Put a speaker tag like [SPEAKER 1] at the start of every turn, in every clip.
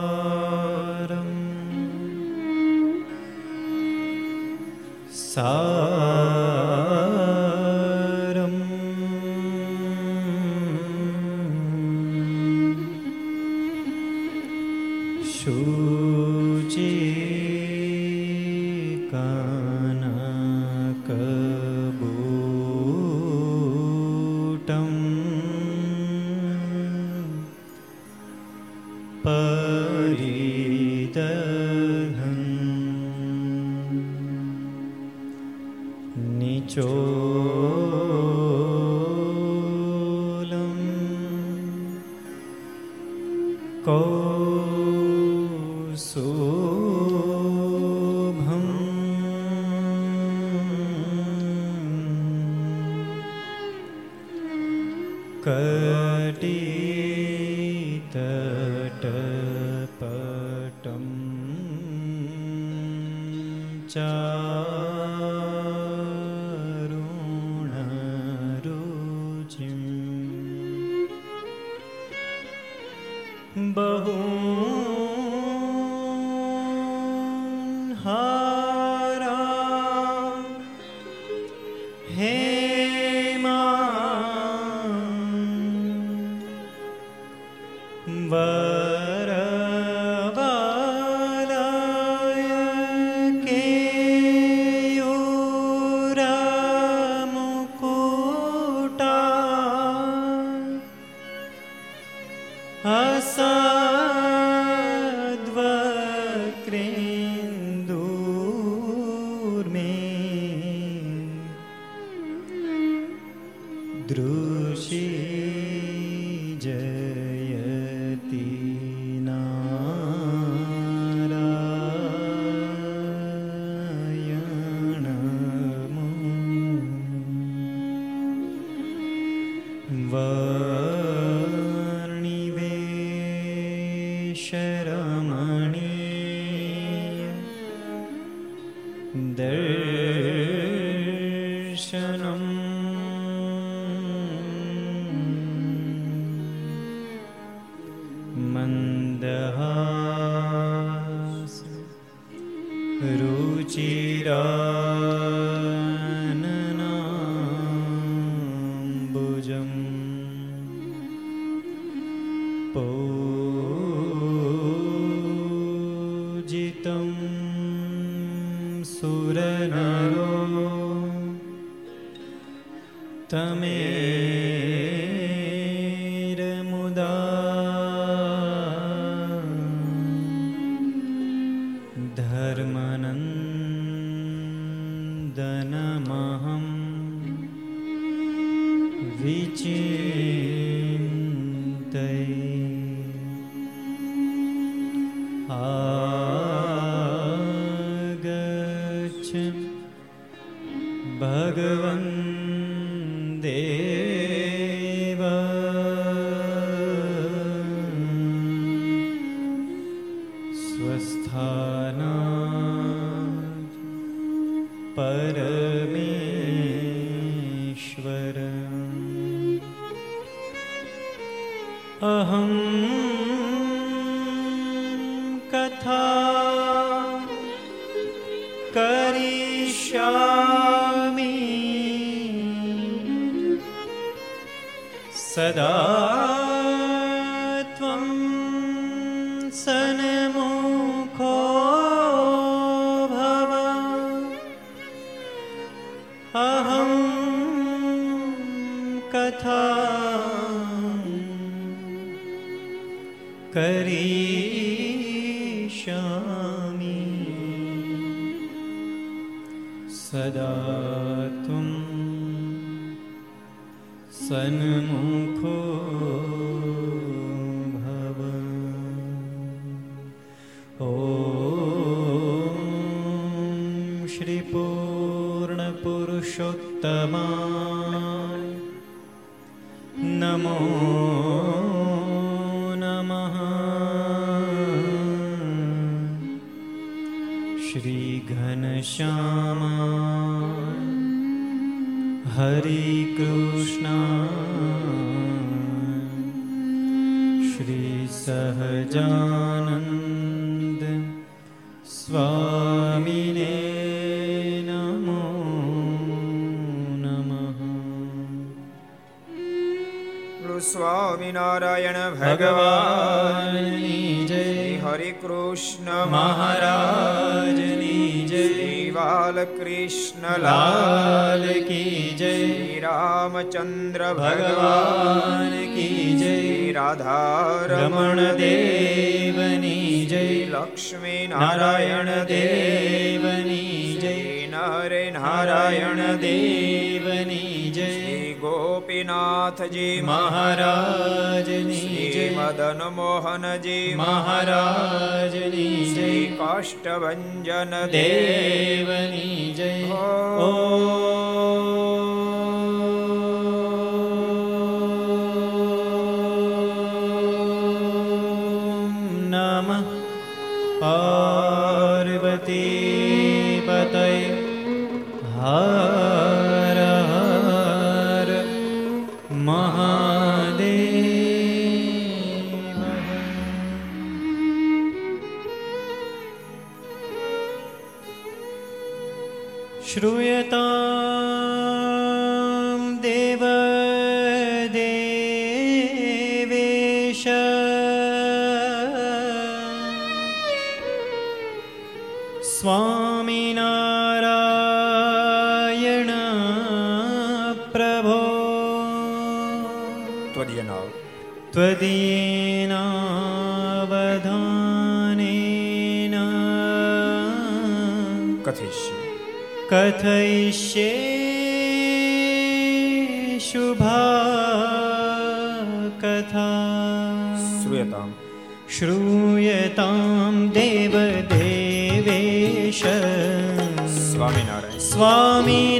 [SPEAKER 1] सुनीशारम् सारम् सदा Krishna કૃષ્ણ લાલ કી જય.
[SPEAKER 2] રામચંદ્ર
[SPEAKER 1] ભગવાન કી જય.
[SPEAKER 2] રાધા
[SPEAKER 1] રમણ દેવની જય.
[SPEAKER 2] લક્ષ્મી
[SPEAKER 1] નારાયણ દેવની જય.
[SPEAKER 2] નરે
[SPEAKER 1] નારાયણ દેવની જય.
[SPEAKER 2] ગોપીનાથજી
[SPEAKER 1] મહારાજની જય
[SPEAKER 2] મદન મોહનજી
[SPEAKER 1] મહારાજની જય.
[SPEAKER 2] કાષ્ટભન
[SPEAKER 1] દેવની જય.
[SPEAKER 2] ઓ
[SPEAKER 1] Swami.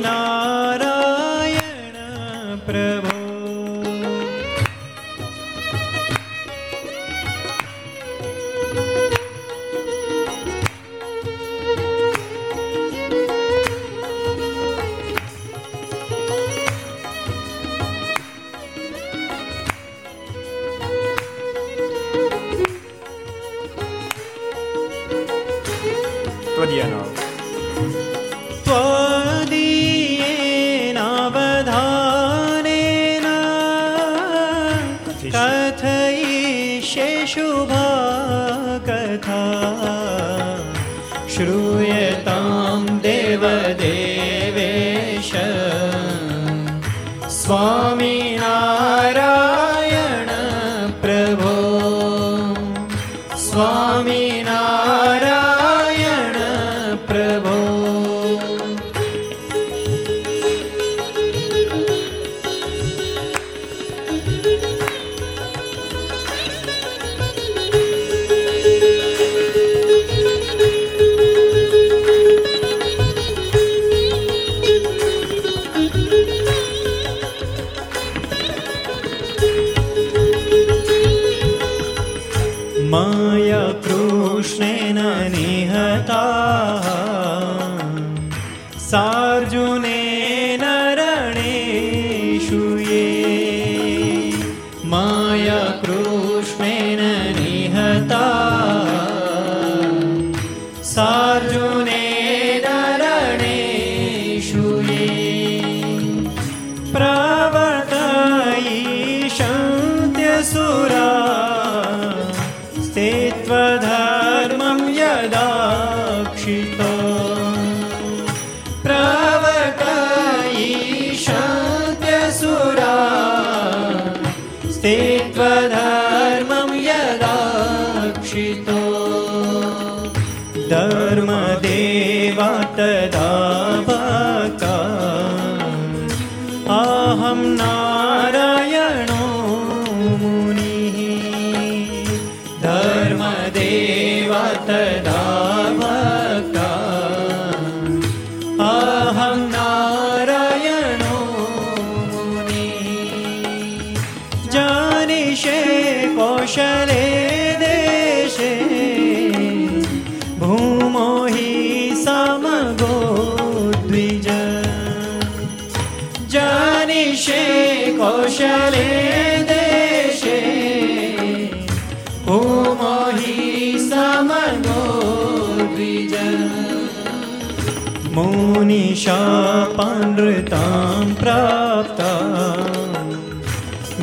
[SPEAKER 1] मुनिशापानृतां प्राप्ता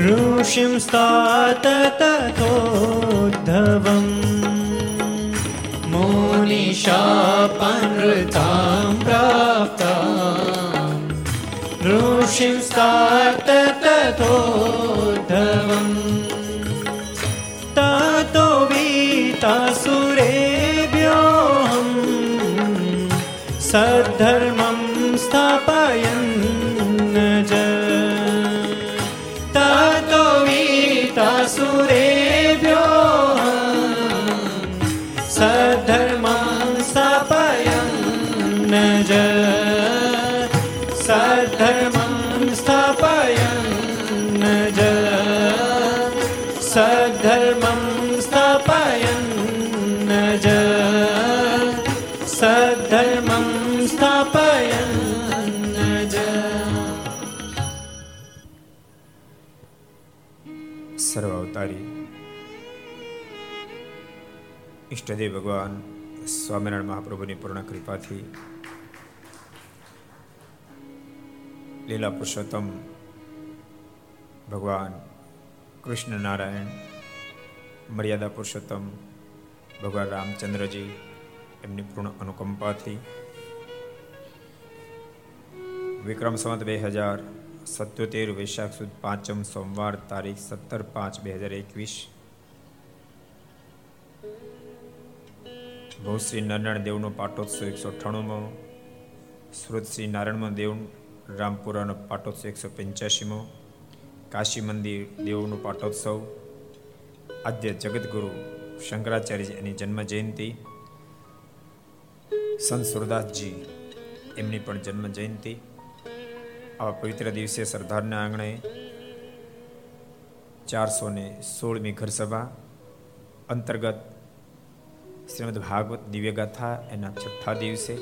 [SPEAKER 1] ऋषिं स्तात तथोद्धवम् मुनिशापानृतां प्राप्ता ऋषिं स्तात तथोद्धवम्
[SPEAKER 2] ઈષ્ટદેવ ભગવાન સ્વામિનારાયણ મહાપ્રભુની પૂર્ણ કૃપાથી લીલા પુરુષોત્તમ ભગવાન કૃષ્ણ નારાયણ મર્યાદા પુરુષોત્તમ ભગવાન રામચંદ્રજી એમની પૂર્ણ અનુકંપાથી વિક્રમ સંવત બે હજાર સત્યોતેર વૈશાખ સુદ પાંચમ સોમવાર તારીખ સત્તર પાંચ બે હજાર એકવીસ ભૌશ્રી નારાયણ દેવનો પાટોત્સવ એકસો અઠ્ઠાણુંમો સુરત શ્રી નારાયણ દેવ, રામપુરાનો પાટોત્સવ એકસો પંચ્યાસીમો કાશી મંદિર દેવનો પાટોત્સવ, આદ્ય જગતગુરુ શંકરાચાર્ય એની જન્મ જયંતિ સંત સુરદાસજી એમની પણ જન્મ જયંતિ આવા પવિત્ર દિવસે સરદારના આંગણે ચારસો ને સોળમી ઘરસભા અંતર્ગત શ્રીમદ ભાગવત દિવ્ય ગાથા એના છઠ્ઠા દિવસે.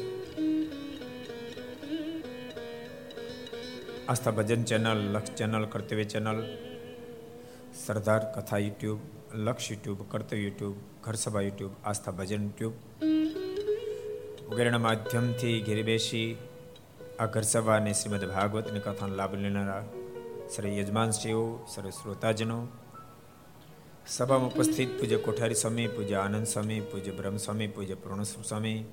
[SPEAKER 2] Aastha Bhajan channel, Laksh channel, Kartavya channel, Sardar Katha YouTube, Laksh YouTube, Kartavya YouTube, Gharsabha YouTube, Aastha Bhajan YouTube. વગેરેના માધ્યમથી ઘેરી બેસી આ ઘર અને શ્રીમદ ભાગવતની કથાનો લાભ લેનારા શ્રી યજમાનશ્રીઓ સર્વ શ્રોતાજનો સભામાં ઉપસ્થિત પૂજ્ય કોઠારી સ્વામી, પૂજ્ય આનંદ સ્વામી, પૂજ્ય બ્રહ્મ સ્વામી, પૂજ્ય પૂર્ણ સ્વામી,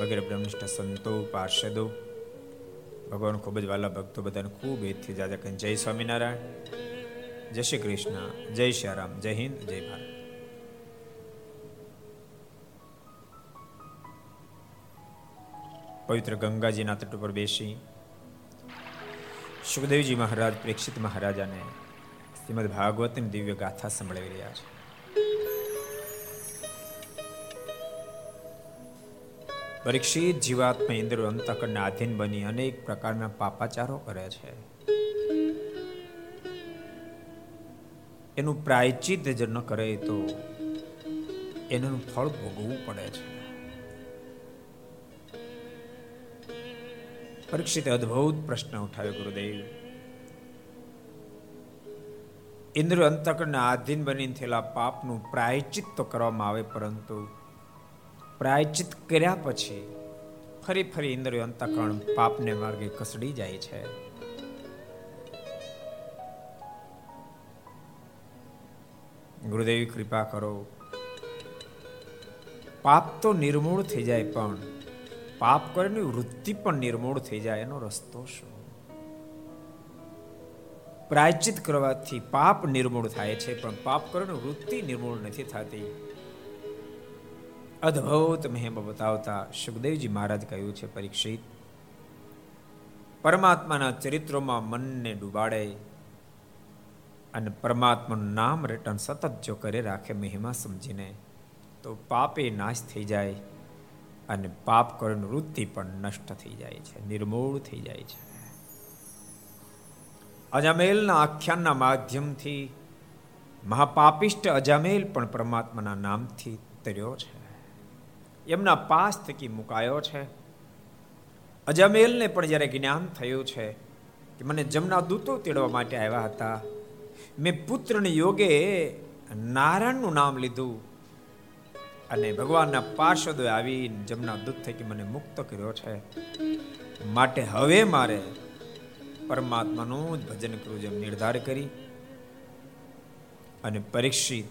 [SPEAKER 2] વગેરે બ્રહ્મનિષ્ઠ સંતો, પાર્ષદો. ભગવાન ખૂબ જ વાલા ભક્તો બધાને ખૂબ એથી જાજા કહે જય સ્વામિનારાયણ. જય શ્રી કૃષ્ણ. જય શ્રી રામ. જય હિન્દ. જય ભારત. પવિત્ર ગંગાજીના તટ ઉપર બેસી, સુખદેવજી મહારાજ, પ્રેક્ષિત મહારાજાને શ્રીમદ ભાગવતની દિવ્ય ગાથા સંભળાવી રહ્યા છે. પરીક્ષિત જીવાત્મા ઇન્દ્ર અંતકરના આધીન બની અનેક પ્રકારના પાપાચારો કરે છે. એનું પ્રાયચિત જ ન કરે તો એનું ફળ ભોગવવું પડે છે. પરીક્ષિતે અદ્ભુત પ્રશ્ન ઉઠાવ્યો ગુરુદેવ. ઇન્દ્ર અંતકરના આધીન બની થયેલા પાપનું પ્રાયચિત તો કરવામાં આવે, પરંતુ પ્રાયચિત કર્યા પછી ફરી ફરી ઇન્દ્રિય અંતકરણ પાપને માર્ગે કસડી જાય છે. ગુરુદેવી, કૃપા કરો. પાપ તો નિર્મૂળ થઈ જાય, પણ પાપ કરીને વૃત્તિ પણ નિર્મૂળ થઈ જાય એનો રસ્તો શું? પ્રાયચિત કરવાથી પાપ નિર્મૂળ થાય છે, પણ પાપ કરવાની વૃત્તિ નિર્મૂળ નથી થતી. અદ્ભુત મહેમ બતાવતા સુખદેવજી મહારાજ કહ્યું છે, પરીક્ષિત, પરમાત્માના ચરિત્રોમાં મનને ડૂબાડે અને પરમાત્માનું નામ રટન સતત જો કરે, રાખે મહિમા સમજીને, તો પાપે નાશ થઈ જાય અને પાપ કરવાની વૃત્તિ પણ નષ્ટ થઈ જાય છે, નિર્મૂળ થઈ જાય છે. અજામેલના આખ્યાનના માધ્યમથી મહાપાપિષ્ટ અજામેલ પણ પરમાત્માના નામથી તર્યો છે. એમના પાસ થકી મુકાયો છે. અજામેલને પણ જ્યારે જ્ઞાન થયું છે કે મને જમના દૂતો તેડવા માટે આવ્યા હતા, મેં પુત્રને યોગે નારાયણનું નામ લીધું અને ભગવાનના પાર્ષદો આવી જમના દૂત થકી મને મુક્ત કર્યો છે. માટે હવે મારે પરમાત્માનું જ ભજન કરવું જેમ નિર્ધાર કરી અને પરીક્ષિત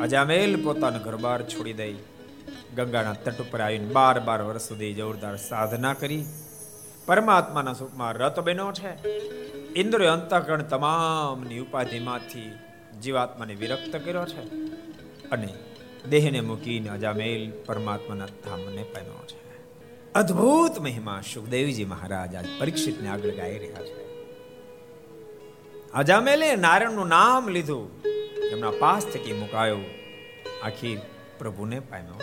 [SPEAKER 2] અજામેલ પોતાનો ઘરબાર છોડી દઈ ગંગાના તટ ઉપર આવીને બાર બાર વર્ષ સુધી જોરદાર સાધના કરી. પરમાત્માના સુખમાં રત બન્યો છે. ઇન્દ્રિય અંતઃકરણ તમામની ઉપાધિમાંથી જીવાત્માને વિરક્ત કર્યો છે અને દેહને મૂકીને અજામેલ પરમાત્માના ધામને પામ્યો છે. અદ્ભુત મહિમા સુખદેવજી મહારાજ આજ પરીક્ષિતને આગળ ગાઈ રહ્યા છે. અજામેલે નારાયણનું નામ લીધું, એમના પાસ થકી મુકાયો. આખી પ્રભુને પામ્યો.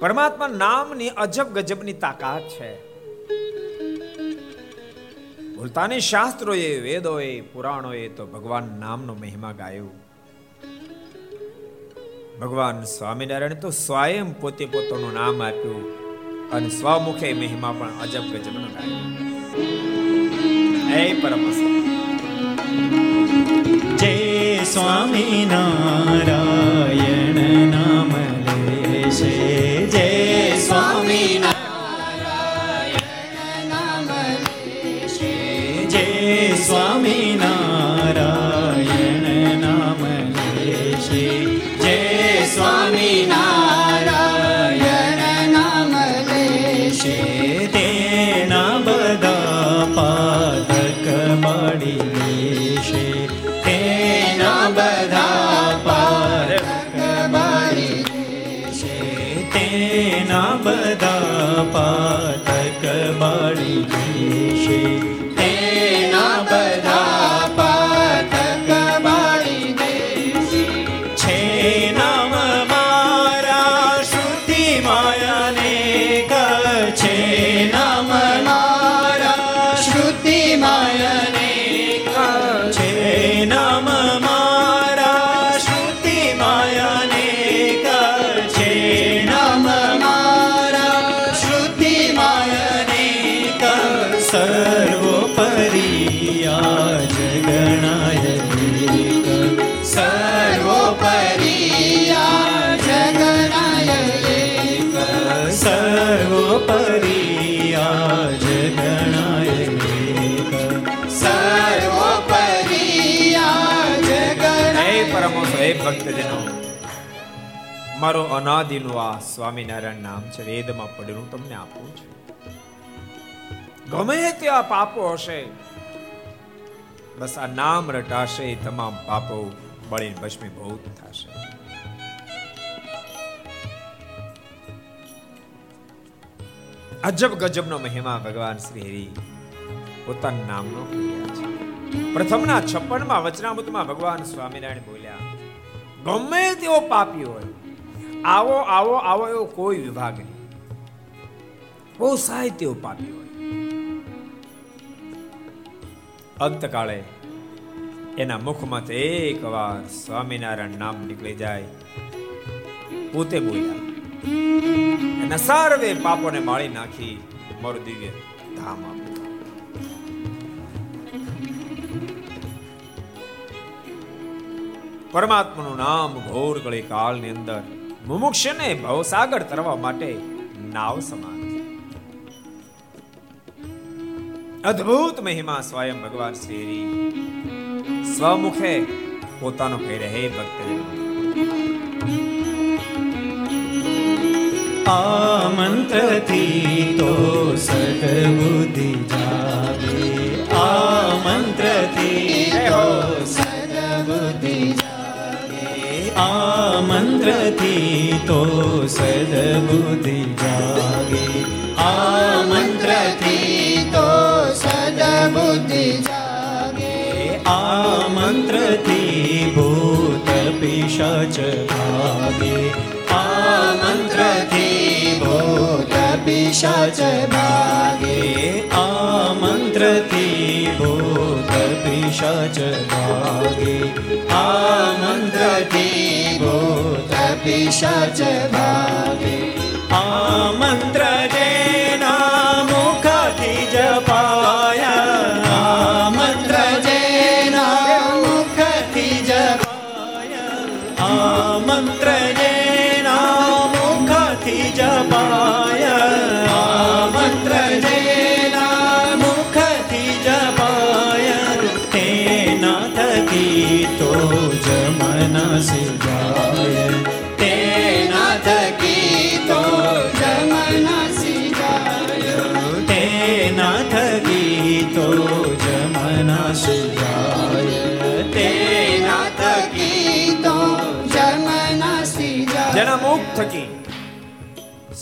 [SPEAKER 2] પરમાત્મા નામની અજબ ગજબની તાકાત છે. ભૂલતાની શાસ્ત્રોએ, વેદોએ, પુરાણોએ તો ભગવાન નામનો મહિમા ગાયો. ભગવાન સ્વામિનારાયણ તો સ્વયં પોતે પોતાનું નામ આપ્યું. અને સ્વમુખે મહિમા પણ અજબ ગજબનો ગાય. એ પરમ
[SPEAKER 1] જય સ્વામિનારાયણ. નામ મારો
[SPEAKER 2] અનાદિનું આ સ્વામિનારાયણ નામ છે, વેદમાં પડેલું તમને આપું છું. ગમે ત્યાં પાપો હશે, બસ આ નામ રટાશે તમામ પાપો બળીને ભસ્મીભૂત થશે. અજબ ગજબનો મહિમા ભગવાન શ્રી હરિ પોતાના નામનો કહ્યા છે. પ્રથમના છપ્પનમાં વચનામૃતમાં ભગવાન સ્વામિનારાયણ બોલ્યા, ગમે તેવો પાપી હોય આવો આવો આવો એવો કોઈ વિભાગ નહીં. બહુ સાહિત્ય પાપી હોય. અંતકાળે એના મુખમાંથી એક વાર સ્વામિનારાયણ નામ નીકળી જાય. પોતે બોલ્યા. એના સર્વે પાપોને માળી નાખી મારું દિવ્ય ધામ આપ્યું પરમાત્માનું નામ ઘોર કળી કાળની અંદર મુમુક્ષને ભવસાગર તરવા માટે નાવ સમાન. અદ્ભુત મહિમા સ્વયં ભગવાન શ્રી હરિ સ્વમુખે પોતાનો કહી રહે ભક્ત.
[SPEAKER 1] આ મંત્રથી તો સદબુદ્ધિ જાગે. આ મંત્રથી તો સદબુદ્ધિ જાગે આ મંત્રથી તો સદબુદ્ધિ જાગે. આ મંત્રથી તો સદબુદ્ધિ જાગે. આ મંત્રથી ભૂત પિશાચ ભાગે. આ મંત્રથી ભૂત પિશાચ ભાગે. આ મંત્રથી ભૂત પિશાચ ભાગે આ મંત્રથી ભૂત પિશાચ ભાગે આ મંત્ર જેના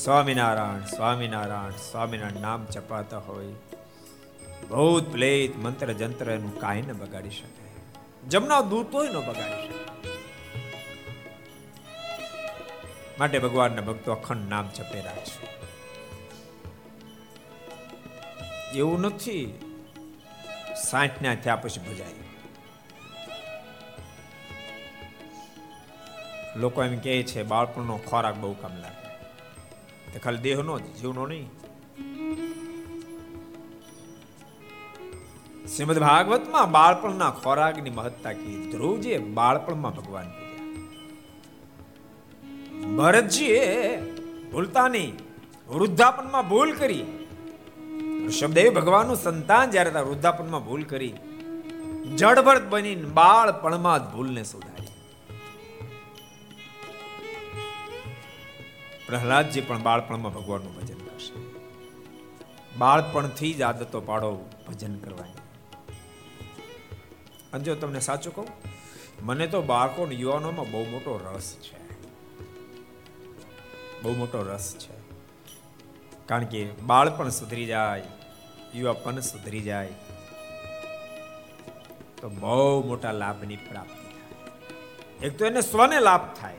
[SPEAKER 2] સ્વામિનારાયણ સ્વામિનારાયણ સ્વામિનારાયણ નામ ચપાતા હોય. ભૂત પ્લેત, મંત્ર, જંત્ર એનું કાંઈ ન બગાડી શકે. જમના દૂતોય ન બગાડી શકે. માટે ભગવાનના ભક્તો અખંડ નામ જપે રાખશે એવું નથી. સાઠ ના થયા પછી ભજાય. લોકો એમ કહે છે, બાળપણનો ખોરાક બહુ કામ લાગે. તે ખાલી દેહનો જ, જીવનો નહીં. શ્રીમદ ભાગવતમાં બાળપણના ખોરાકની મહત્તા કીધી. ધ્રુવજીએ બાળપણમાં ભગવાન કીધા. ભરતજીએ ભૂલતા નહીં વૃદ્ધાપનમાં ભૂલ કરી. ઋષભદેવ ભગવાનનું સંતાન જ્યારે વૃદ્ધાપનમાં ભૂલ કરી. જડભરત બનીને બાળપણમાં જ ભૂલને સુધારી પ્રહલાદજી પણ બાળપણમાં ભગવાનનું ભજન કરશે. બાળપણથી જ આદતો પાડો ભજન કરવાની. અને જો તમને સાચું કહું, મને તો બાળકો યુવાનોમાં બહુ મોટો રસ છે. બહુ મોટો રસ છે. કારણ કે બાળપણ સુધરી જાય યુવાપણ સુધરી જાય, તો બહુ મોટા લાભની પ્રાપ્તિ થાય. એક તો એને સ્વને લાભ થાય,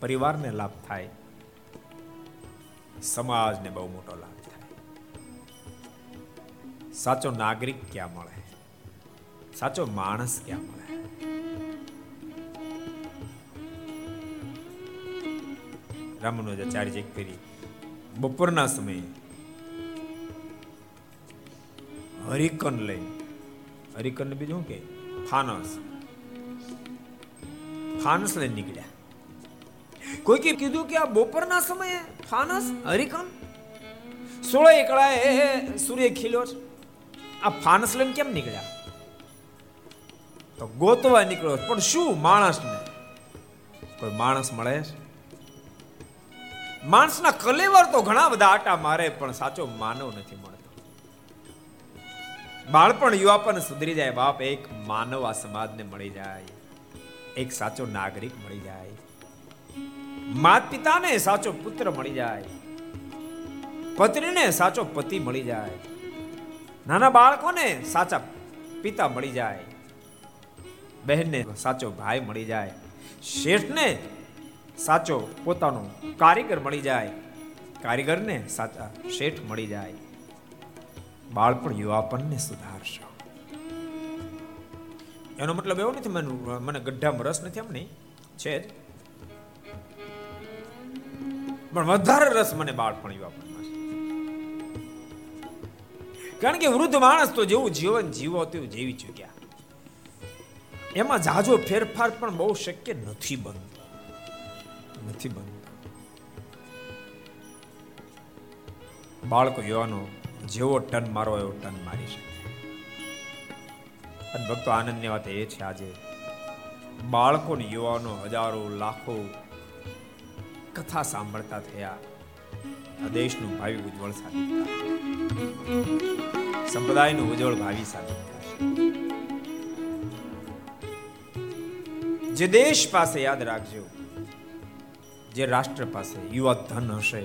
[SPEAKER 2] પરિવારને લાભ થાય સમાજને બહુ મોટો લાભ થાય. સાચો નાગરિક ક્યાં મળે? સાચો માણસ ક્યાં મળે? રામાનુજાચાર્ય ફેરી બપોરના સમયે હરિકન લઈ હરિકન બીજું કે ફાનસ. ફાનસ લઈને નીકળ્યા. કોઈ કે કીધું કે આ બપોરના સમયે ફાનસ હરિકન. સોળે એકળાએ સૂર્ય ખીલ્યો છે. આ ફાનસ લઈને કેમ નીકળ્યા? તો ગોતવા નીકળ્યો પણ શું માણસને? કોઈ માણસ મળે છે? માણસના કલેવર તો ઘણા બધા આટા મારે પણ સાચો માનવ નથી મળતો. બાળપણ યુવાપણ સુધરી જાય બાપ એક માનવ આ સમાજને મળી જાય. એક સાચો નાગરિક મળી જાય. માત પિતાને સાચો પુત્ર મળી જાય. પત્નીને સાચો પતિ મળી જાય. નાના બાળકોને સાચા પિતા મળી જાય. બહેનને સાચો ભાઈ મળી જાય. શેઠને સાચો પોતાનો કારીગર મળી જાય. કારીગરને સાચા શેઠ મળી જાય. બાળપણ યુવાપનને સુધારશો. એનો મતલબ એવો નથી, મને મને ગઢામાં રસ નથી એમ નહીં. છે જ પણ વધારે રસ મને બાળપણ યુવાપણમાં છે કારણ કે વૃદ્ધ માણસ તો જેવું જીવન જીવો તેવું જીવી ચૂક્યા. એમાં જાજો ફેરફાર પણ બહુ શક્ય નથી બનતો. નથી બનતો. બાળકો યુવાનો, જેવો ટન મારો એવો ટન મારી શકે. અને ભક્તો, આનંદની વાત એ છે આજે બાળકો યુવાનો હજારો, લાખો કથા સાંભળતા થયા. દેશનું ભાવિ ઉજ્જવળ સાબિત સંપ્રદાયનું ઉજ્જવળ ભાવિ સાબિત જે દેશ પાસે યાદ રાખજો, જે રાષ્ટ્ર પાસે યુવા ધન હશે,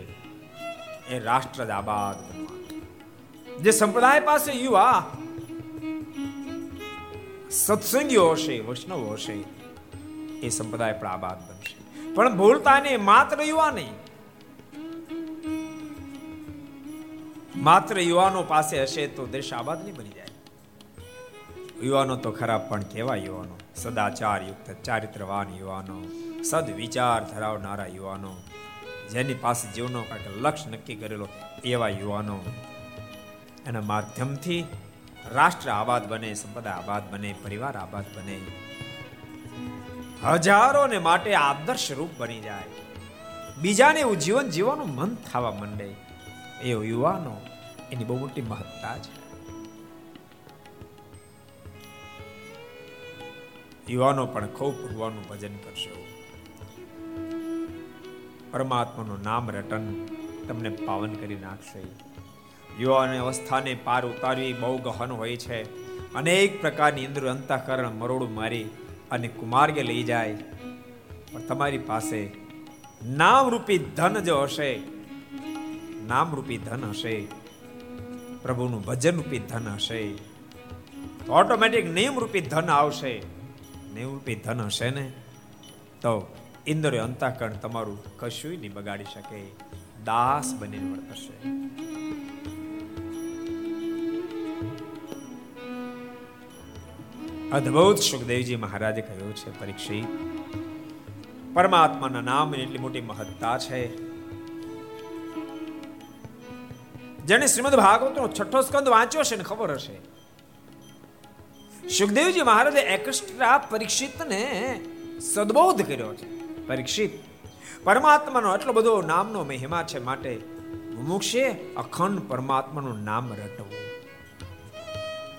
[SPEAKER 2] એ રાષ્ટ્ર જ આબાદ જે સંપ્રદાય પાસે યુવા સત્સંગીઓ હશે, વૈષ્ણવ હશે, એ સંપ્રદાય પણ આબાદ બનશે. પણ ભૂલતા નહીં માત્ર યુવા નહીં માત્ર યુવાનો પાસે હશે તો દેશ આબાદ નહીં બની જાય. યુવાનો તો ખરાબ પણ કેવા યુવાનો. સદાચાર યુક્ત, ચારિત્રવાન યુવાનો. સદ વિચાર ધરાવનારા યુવાનો. જેની પાસે જીવનો કાંઈક લક્ષ્ય નક્કી કરેલો એવા યુવાનો. એના માધ્યમથી રાષ્ટ્ર આબાદ બને, સંપદા આબાદ બને, પરિવાર આબાદ બને. હજારોને માટે આદર્શ રૂપ બની જાય. બીજાને એવું જીવન જીવવાનું મન થવા માંડે. એ યુવાનો એની બહુ મોટી મહત્તા છે. યુવાનો પણ ખૂબ ભગવાનનું ભજન કરશે પરમાત્માનું નામ રટન તમને પાવન કરી નાખશે. યુવાન અવસ્થાને પાર ઉતારવી બહુ ગહન હોય છે. અનેક પ્રકારની ઇન્દ્ર અંતઃકરણ મરોડું મારી અને કુમાર્ગે લઈ જાય. પણ તમારી પાસે નામ રૂપી ધન જો હશે નામ રૂપી ધન હશે, પ્રભુનું ભજન રૂપી ધન હશે ઓટોમેટિક નિયમ રૂપી ધન આવશે. નિયમ રૂપી ધન હશે ને? તો ઇન્દ્ર અંતઃકરણ તમારું કશું નહીં બગાડી શકે. દાસ બનીને વર્તશે. અદ્ભુત સુખદેવજી મહારાજે કહ્યું છે પરીક્ષિત પરમાત્માના નામની એટલી મોટી મહત્તા છે. જેને શ્રીમદ ભાગવતનો છઠ્ઠો સ્કંદ વાંચ્યો છે ખબર હશે? સુખદેવજી મહારાજે એકસ્ટ્રા પરીક્ષિતને સદબોધ કર્યો છે. પરીક્ષિત, પરમાત્માનો એટલો બધો નામનો મહિમા છે માટે મુમુક્ષે અખંડ પરમાત્માનું નામ રટવું.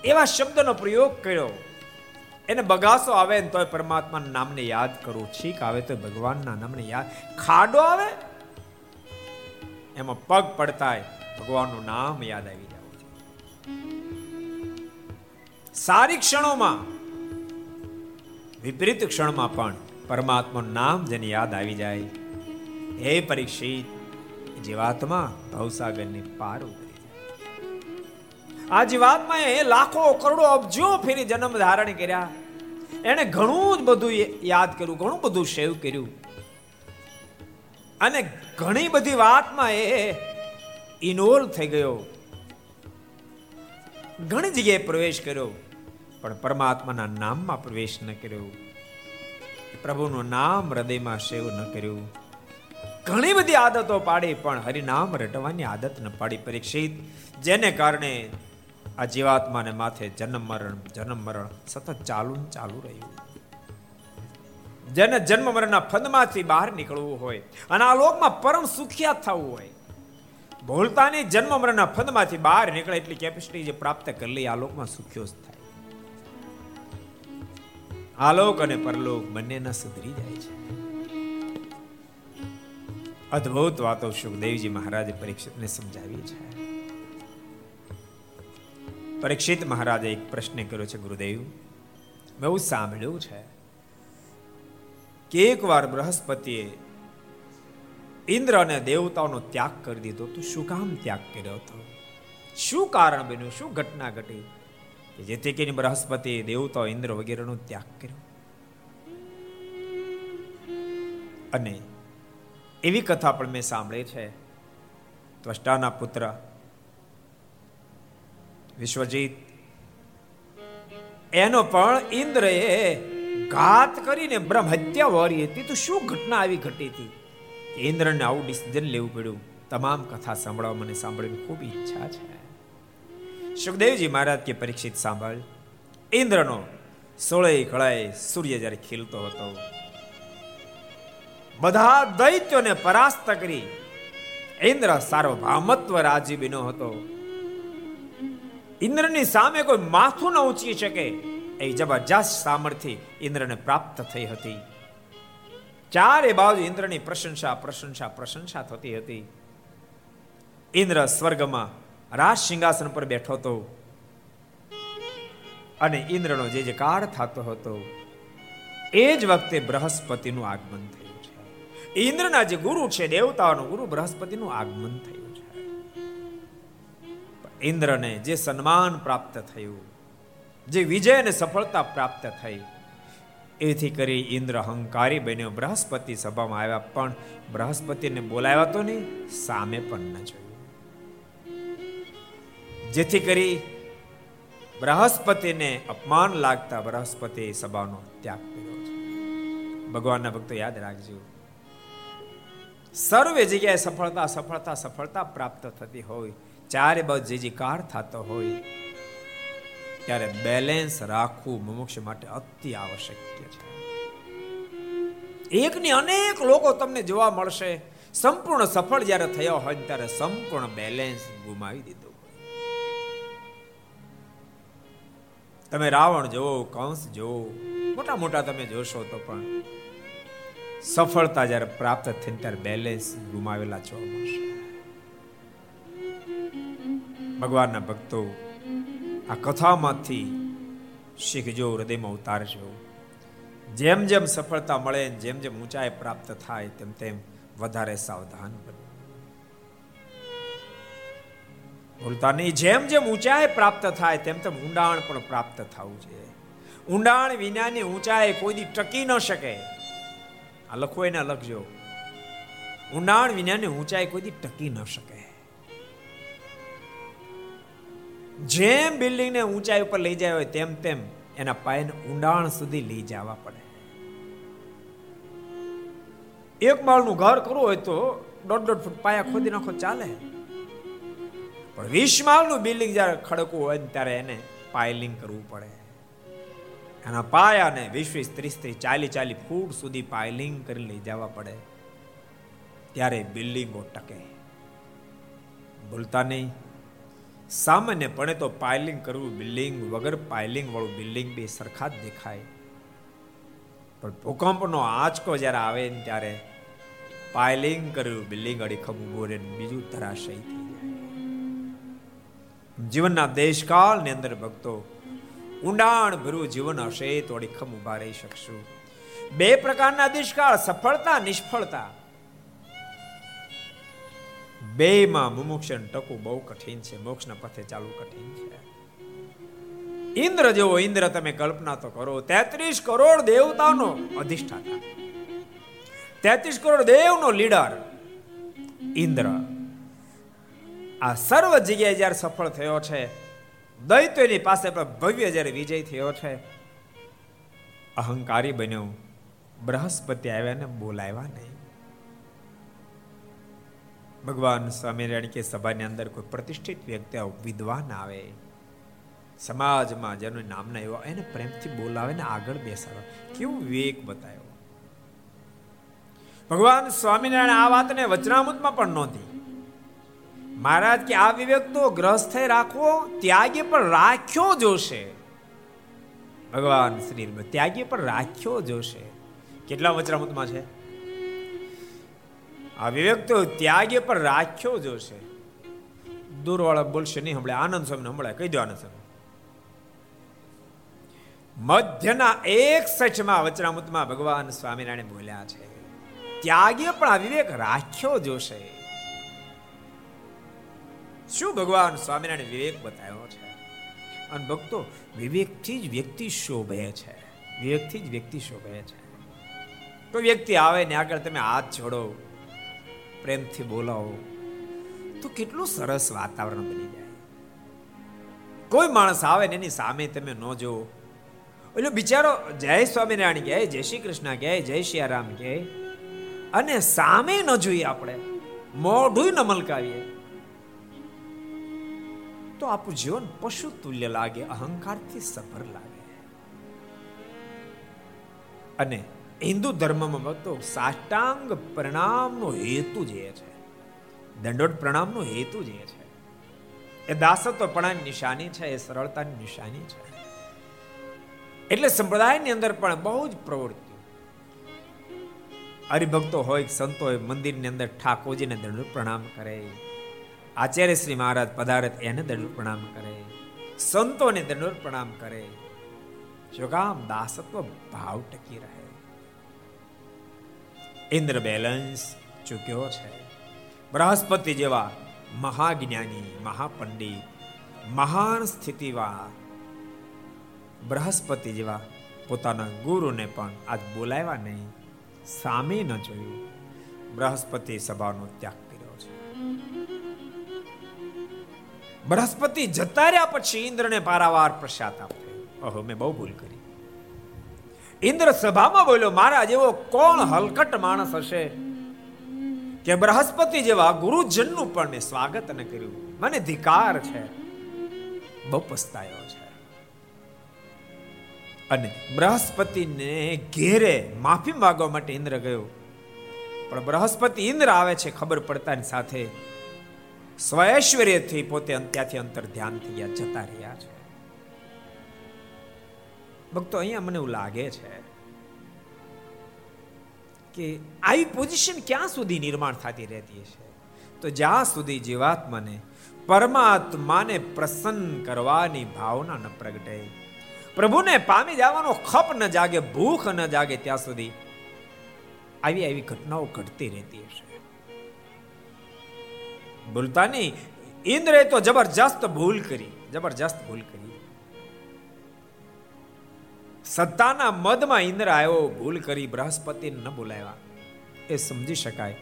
[SPEAKER 2] એવા શબ્દનો પ્રયોગ કર્યો. એને બગાસો આવે ને તોય પરમાત્માના નામને યાદ કરું. છીક આવે તો ભગવાનના નામને યાદ. ખાડો આવે, એમાં પગ પડતાય ભગવાનનું નામ યાદ આવી જવું સારી ક્ષણોમાં, વિપરીત ક્ષણમાં પણ પરમાત્માનું નામ જેને યાદ આવી જાય. હે પરીક્ષિત જીવાત્મા ભવસાગરની પાર ઉતરી આ જીવાત્માએ લાખો કરોડો અબજો ફેરી જન્મ ધારણ કર્યા. એને ઘણું જ બધું યાદ કર્યું, ઘણું બધું સેવ કર્યું. અને ઘણી બધી વાતમાં એ ઇન્વોલ્વ થઈ ગયો. ઘણી જગ્યાએ પ્રવેશ કર્યો, પણ પરમાત્માના નામમાં પ્રવેશ ન કર્યો. પ્રભુનું નામ હૃદયમાં સેવ ન કર્યું. ઘણી બધી આદતો પાડી, પણ હરિનામ રટવાની આદત ન પાડી પરીક્ષિત, જેને કારણે આ જીવાત્માને માથે જન્મ મરણ જન્મ મરણ સતત ચાલુ ચાલુ રહ્યું. જેને જન્મ મરણના ફંદમાંથી બહાર નીકળવું હોય અને આ લોકમાં પરમ સુખિયા થવું હોય. ભૂલતાની જન્મ મરણના ફંદમાંથી બહાર નીકળે એટલી કેપેસિટી જે પ્રાપ્ત કરી લઈ આ લોકમાં સુખ્યો થાય. આલોક અને પરલોક બંનેના સુધરી જાય છે. અદ્ભુત વાતો સુખદેવજી મહારાજે પરીક્ષિતને સમજાવી છે. પરીક્ષિત મહારાજે એક પ્રશ્ન કર્યો છે, ગુરુદેવ મેં એવું સાંભળ્યું છે કે એકવાર બૃહસ્પતિએ ઇન્દ્ર અને દેવતાઓનો ત્યાગ કરી દીધો તો શું કામ ત્યાગ કર્યો હતો? શું કારણ બન્યું? શું ઘટના ઘટી? કે જેથી કરીને બૃહસ્પતિ દેવતાઓ ઇન્દ્ર વગેરેનો ત્યાગ કર્યો. અને એવી કથા પણ મેં સાંભળી છે. ત્વષ્ટાના પુત્ર વિશ્વજીત. એનો પણ ઇન્દ્રએ ઘાત કરીને બ્રહ્મ હત્યા વારી હતી, તો શું ઘટના આવી ઘટી હતી? ઇન્દ્રને આવું ડિસિઝન લેવું પડ્યું. તમામ કથા સાંભળવા મને સાંભળવાની ખૂબ ઈચ્છા છે. સુખદેવજી મહારાજ કે પરીક્ષિત સાંભળ. ઇન્દ્રનો સોળે કળાએ સૂર્ય જ્યારે ખીલતો હતો, બધા દૈત્યોને પરાસ્ત કરી. ઇન્દ્ર સાર્વભૌમત્વ રાજીબીનો હતો. ઇન્દ્રની સામે કોઈ માથું ન ઊંચી શકે. એ જબરજસ્ત સામર્થ્ય ઇન્દ્રને પ્રાપ્ત થઈ હતી. ચારે બાજુ ઇન્દ્રની પ્રશંસા પ્રશંસા પ્રશંસા થતી હતી. ઇન્દ્ર સ્વર્ગમાં રાજ સિંહાસન પર બેઠો હતો. અને ઇન્દ્રનો જે જે કાળ થતો હતો, એ જ વખતે બૃહસ્પતિનું આગમન થયું છે. ઇન્દ્રના જે ગુરુ છે, દેવતાઓનો ગુરુ બૃહસ્પતિનું આગમન થયું ઇન્દ્રને જે સન્માન પ્રાપ્ત થયું, જે વિજય અને સફળતા પ્રાપ્ત થઈ, એથી કરી ઇન્દ્ર અહંકારી બન્યો. બૃહસ્પતિ સભામાં આવ્યા, પણ બૃહસ્પતિને બોલાવ્યા તો નહીં, સામે પણ ન જોયું. જેથી કરી બૃહસ્પતિને અપમાન લાગતા બૃહસ્પતિ સભાનો ત્યાગ કર્યો ભગવાનના ભક્તો યાદ રાખજો. સર્વે જગ્યાએ સફળતા સફળતા સફળતા પ્રાપ્ત થતી હોય ચારે બાજુ જે જીકાર થતો હોય, ત્યારે બેલેન્સ રાખવું મુમુક્ષ માટે અતિ આવશ્યક છે. એકની અનેક લોકો તમને જોવા મળશે, સંપૂર્ણ સફળ જ્યારે થયો હોય ત્યારે સંપૂર્ણ બેલેન્સ ગુમાવી દીધું તમે રાવણ જોવો કંસ જોવો મોટા મોટા તમે જોશો તો પણ સફળતા જ્યારે પ્રાપ્ત થઈને ત્યારે બેલેન્સ ગુમાવેલા જોવા મળશે. ભગવાનના ભક્તો આ કથામાંથી શીખજો, હૃદયમાં ઉતારજો. જેમ જેમ સફળતા મળે જેમ જેમ ઊંચાઈ પ્રાપ્ત થાય તેમ તેમ વધારે સાવધાન બનો. ભૂલતા નહીં જેમ જેમ ઊંચાઈ પ્રાપ્ત થાય તેમ તેમ ઊંડાણ પણ પ્રાપ્ત થવું છે ઊંડાણ વિનાની ઊંચાઈ કોઈ દી ટકી ન શકે. આ લખો એને લખજો. ઊંડાણ વિનાની ઊંચાઈ કોઈ દી ટકી ન શકે. જેમ બિલ્ડિંગને ઊંચાઈ ઉપર લઈ જાય હોય તેમ તેમ એના પાયને ઊંડાણ સુધી લઈ જવા પડે. એક માળનું ઘર કરવું હોય તો દોઢ દોઢ ફૂટ પાયા ખોદી નાખો, ચાલે. પણ વીસ માળનું બિલ્ડિંગ જ્યારે ખડકવું હોય ત્યારે એને પાયલિંગ કરવું પડે. એના પાયાને વીસ વીસ ત્રીસ ત્રીસ ચાલી ચાલી ફૂટ સુધી પાયલિંગ કરી લઈ જવા પડે. ત્યારે બિલ્ડિંગો ટકે. ભૂલતા નહીં. સામાન્યપણે તો પાઇલિંગ કરવું બિલ્ડિંગ વગર પાઇલિંગ વાળું બિલ્ડિંગ બે સરખા જ દેખાય. પણ ભૂકંપનો આંચકો જ્યારે આવે ને ત્યારે પાઇલિંગ કર્યું બિલ્ડિંગ અડીખમ ઊભો રહે બીજું ધરાશય થઈ જાય. જીવનના દેશકાળની અંદર ભક્તો ઊંડાણ ભર્યું જીવન હશે તો અડીખમ ઊભા રહી શકશું. બે પ્રકારના દેશકાળ, સફળતા, નિષ્ફળતા. બેમાં મુમુક્ષ ટકવું બહુ કઠિન છે, મોક્ષના પથે ચાલવું કઠિન છે. ઇન્દ્ર જેવો ઇન્દ્ર તમે કલ્પના તો કરો, તેત્રીસ કરોડ દેવતાનો અધિષ્ઠાતા. તેત્રીસ કરોડ દેવનો લીડર ઇન્દ્ર. આ સર્વ જગ્યાએ જ્યારે સફળ થયો છે, દૈત્યની પાસે પણ ભવ્ય જ્યારે વિજય થયો છે, અહંકારી બન્યો, બૃહસ્પતિ આવ્યા ને બોલાવ્યા નહીં. ભગવાન સ્વામિનારાયણ કે સભાની અંદર કોઈ પ્રતિષ્ઠિત વ્યક્તિ વિદ્વાન આવે. સમાજમાં જેનું નામના એવો એને પ્રેમથી બોલાવે ને આગળ બેસાડો. કેવું વિવેક બતાવ્યો. ભગવાન સ્વામિનારાયણ આ વાતને વચનામૃતમાં પણ નોંધી મહારાજ કે, આ વિવેક તો ગ્રસ્થ રાખવો, ત્યાગી પણ રાખ્યો જોશે. ભગવાન શ્રી ત્યાગી પણ રાખ્યો જોશે. કેટલા વચનામૃતમાં છે? આ વિવેક તો ત્યાગે પર રાખ્યો જોશે દૂરવાળા બોલશે નહીં, હમણાં આનંદ સ્વામી હમણાં કહી દો આનંદ સ્વામી. મધ્યના એક સચમાં વચનામૃતમાં ભગવાન સ્વામિનારાયણ બોલ્યા છે, ત્યાગે પણ આ વિવેક રાખ્યો જોશે શું ભગવાન સ્વામિનારાયણ વિવેક બતાવ્યો છે? અને ભક્તો, વિવેકથી જ વ્યક્તિ શોભે છે. વિવેકથી જ વ્યક્તિ શોભે છે. કોઈ વ્યક્તિ આવે ને આગળ તમે હાથ જોડો પ્રેમથી બોલાવો, તો કેટલું સરસ વાતાવરણ બની જાય. કોઈ માણસ આવે ને એની સામે તમે ન જો એટલે બિચારો જય સ્વામિનારાયણ કહે, જય શ્રી કૃષ્ણ કહે, જય શ્રી રામ કહે, અને સામે ન જોઈએ આપણે મોઢું ન મલકાવીએ. તો આપણું જીવન પશુ તુલ્ય લાગે, અહંકારથી સફર લાગે. અને હિન્દુ ધર્મમાં ભક્તો સાષ્ટાંગ પ્રણામનો હેતુ જે છે દંડોટ પ્રણામનો હેતુ જે છે, એ દાસત્વપણાની નિશાની છે, એ સરળતાની નિશાની છે. એટલે સંપ્રદાયની અંદર પણ બહુ જ પ્રવૃત્તિ હરિભક્તો હોય, સંતો હોય, મંદિરની અંદર ઠાકોરજીને દંડ પ્રણામ કરે. આચાર્ય શ્રી મહારાજ પધારત એને દંડ પ્રણામ કરે. સંતોને દંડોટ પ્રણામ કરે. કામ દાસત્વ ભાવ ટકી રહે. ઇન્દ્ર બેલેન્સ ચૂક્યો છે. બૃહસ્પતિ જેવા મહાજ્ઞાની, મહાપંડિત, મહાન સ્થિતિવાન બૃહસ્પતિ જેવા પોતાના ગુરુને પણ આજ બોલાવ્યા નહીં. સામે ન જોયું. બૃહસ્પતિ સભાનો ત્યાગ કર્યો છે. બૃહસ્પતિ જતા રહ્યા પછી ઇન્દ્રને પારાવાર પ્રસાદ આપ્યો. ઓહો, મેં બહુ ભૂલ કરી. ઇન્દ્ર સભામાં બોલ્યો, મારા જેવો કોણ હલકટ માણસ હશે કે બૃહસ્પતિ જેવા ગુરુજનનું પણ મેં સ્વાગત ન કર્યું? મને ધિકાર છે બહુ પસ્તાયો છે. અને બૃહસ્પતિને ઘેરે માફી માંગવા માટે ઇન્દ્ર ગયો. પણ બૃહસ્પતિ ઇન્દ્ર આવે છે ખબર પડતાની સાથે સ્વૈશ્વર્યથી પોતે ત્યાંથી અંતર ધ્યાન થઈ ગયા જતા રહ્યા છે. ભક્તો, અહીંયા મને એવું લાગે છે કે આવી પોઝિશન ક્યાં સુધી નિર્માણ થતી રહેતી છે તો જ્યાં સુધી જીવાત્માને પરમાત્માને પ્રસન્ન કરવાની ભાવના ન પ્રગટે, પ્રભુને પામી જવાનો ખપ ન જાગે, ભૂખ ન જાગે, ત્યાં સુધી આવી આવી ઘટનાઓ ઘટતી રહેતી હશે. બોલતા નહીં ઇન્દ્રે તો જબરજસ્ત ભૂલ કરી, જબરજસ્ત ભૂલ કરી. સત્તાના મદમાં ઇન્દ્ર આવ્યો, ભૂલ કરી બૃહસ્પતિ ન બોલાવ્યા. એ સમજી શકાય.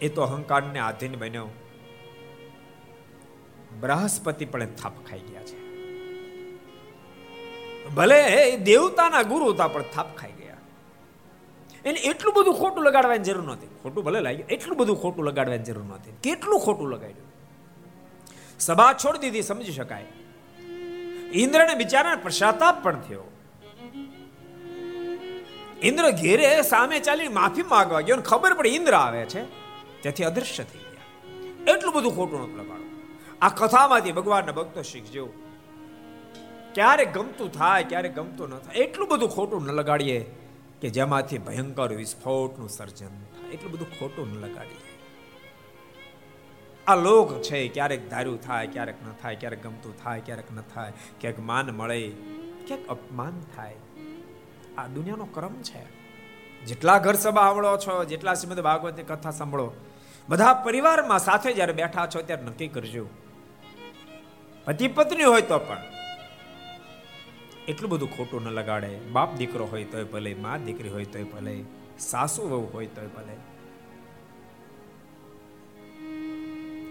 [SPEAKER 2] એ તો અહંકારને આધીન બન્યો. બૃહસ્પતિ પણ થાપ ખાઈ ગયા છે. ભલે દેવતાના ગુરુ હતા, પણ થાપ ખાઈ ગયા. એને એટલું બધું ખોટું લગાડવાની જરૂર નહોતી. ખોટું ભલે લાગ્યું, એટલું બધું ખોટું લગાડવાની જરૂર નહોતી. કેટલું ખોટું લગાડ્યું? સભા છોડી દીધી, સમજી શકાય. ઇન્દ્રને બિચારાને પ્રસાતાપ પણ થયો. ઇન્દ્ર ઘેરે સામે ચાલી માફી માંગવા ગયો ખબર પડે ઇન્દ્ર આવે છે. તેથી અદૃશ્ય થઈ ગયા. એટલું બધું ખોટું નતું લગાડો આ કથામાંથી ભગવાનના ભક્તો શીખજો. ક્યારે ગમતું થાય, ક્યારે ગમતું ન થાય. એટલું બધું ખોટું ન લગાડીએ કે જેમાંથી ભયંકર વિસ્ફોટનું સર્જન થાય. એટલું બધું ખોટું ન લગાડીએ. આ લોક છે, ક્યારેક ધાર્યું થાય, ક્યારેક ન થાય, ક્યારેક ગમતું થાય, ક્યારેક ન થાય ક્યાંક માન મળે ક્યાંક અપમાન થાય. આ દુનિયાનો ક્રમ છે. જેટલા ઘર સભા સાંભળો છો, જેટલા શ્રીમદ ભાગવતની કથા સાંભળો, બધા પરિવારમાં સાથે જ્યારે બેઠા છો ત્યારે નક્કી કરજો. પતિ પત્ની હોય તો પણ એટલું બધું ખોટું ન લગાડે. બાપ દીકરો હોય તોય ભલે, મા દીકરી હોય તોય ભલે, સાસુ વહુ હોય તોય ભલે.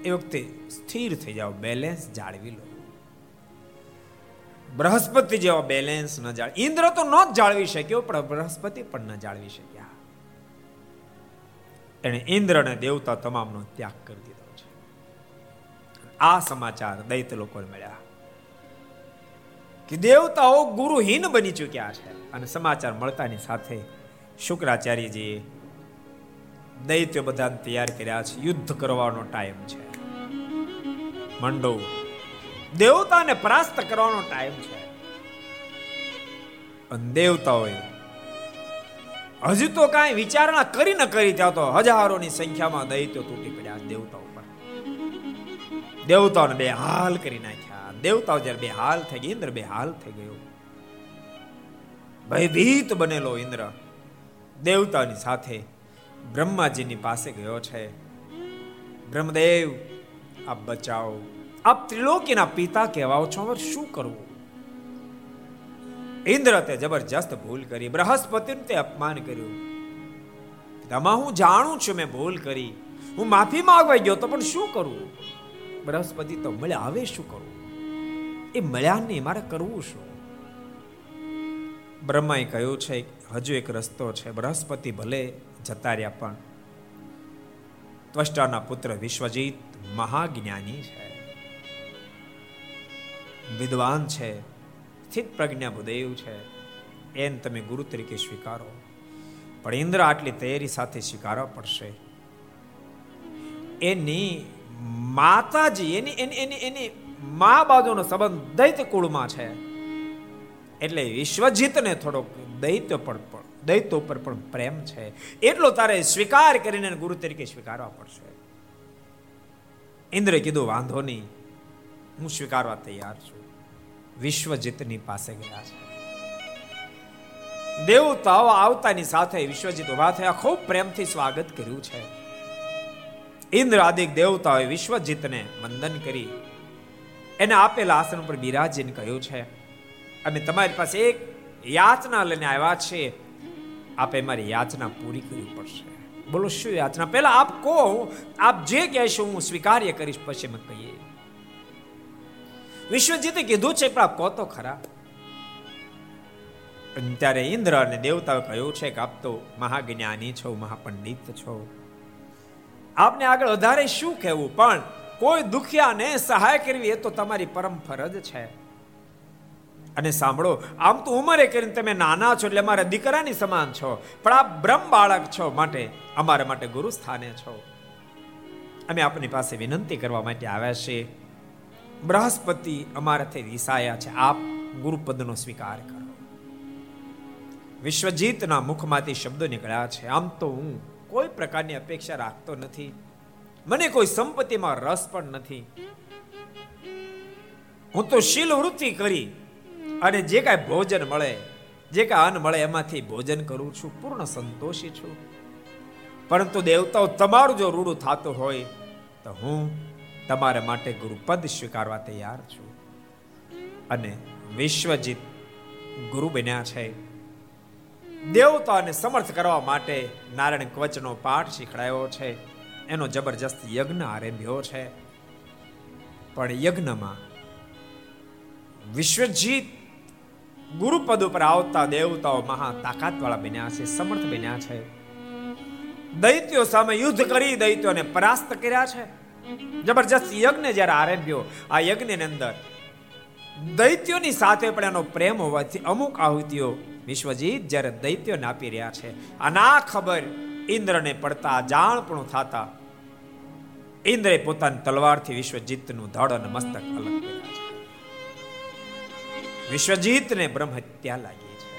[SPEAKER 2] એ વખતે સ્થિર થઈ જાઓ બેલેન્સ જાળવી લો. બૃહસ્પતિ જેવો બેલેન્સ ન જાળ ઇન્દ્ર તો ન જ જાળવી શક્યો, પણ બૃહસ્પતિ પણ ન જાળવી શક્યા. એને ઇન્દ્ર અને દેવતા તમામનો ત્યાગ કરી દીધો છે. આ સમાચાર દૈત લોકોને મળ્યા. કે દેવતાઓ ગુરુહીન બની ચૂક્યા છે. અને સમાચાર મળતાની સાથે શુક્રાચાર્યજીએ દૈત્ય બધાને તૈયાર કર્યા છે. યુદ્ધ કરવાનો ટાઈમ છે. મંડો દેવતાને પરાસ્ત કરવાનો ટાઈમ છે. અને દેવતાઓએ હજુ તો કાંઈ વિચારણા કરી ન કરી ત્યાં તો હજારોની સંખ્યામાં દૈત્યો તૂટી પડ્યા દેવતાઓ પર. દેવતાઓને બે હાલ કરી નાખ્યા. દેવતાઓ જ્યારે બે હાલ થઈ ગઈ, ઇન્દ્ર બે હાલ થઈ ગયો. ભયભીત બનેલો ઇન્દ્ર દેવતાની સાથે બ્રહ્માજીની પાસે ગયો છે. બ્રહ્મદેવ, આપ બચાવો. આપ ત્રિલોકીના પિતા કહેવાઓ છો. હવે શું કરવું? ઇન્દ્ર તે જબરજસ્ત ભૂલ કરી, બૃહસ્પતિનું તે અપમાન કર્યું. પિતામાં, હું જાણું છું મેં ભૂલ કરી. હું માફી માંગવા ગયો તો પણ શું કરવું બૃહસ્પતિ તો મળ્યા હવે શું કરવું એ મળ્યા નહીં મારે કરવું શું? બ્રહ્માએ કહ્યું છે, હજુ એક રસ્તો છે. બૃહસ્પતિ ભલે જતા રહ્યા પણ, ત્વષ્ટાના પુત્ર વિશ્વજીત મહાજ્ઞાની છે. વિદ્વાન છે, સ્થિત પ્રજ્ઞા ભૂદેવ છે, એને તમે ગુરુ તરીકે સ્વીકારો. પણ ઇન્દ્ર આટલી તૈયારી સાથે સ્વીકારવા પડશે. એની માતાજી, એની એની એની એની મા બાજુનો સંબંધ દૈત્ય કુળમાં છે. એટલે વિશ્વજીતને થોડોક દૈત્ય પણ દૈત્ય ઉપર પણ પ્રેમ છે. એટલો તારે સ્વીકાર કરીને ગુરુ તરીકે સ્વીકારવા પડશે. ઇન્દ્રે કીધું, વાંધો નહીં. હું સ્વીકારવા તૈયાર છું. વિશ્વજીતની પાસે ગયા છે. દેવતાઓ આવતાની સાથે વિશ્વજીત ઊભા થયા. ખૂબ પ્રેમથી સ્વાગત કર્યું છે. ઇન્દ્ર દેવતાઓએ વિશ્વજીતને વંદન કરી. એને આપેલા આસન ઉપર બિરાજીને કહ્યું છે, અમે તમારી પાસે એક યાચના લઈને આવ્યા છે આપે મારી યાચના પૂરી કરવી પડશે. બોલો, શું યાચના? પહેલા આપ કહો, આપ જે કહેશો હું સ્વીકાર્ય કરીશ, પછી મેં કહીએ. વિશ્વજીતે કીધું છે, પણ આપ તો ખરા. ત્યારે ઇન્દ્ર અને દેવતાએ કહ્યું છે કે આપ તો મહાજ્ઞાની છો, મહાપંડિત છો. આપને આગળ વધારે શું કહેવું? પણ કોઈ દુખિયાને સહાય કરવી એ તો તમારી પરમ ફરજ છે. અને સાંભળો, આમ તો ઉંમરે કરીને તમે નાના છો એટલે અમારા દીકરાની સમાન છો, પણ આપ બ્રહ્મ બાળક છો માટે, અમારા માટે ગુરુ સ્થાને છો. અમે આપની પાસે વિનંતી કરવા માટે આવ્યા છીએ. બૃહસ્પતિ અમારાથી વિસાયા છે. આપ ગુરુપદનો સ્વીકાર કરો. વિશ્વજીતના મુખમાંથી શબ્દો નીકળ્યા છે. આમ તો હું કોઈ પ્રકારની અપેક્ષા રાખતો નથી. મને કોઈ સંપત્તિમાં રસ પણ નથી. હું તો શીલ વૃત્તિ કરી અને જે કાંઈ ભોજન મળે, જે કાંઈ અન્ન મળે, એમાંથી ભોજન કરું છું. પૂર્ણ સંતોષી છું. પરંતુ દેવતાઓ તમારું જો રૂડું થતું હોય, તો હું તમારા માટે ગુરુપદ સ્વીકારવા તૈયાર છું. અને વિશ્વજીત ગુરુ બન્યા છે. દેવતાને સમર્થ કરવા માટે નારાયણ કવચનો પાઠ શીખડાયો છે. એનો જબરજસ્ત યજ્ઞ આરંભ્યો છે. પણ યજ્ઞમાં વિશ્વજીત ગુરુપદ ઉપર આવતા દેવતાઓ મહા તાકાતવાળા બન્યા છે, સમર્થ બન્યા છે. દૈત્યો સામે યુદ્ધ કરી દૈત્યોને પરાસ્ત કર્યા છે. જબરજસ્ત યજ્ઞ જ્યારે આરંભ્યો, આ યજ્ઞની અંદર દૈત્યોની સાથે પણ એનો પ્રેમ હોવાથી અમુક આહુતિઓ વિશ્વજીત જ્યારે દૈત્યોને આપી રહ્યા છે. આ ના ખબર ઇન્દ્રને પડતા જાણપણું થતા ઇન્દ્રે પોતાની તલવારથી વિશ્વજીતનું ધડ અને મસ્તક અલગ વિશ્વજીતને બ્રહ્મ હત્યા લાગી છે.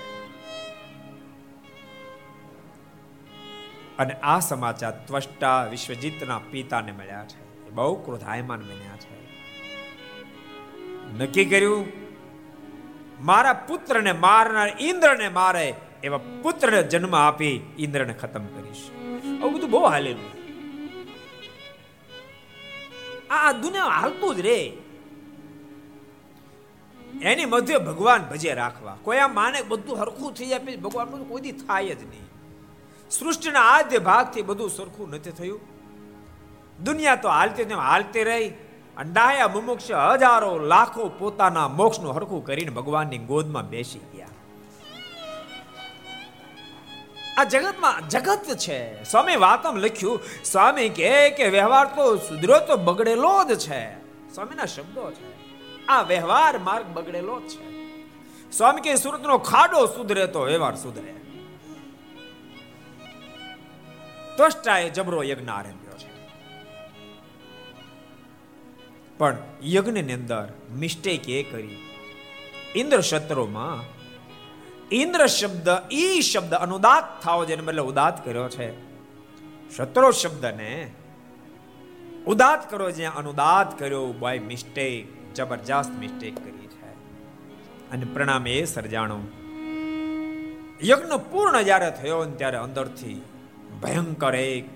[SPEAKER 2] અને આ સમાચાર ત્વષ્ટા વિશ્વજીતના પિતાને મળ્યા છે. બહુ ક્રોધાયમાન બન્યા છે. નક્કી કર્યું? મારા પુત્રને મારનાર ઇન્દ્રને મારે એવા પુત્રને જન્મ આપી ઇન્દ્રને ખતમ કરીશ. આવું બધું બહુ હાલેલું. આ દુનિયા હાલતું જ રે. એની મધ્ય ભગવાન ભજે રાખવા. કોઈ આ માને બધું હરખું થઈ જાય ભગવાન બધું કોઈ થાય જ નહીં. સૃષ્ટિના આદ્ય ભાગથી બધું સરખું નથી થયું. દુનિયા તો હાલતી ને હાલતી રહી. અંડાયા મુમુક્ષ હજારો લાખો પોતાના મોક્ષનું હરખું કરીને ભગવાનની ગોદમાં બેસી ગયા. આ જગતમાં જગત છે. સ્વામી વાતમ લખ્યું, સ્વામી કે કે વ્યવહાર તો સુધરો તો બગડેલો જ છે. સ્વામીના શબ્દો છે. આ વ્યવહાર માર્ગ બગડેલો જ છે. સ્વામી કે સુરતનો ખાડો સુધરે તો વ્યવહાર સુધરે. ત્વષ્ટાએ જબરો યજ્ઞ આરંભ્યો પણ યજ્ઞની અંદર મિસ્ટેક એ કરી. ઇન્દ્ર શત્રોમાં ઇન્દ્ર શબ્દ, ઈ શબ્દ અનુદાત થાવો જેને બદલે ઉદાત કર્યો છે. શત્રો શબ્દને ઉદાત કરો જ્યાં અનુદાત કર્યો બાય મિસ્ટેક જબરજસ્ત મિસ્ટેક કરી છે. અને પ્રણામ એ સર્જાણો. યજ્ઞ પૂર્ણ જ્યારે થયો ને ત્યારે અંદરથી ભયંકર એક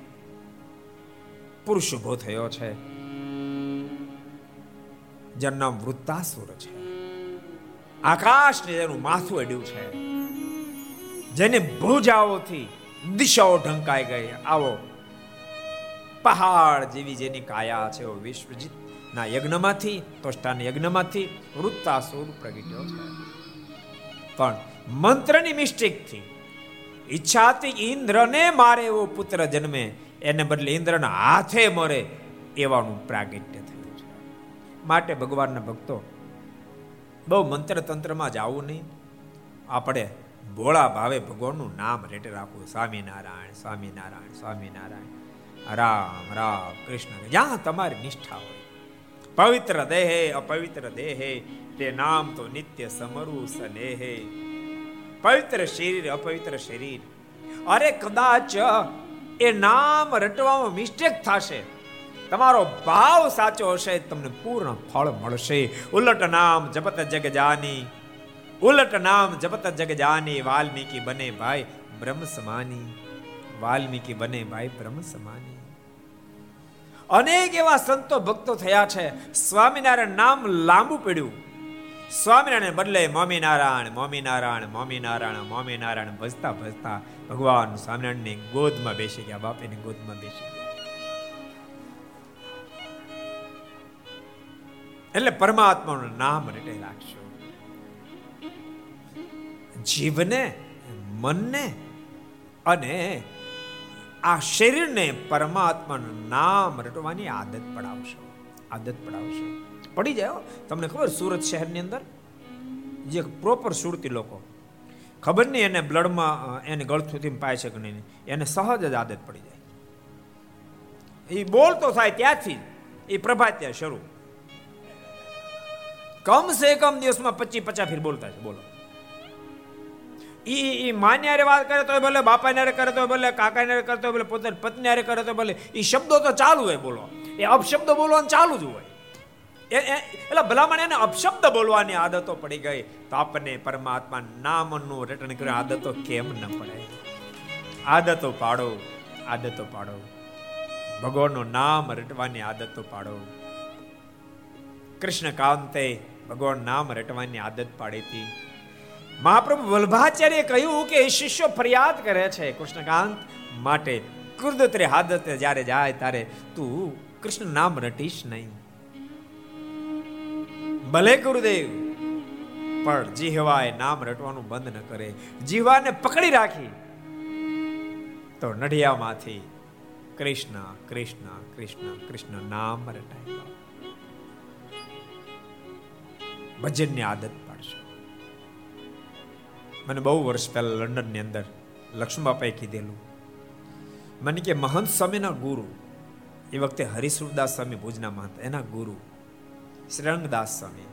[SPEAKER 2] પુરુષ ઊભો થયો છે. જેનું નામ વૃત્તાસુર છે. આકાશને જેનું માથું અડ્યું છે. જેને ભુજાઓથી દિશાઓ ઢંકાઈ ગઈ. આવો. પહાડ જેવી જેની કાયા છે વિશ્વજીત ના યજ્ઞમાંથી, તોષ્ટાન યજ્ઞમાંથી વૃત્તાસુર પ્રગટ્યો છે. પણ મંત્રની મિસ્ટેકથી ઈચ્છા હતી ઇન્દ્રને મારે એવો પુત્ર જન્મે. એને બદલે ઇન્દ્રના હાથે મરે એવાનું પ્રાગટ્ય માટે ભગવાનના ભક્તો બહુ મંત્ર તંત્રમાં જ આવું નહીં. આપણે ભોળા ભાવે ભગવાનનું નામ રેટે રાખવું. સ્વામિનારાયણ સ્વામિનારાયણ સ્વામિનારાયણ. રામ રામ, કૃષ્ણ. જ્યાં તમારી નિષ્ઠા હોય. પવિત્ર દેહે, અપવિત્ર દેહે, તે નામ તો નિત્ય સમરુ સનેહે. પવિત્ર શરીર, અપવિત્ર શરીર. અરે કદાચ એ નામ રટવામાં મિસ્ટેક થશે. તમારો ભાવ સાચો હશે તમને પૂર્ણ ફળ મળશે. ઉલટ નામ જપત જગ જાની ઉલટ નામ જપત જગ જાની વાલ્મીકી બને ભાઈ બ્રહ્મ સમાની વાલ્મીકી બને ભાઈ બ્રહ્મ સમાની અનેક એવા સંતો ભક્તો થયા છે. સ્વામિનારાયણ નામ લાંબુ પડ્યું. સ્વામિનારાયણ બદલે મોમી Narayan mommy Narayan mommy Narayan mommy Narayan ભજતા ભજતા ભગવાન સ્વામિનારાયણની ગોદમાં બેસી ગયા બાપીની ગોદમાં બેસી ગયા. એટલે પરમાત્માનું નામ રટે રાખશો? જીવને, મનને અને આ શરીરને પરમાત્માનું નામ રટવાની આદત પડાવશો. આદત પડાવશો. પડી જાય તમને ખબર સુરત શહેરની અંદર? જે પ્રોપર સુરતી લોકો. ખબર નહીં એને બ્લડમાં એને ગળથુથી પાય છે કે નહીં. એને સહજ જ આદત પડી જાય. એ બોલતો થાય ત્યાંથી એ પ્રભાત શરૂ. કમ સે કમ દિવસમાં પચીસ પચાસ ફીર બોલતા છે, બોલો. ઈ ઈ માન્યારે વાત કરે તો ભલે, બાપાને કરે તો ભલે, કાકાને કરે તો ભલે, પોતાની પત્ની કરે તો ભલે. એ શબ્દો તો ચાલુ હોય, બોલો. એ અપશબ્દ બોલવાનું ચાલુ જ હોય. એટલે ભલામણ એને અપશબ્દ બોલવાની આદતો પડી ગઈ. તો આપણને પરમાત્મા નામનું રટન કર્યું. આદતો કેમ ન પડે આદતો પાડો આદતો પાડો. ભગવાનનું નામ રટવાની આદતો પાડો. કૃષ્ણ કાંતે ભગવાન નામ રટવાની આદત પાડી મહાપ્રભુ વલ્ભાચાર્ય કહ્યું કે શિષ્યો ફરિયાદ કરે છે કૃષ્ણકાંત માટે. કુરદત્રી હાદતે જ્યારે જાય ત્યારે તું કૃષ્ણ નામ રટીશ નહીં. ભલે ગુરુદેવ, પણ જીહવાએ નામ રટવાનું બંધ ન કરે. જીવાને પકડી રાખી. તો નડિયામાંથી કૃષ્ણ કૃષ્ણ કૃષ્ણ કૃષ્ણ નામ રટાય ભજનની આદત પાડશો. મને બહુ વર્ષ પહેલા લંડનની અંદર લક્ષ્મણબાપાએ કીધેલું, મને કે મહંત સ્વામીના ગુરુ. એ વખતે હરિશ્રુદાસ સ્વામી ભુજના મહંત, એના ગુરુ શ્રીરંગદાસ સ્વામી.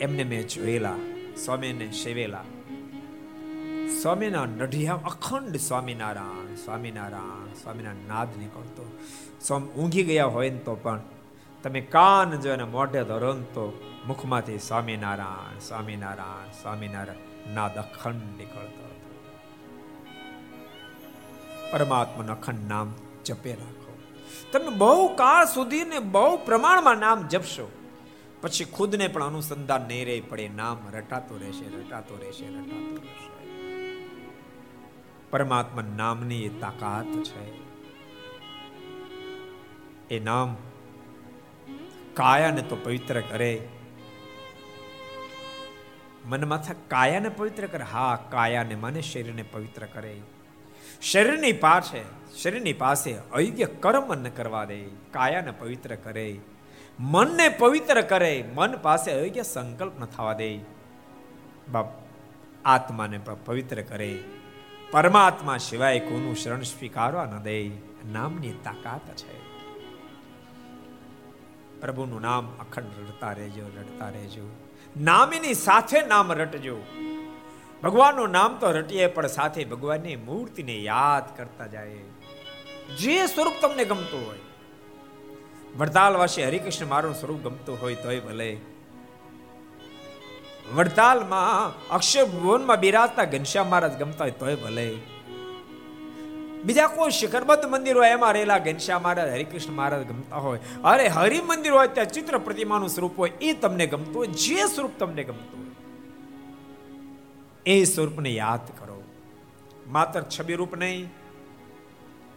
[SPEAKER 2] એમને મેં જોયેલા, સ્વામીને સેવેલા. સ્વામીના નઢિયા અખંડ સ્વામિનારાયણ સ્વામિનારાયણ સ્વામિનારાયણ નાદ નીકળતો. સ્વામ ઊંઘી ગયા હોય ને તો પણ તમે કાન જો એને મોઢે ધરો તો મુખમાંથી સ્વામિનારાયણ સ્વામિનારાયણ સ્વામિનારાયણ નાદ અખંડ નીકળતો હતો. પરમાત્માનું અખંડ નામ જપે રાખો. તમે બહુ કાળ સુધી ને બહુ પ્રમાણમાં નામ જપશો. પછી ખુદને પણ અનુસંધાન નહીં રહી પડે નામ રટાતો રહેશે રટાતો રહેશે રટાતો રહેશે. પરમાત્મા નામની એ તાકાત છે. એ નામ કાયાને તો પવિત્ર કરે મન માથા કાયાને પવિત્ર કરે? હા, કાયાને મને, શરીરને પવિત્ર કરે. શરીરની પાસે શરીરની પાસે અયોગ્ય કર્મ ન કરવા દે. કાયાને પવિત્ર કરે. મનને પવિત્ર કરે. મન પાસે અયોગ્ય સંકલ્પ ન થવા દે. બાપ, આત્માને પવિત્ર કરે. પરમાત્મા સિવાય કોનું શરણ સ્વીકારવા ન દે. નામની તાકાત છે. પ્રભુનું નામ અખંડ રડતા રહેજો રડતા રહેજો. નામની સાથે નામ રટજો. ભગવાનનું નામ તો રટીએ, પણ સાથે ભગવાનની મૂર્તિને યાદ કરતા જાય. જે સ્વરૂપ તમને ગમતું હોય. વડતાલવાસી હરિકૃષ્ણ મારું સ્વરૂપ ગમતું હોય તોય ભલે. વડતાલમાં અક્ષય ભુવનમાં બિરાજતા ઘનશ્યામ મહારાજ ગમતા હોય તોય ભલે. બીજા કોઈ શિખરબદ્ધ મંદિર હોય એમાં રહેલા ઘનશ્યામ મહારાજ, હરિકૃષ્ણ મહારાજ ગમતા હોય. અરે હરિ મંદિર હોય ત્યાં ચિત્ર પ્રતિમાનું સ્વરૂપ હોય, એ તમને ગમતું હોય, જે સ્વરૂપ તમને ગમતું હોય, એ સ્વરૂપને યાદ કરો. માત્ર છબી રૂપ નહીં,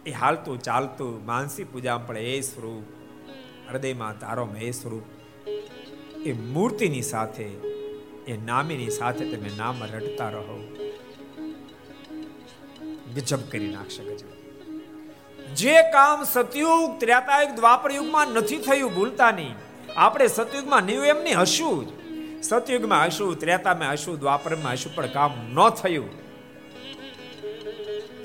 [SPEAKER 2] એ હાલતું ચાલતું માનસી પૂજા પણ એ સ્વરૂપ, હૃદયમાં તારો એ સ્વરૂપ. એ મૂર્તિની સાથે, એ નામીની સાથે તમે નામ રટતા રહો. ગજબ કરી નાખશે, ગજબ. જે કામ સતયુગ, ત્રેતાયુગ દ્વાપર યુગમાં નથી થયું, ભૂલતા નહીં. આપણે સતયુગમાં નહીં એમ નહીં, હશું સતયુગમાં હશું, ત્રેતામાં હશું, દ્વાપરમાં હશું, પણ કામ ન થયું.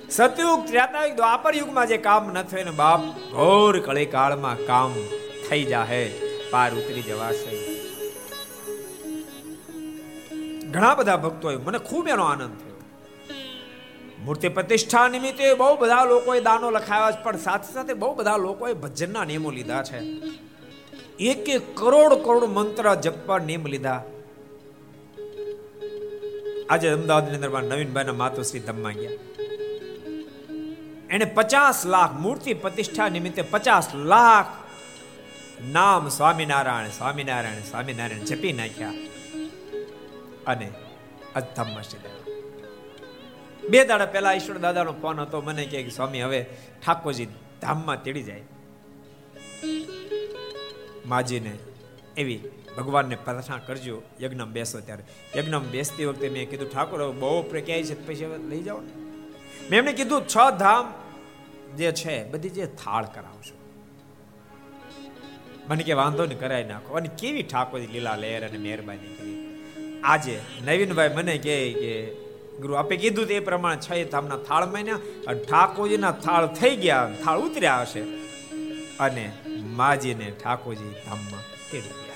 [SPEAKER 2] સતયુગ, ત્રેતાયુગ દ્વાપર યુગમાં જે કામ ન થયું ને બાપ, ઘોર કળી કાળમાં કામ થઈ જાહે, પાર ઉતરી જવાશે. ઘણા બધા ભક્તો મને ખૂબ એનો આનંદ મૂર્તિ પ્રતિષ્ઠા નિમિત્તે બહુ બધા લોકોએ દાનો લખાવ્યા છે, પણ સાથે સાથે બહુ બધા લોકોએ ભજનના નિયમો લીધા છે. એક એક કરોડ કરોડ મંત્ર જપવા નિયમ લીધા. આજે અમદાવાદની અંદરમાં નવીનભાઈના માતુશ્રી ધમમાં ગયા. એને પચાસ લાખ મૂર્તિ પ્રતિષ્ઠા નિમિત્તે પચાસ લાખ નામ સ્વામિનારાયણ સ્વામિનારાયણ સ્વામિનારાયણ જપી નાખ્યા. અને અધમ્મ બે દાડા પહેલા ઈશ્વર દાદાનો ફોન હતો, મને કે, સ્વામી, હવે ઠાકોરજી ધામમાં તેડી જાય. માજીને એવી ભગવાનને પ્રાર્થના કરજો, યજ્ઞમ બેસો ત્યારે. યજ્ઞમ બેસતી વખતે મેં કીધું, ઠાકોર બહુ પ્રક્રિયા છે? હવે લઈ જાઓ મેં એમને કીધું, છ ધામ જે છે, બધી જે થાળ કરાવશો. મને કે વાંધો ને કરાવી નાખો. અને કેવી ઠાકોરજી લીલા લહેર અને મહેરબાની કરી. આજે નવીનભાઈ મને કહે કે ગુરુ, આપે કીધું તે પ્રમાણે છ ધામના થાળ માન્યા ઠાકોરજીના થાળ થઈ ગયા થાળ ઉતર્યા હશે. અને માજીને ઠાકોરજી ધામમાં તેડી ગયા.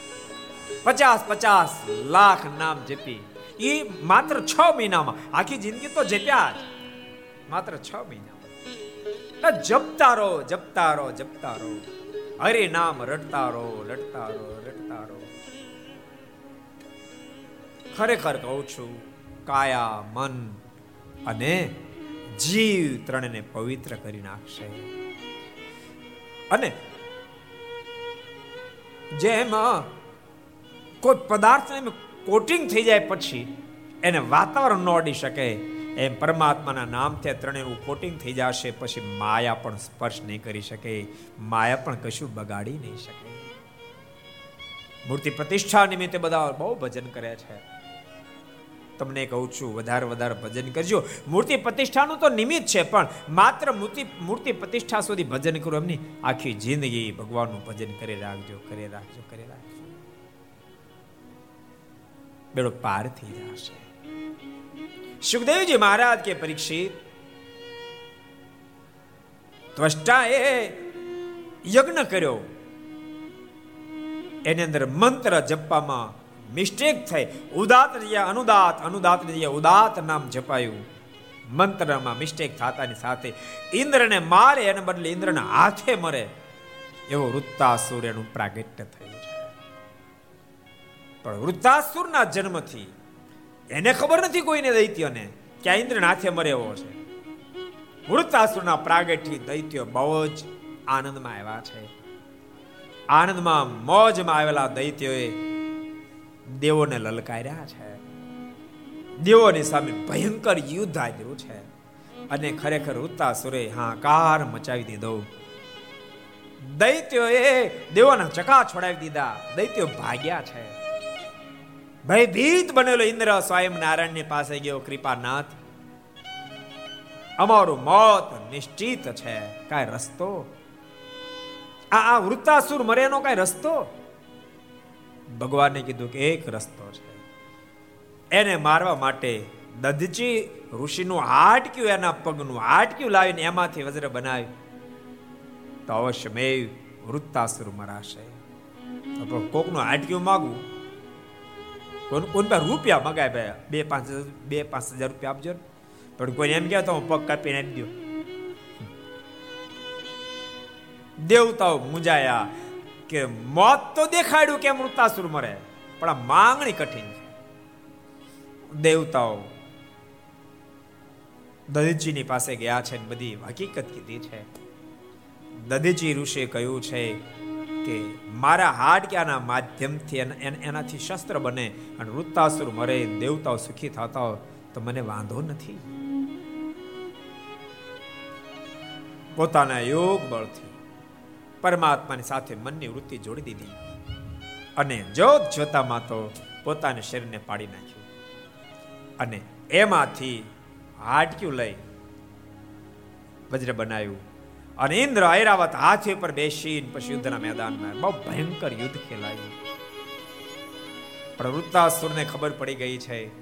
[SPEAKER 2] પચાસ પચાસ લાખ નામ જપી. એ માત્ર છ મહિનામાં, આખી જિંદગી તો જપ્યા જ. માત્ર છ મહિનામાં. જપતા રહો જપતા રહો જપતા રહો હરે નામ રટતા રહો રટતા રહો રટતા રહો ખરેખર કહું છું કાયા, મન અને જીવ ત્રણને પવિત્ર કરી નાખશે. અને જેમ કોઈ પદાર્થ કોટિંગ થઈ જાય પછી, એને વાતાવરણ ન અડી શકે, એમ પરમાત્માના નામથી ત્રણેયનું કોટિંગ થઈ જશે, પછી માયા પણ સ્પર્શ નહીં કરી શકે, માયા પણ કશું બગાડી નહીં શકે. મૂર્તિ પ્રતિષ્ઠા નિમિત્તે બધા બહુ ભજન કરે છે. તમને કહું છું, વધારે વધારે ભજન કરજો. મૂર્તિ પ્રતિષ્ઠાનું તો નિમિત્ત છે, પણ માત્ર મૂર્તિ મૂર્તિ પ્રતિષ્ઠા સુધી ભજન કરો એમની. આખી જિંદગી ભગવાનનું ભજન કરી રાખજો કરી રાખજો કરી રાખજો. બેડો પાર થઈ જશે. સુખદેવજી મહારાજ કે પરીક્ષિત, ત્વષ્ટાએ યજ્ઞ કર્યો. એની અંદર મંત્ર જપવામાં મિસ્ટેક થઈ. ઉદાત જગ્યા અનુદાત અનુદાત જગ્યા ઉદાત નામ જપાયું. મંત્રમાં મિસ્ટેક થતાની સાથે ઇન્દ્રને મારે એને બદલે ઇન્દ્રના હાથે મરે. એવો વૃત્તાસુર એનું પ્રાગટ્ય થયું છે. પણ વૃત્તાસુરના જન્મથી એને ખબર નથી કોઈને દૈત્યને કે ઇન્દ્રના હાથે મરે એવો છે. વૃત્તાસુરના પ્રાગટ્ય દૈત્ય બહુ જ આનંદમાં આવ્યા છે. આનંદમાં મોજમાં આવેલા દૈત્યોએ દેવોને લલકાર્યા છે. દેવોની સામે ભયંકર યુદ્ધ આદર્યું છે. અને ખરેખર ઉત્તાસુરે હાકાર મચાવી દીધો. દૈત્યોએ દેવોના ચકા છોડાવી દીધા. દૈત્યો ભાગ્યા છે. ભયભીત બનેલો ઇન્દ્ર સ્વયં નારાયણની પાસે ગયો કૃપાનાથ. અમારું મોત નિશ્ચિત છે. કાંઈ રસ્તો? આ આ વૃત્તાસુર મરેનો કાંઈ રસ્તો? ભગવાને કીધું કે એક રસ્તો છે. એને મારવા માટે દધચી ઋષિનું હાટક્યું એના પગનું હાટક્યું લાવીને એમાંથી વજ્ર બનાવ્યું તો અવશ્ય મેં વૃત્તાસુર મરાશે. કોકનું હાટક્યું માગવું? કોણ કોણ પાસે રૂપિયા મગાય ભાઈ? બે પાંચ બે પાંચ હજાર રૂપિયા આપજો પણ કોઈ એમ કહેતો, હું પગ કાપીને આપી દો દેવતાઓ મુંજાયા. કે મોત તો દેખાડ્યું કે મૃતાસુર મરે, પણ આ માંગણી કઠિન છે. દેવતાઓ દધીજીની પાસે ગયા છે બધી હકીકત કીધી છે. દધીજી ઋષિએ કહ્યું છે કે મારા હાડક્યાના માધ્યમથી એનાથી શસ્ત્ર બને અને વૃત્તાસુર મરે, દેવતાઓ સુખી થતા તો મને વાંધો નથી. પોતાના યોગ બળથી પરમાત્માની સાથે મનની વૃત્તિ જોડી દીધી અને જોત જોતામાં તો પોતાના શરીરને પાડી નાખ્યું. અને એમાંથી હાડક્યું લઈ વજ્ર બનાવ્યું. અને ઇન્દ્ર ઐરાવત હાથી પર બેસીને પછી યુદ્ધના મેદાનમાં બહુ ભયંકર યુદ્ધ ખેલાયું. પણ વૃત્તાસુરને ખબર પડી ગઈ છે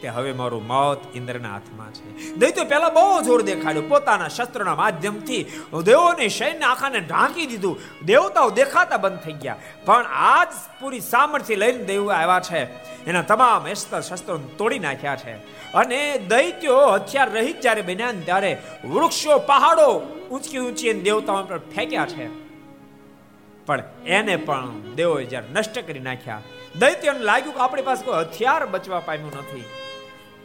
[SPEAKER 2] કે હવે મારું મોત ઇન્દ્રના હાથમાં છે. દૈત્ય પહેલા બહુ જોર દેખાડ્યું. પોતાના શસ્ત્રના માધ્યમથી દેવોની સૈન્ય આખાને ઢાંકી દીધું. દેવતાઓ દેખાતા બંધ થઈ ગયા. પણ આજ પૂરી સામર્થ્ય લઈને દેવ આવ્યા છે. એના તમામ અસ્ત્ર શસ્ત્રો તોડી નાખ્યા છે. અને દૈત્યો હથિયાર રહિત જ્યારે બન્યા ત્યારે વૃક્ષો, પહાડો ઊંચકી ઊંચી દેવતાઓ પર ફેંક્યા છે. પણ એને પણ દેવોએ જ્યારે નષ્ટ કરી નાખ્યા દૈત્યને લાગ્યું કે આપણી પાસે કોઈ હથિયાર બચવા પામ્યું નથી.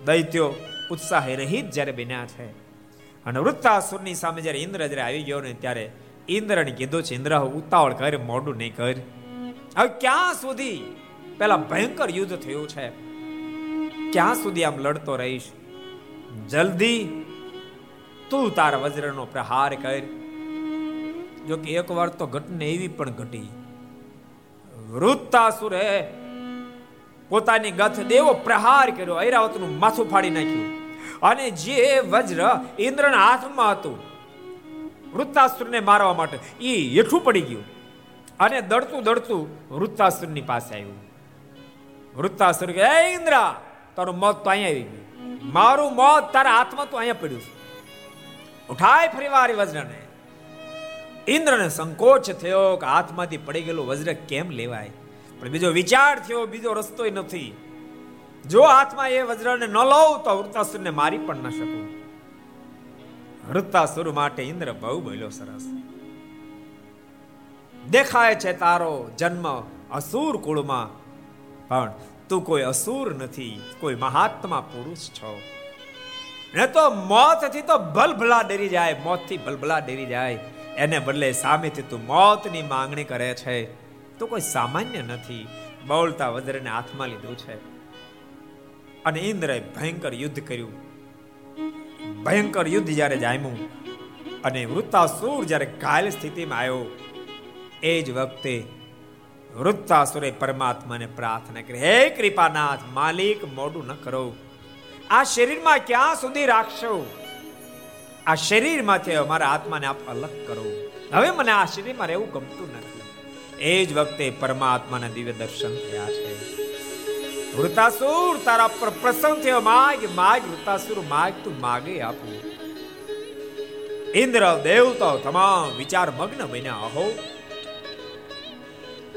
[SPEAKER 2] દૈત્યો ઉત્સાહ રહિત જ્યારે બન્યા છે. અને વૃત્તાસુરની સામે જ્યારે ઇન્દ્ર જ્યારે આવી ગયો ને ત્યારે ઇન્દ્રને કીધું છે, ઇન્દ્ર ઉતાવળ કર, મોડું નહીં કર. હવે ક્યાં સુધી પેલા ભયંકર યુદ્ધ થયું છે? ક્યાં સુધી આમ લડતો રહીશ? જલ્દી તું તારા વજ્રનો પ્રહાર કર. જો કે એકવાર તો ઘટને એવી પણ ઘટી. વૃત્તાસુરે પોતાની ગથ દેવો પ્રહાર કર્યો, ઐરાવતનું માથું ફાડી નાખ્યું. અને જે વજ્ર ઇન્દ્રના હાથમાં હતું, વૃત્તાસુરને મારવા માટે એ હેઠું પડી ગયું. અને દડતું દડતું વૃત્તાસુરની પાસે આવ્યું. વૃત્તાસુર કે ઇન્દ્રા, તારું મોત તો અહીંયા આવી ગયું. મારું મોત તારા હાથમાં તો અહીંયા પડ્યું છે. ઉઠાય ફરી વજ્રને. ઇન્દ્રને સંકોચ થયો કે હાથમાંથી પડી ગયેલું વજ્ર કેમ લેવાય? પણ બીજો વિચાર થયો, બીજો રસ્તો નથી. જો હાથમાં એ વજ્રને ન લઉં, તો વૃત્તાસુરને મારી પણ ન શકું. વૃત્તાસુર માટે ઇન્દ્ર બહુ બોલ્યો સરસ. દેખાય છે તારો જન્મ અસુર કુળમાં, પણ તું કોઈ અસુર નથી, કોઈ મહાત્મા પુરુષ છો. ને તો મોતથી તો ભલભલા ડરી જાય, મોતથી ભલભલા ડરી જાય. એને બદલે સામેથી તું મોતની માંગણી કરે છે. તો કોઈ સામાન્ય નથી. બોલતા વજ્રને હાથમાં લીધું છે. અને ઇન્દ્રએ ભયંકર યુદ્ધ કર્યું. ભયંકર યુદ્ધ જ્યારે જામ્યું અને વૃત્તાસુર જ્યારે ઘાયલ સ્થિતિમાં આવ્યો, એ જ વખતે વૃત્તાસુરે પરમાત્માને પ્રાર્થના કરી, હે કૃપાનાથ, માલિક, મોડું ન કરો. આ શરીરમાં ક્યાં સુધી રાખશો? આ શરીરમાંથી અમારા આત્માને આપ અલગ કરો. હવે મને આ શરીરમાં રહેવું ગમતું નથી એ જ વખતે પરમાત્માના દિવ્ય દર્શન થયા છે. વૃતાસુર, તારા પર પ્રસન્ન થયો માગ માગ વૃતાસુર માગ તું માગે આપું. ઇન્દ્ર દેવતાઓ તમામ વિચાર મગ્ન બન્યા અહો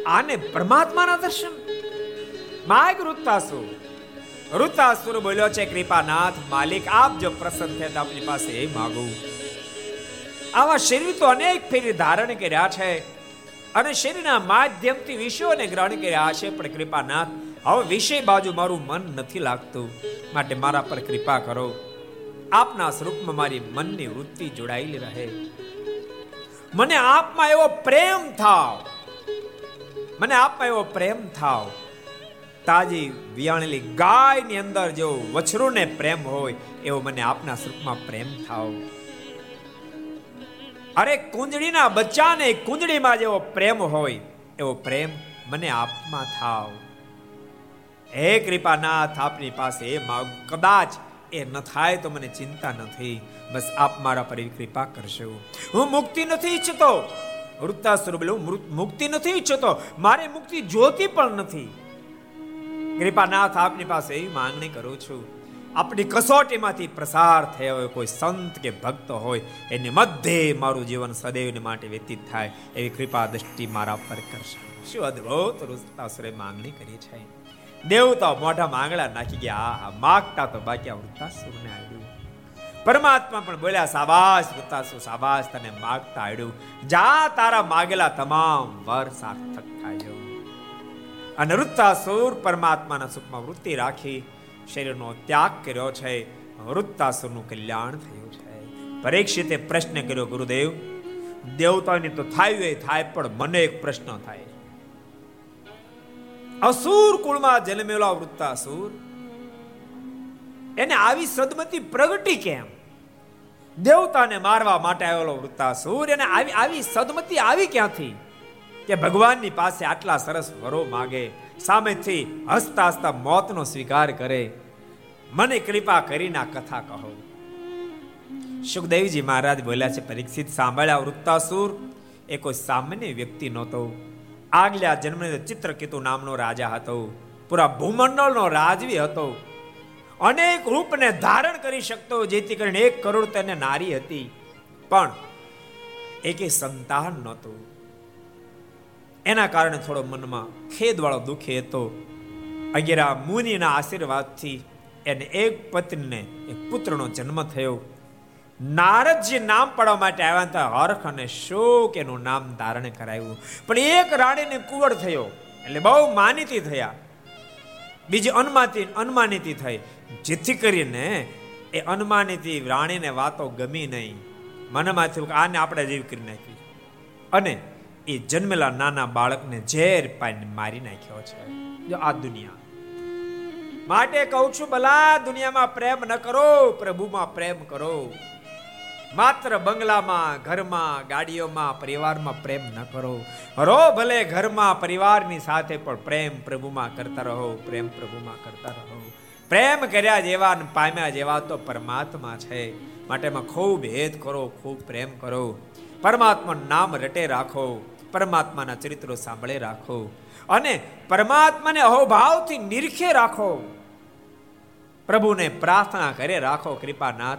[SPEAKER 2] આને પરમાત્માના દર્શન? માગ વૃતાસુર. વૃતાસુર બોલ્યો છે, કૃપાનાથ, માલિક, આપ જો પ્રસન્ન થયા આપની પાસે એ માગું. આવા શરીર તો અનેક ફેરી ધારણ કર્યા છે. અને શરીરના માધ્યમથી વિષયોને ગ્રહણ કર્યા છે પણ કૃપાનાથ, હવે વિષય બાજુ મારું મન નથી લાગતું. માટે મારા પર કૃપા કરો. આપના સ્વરૂપમાં મારી મનની વૃત્તિ જોડાયેલી રહે. મને આપમાં એવો પ્રેમ થાવ. મને આપમાં એવો પ્રેમ થાવ. તાજી વિયાણેલી ગાયની અંદર જેવો વછરુને પ્રેમ હોય, એવો મને આપના સ્વરૂપમાં પ્રેમ થાવ. અરે કુંજડીના બચ્ચાને કુંજડીમાં જેવો પ્રેમ હોય, એવો પ્રેમ મને આપમાં થાવ. હે કૃપાનાથ, આપની પાસે એ માગ કદાચ એ ન થાય તો મને ચિંતા નથી. બસ આપ મારા પર કૃપા કરશો. હું મુક્તિ નથી ઈચ્છતો. વૃત્તાસુર બોલું મુક્તિ નથી ઈચ્છતો. મારે મુક્તિ જોતી પણ નથી. કૃપાનાથ, આપની પાસે એવી માંગણી કરું છું. આપણી કસોટીમાંથી પ્રસાર થયો હોય, કોઈ સંત કે ભક્ત હોય, એની મધ્યે મારું જીવન સદૈવને માટે વ્યતીત થાય, એવી કૃપા દ્રષ્ટિ મારા પર કરશે. શું અદ્ભુત વૃત્તાસુરે માંગણી કરી છે. દેવતા મોઢા માંગડા નાખી ગયા આ માગતા તો બાકી આ વૃત્તાસુરને આવ્યું પરમાત્મા પણ બોલ્યા સાબાસ વૃત્તાસુર સાબાસ તને માગતા આવ્યું જા તારા માગેલા તમામ વર સાર્થક થાય. અને વૃત્તાસુર પરમાત્માના સુખમાં વૃત્તિ રાખી શરીરનો ત્યાગ કર્યો છે. વૃત્તાસુરનું કલ્યાણ થયું છે. પરીક્ષિતે પ્રશ્ન કર્યો, ગુરુદેવ, દેવતાની તો થાય થાય, પણ મને એક પ્રશ્ન થાય. અસુર કુળમાં જન્મેલો વૃત્તાસુર એને આવી સદમતી પ્રગટી કેમ? દેવતાને મારવા માટે આવેલો વૃત્તાસુર એને આવી આવી સદમતી આવી ક્યાંથી? કે ભગવાનની પાસે આટલા સરસ વરો માગે સામેથી હસતા હસતા મોતનો સ્વીકાર કરે. મને કૃપા કરીને આ કથા કહો. સુખદેવજી મહારાજ બોલ્યા છે, પરીક્ષિત સાંભળ્યા વૃત્તાસુર, એ કોઈ સામાન્ય વ્યક્તિ નહોતો. આગલા જન્મને ચિત્રકેતુ નામનો રાજા હતો. પૂરા ભૂમંડળનો રાજવી હતો. અનેક રૂપને ધારણ કરી શકતો, જેથી કરીને એક કરોડ તેને નારી હતી. પણ એકે સંતાન નહોતું. એના કારણે થોડો મનમાં ખેદવાળો દુઃખે હતો. અગિયારા મુનિના આશીર્વાદથી એને એક પત્નીને એક પુત્રનો જન્મ થયો. નારદજી નામ પાડવા માટે આવ્યા હતા, હરખ અને શોક એનું નામ ધારણ કરાયું. પણ એક રાણીને કુંવર થયો, એટલે બહુ માનીતી થયા. બીજી અનમાતી, અનમાનીતી થઈ. જેથી કરીને એ અનમાનીતી રાણીને વાતો ગમી નહીં. મનમાં થયું કે આને આપણે જેવી કરી નાખી. અને એ જન્મેલા નાના બાળકને ઝેર પાઈને મારી નાખ્યો છે. જો આ દુનિયા. માટે કહું છું, ભલા દુનિયામાં પ્રેમ ન કરો, પ્રભુમાં પ્રેમ કરો. માત્ર બંગલામાં, ઘરમાં, ગાડીઓમાં, પરિવારમાં પ્રેમ ન કરો. રો ભલે ઘરમાં, પરિવારની સાથે પણ પ્રેમ પ્રભુમાં કરતા રહો, પ્રેમ પ્રભુમાં કરતા રહો. પ્રેમ કર્યા જેવા પામ્યા જેવા તો પરમાત્મા છે. માટે ખૂબ હેત કરો, ખૂબ પ્રેમ કરો. પરમાત્મા નામ રટે રાખો. પરમાત્માના ચરિત્રો સાંભળે રાખો. અને પરમાત્માને અહોભાવથી નિરખે રાખો. પ્રભુને પ્રાર્થના કરે રાખો, કૃપાનાથ.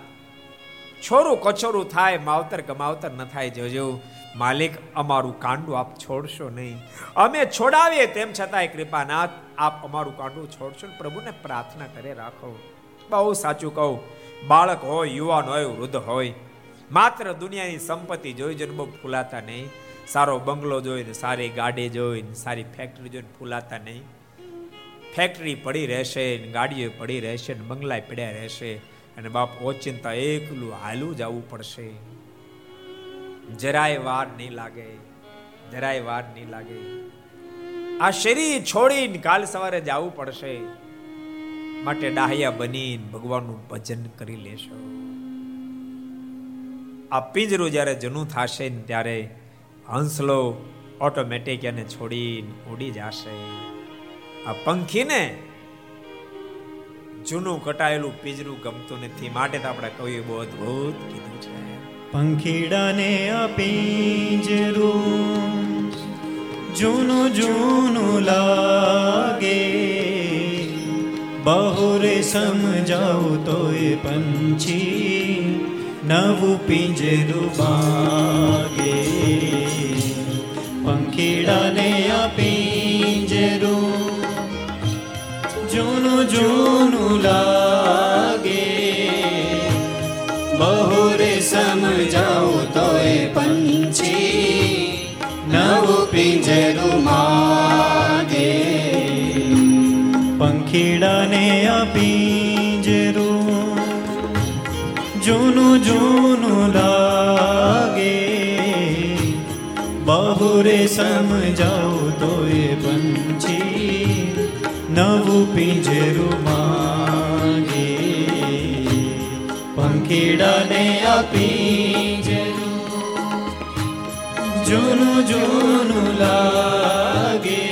[SPEAKER 2] છોરું કચોરું થાય, માવતર કમાવતર ન થાય, જોજો. માલિક, અમારું કાંડું આપ છોડશો નહીં. અમે છોડાવીએ તેમ છતાંય, કૃપાનાથ, આપ અમારું કાંડું છોડશો પ્રભુને પ્રાર્થના કરે રાખો. બહુ સાચું કહું. બાળક હોય, યુવાન હોય, વૃદ્ધ હોય, માત્ર દુનિયાની સંપત્તિ જોઈ જન્મ ફૂલાતા નહીં. સારો બંગલો જોઈને, સારી ગાડી જોઈને, સારી ફેક્ટરી જોઈને ફૂલાતા નહીં. ફેક્ટરી પડી રહેશે, ને ગાડીઓ પડી રહેશે, ને બંગલા પડ્યા રહેશે, અને બાપ ઓચિંતા એકલું હાલું જવું પડશે. જરાય વાર નહીં લાગે, જરાય વાર નહીં લાગે. આ શરીર છોડીને કાલ સવારે જવું પડશે. માટે ડાહ્યા બનીને ભગવાનનું ભજન કરી લેશો. આ પિંજરું જ્યારે જૂનું થશે ને ત્યારે હંસલો ઓટોમેટિક એને છોડીને ઉડી જશે. આ પંખીને જૂનું કટાયેલું પીજરું ગમતું નથી. માટે તો આપણે કવિએ બહુ અદભુત કીધું છે.
[SPEAKER 1] પંખીડાને અપીજરું જૂનું જૂનું લાગે. બહુ સમજાવું તો એ પંછી નવું પિંજરું બાગે પંખીડાને આ પિંજરું જૂનું જૂનું લાગે. બહુ રે સમજાવું તો પંછી નવું પિંજરું માગે. પંખીડાને આ જૂનું લાગે. બહુરે સમજાવું તો એ પંછી નવું પિંજરું માગે. પંખીડાને આ પિંજરું જૂનું જૂનું લાગે.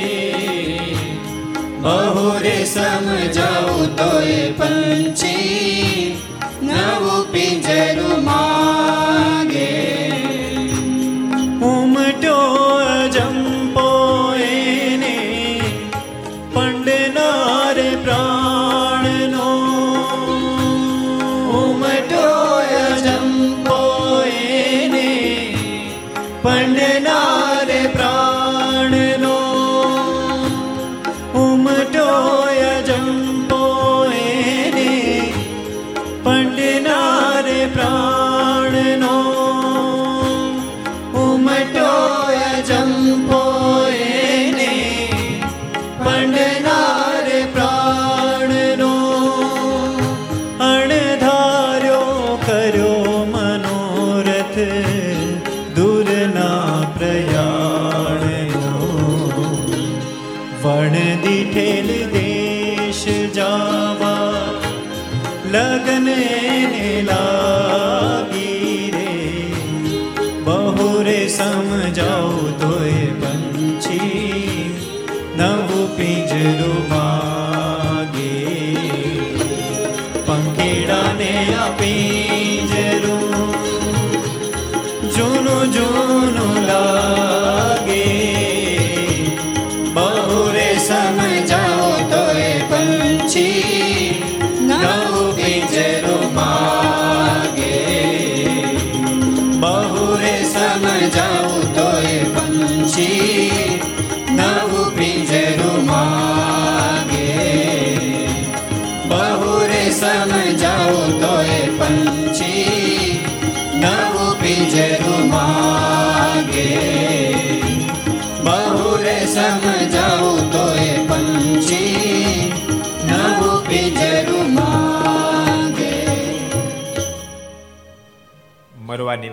[SPEAKER 1] બહુરે સમજાવું તો એ પંછી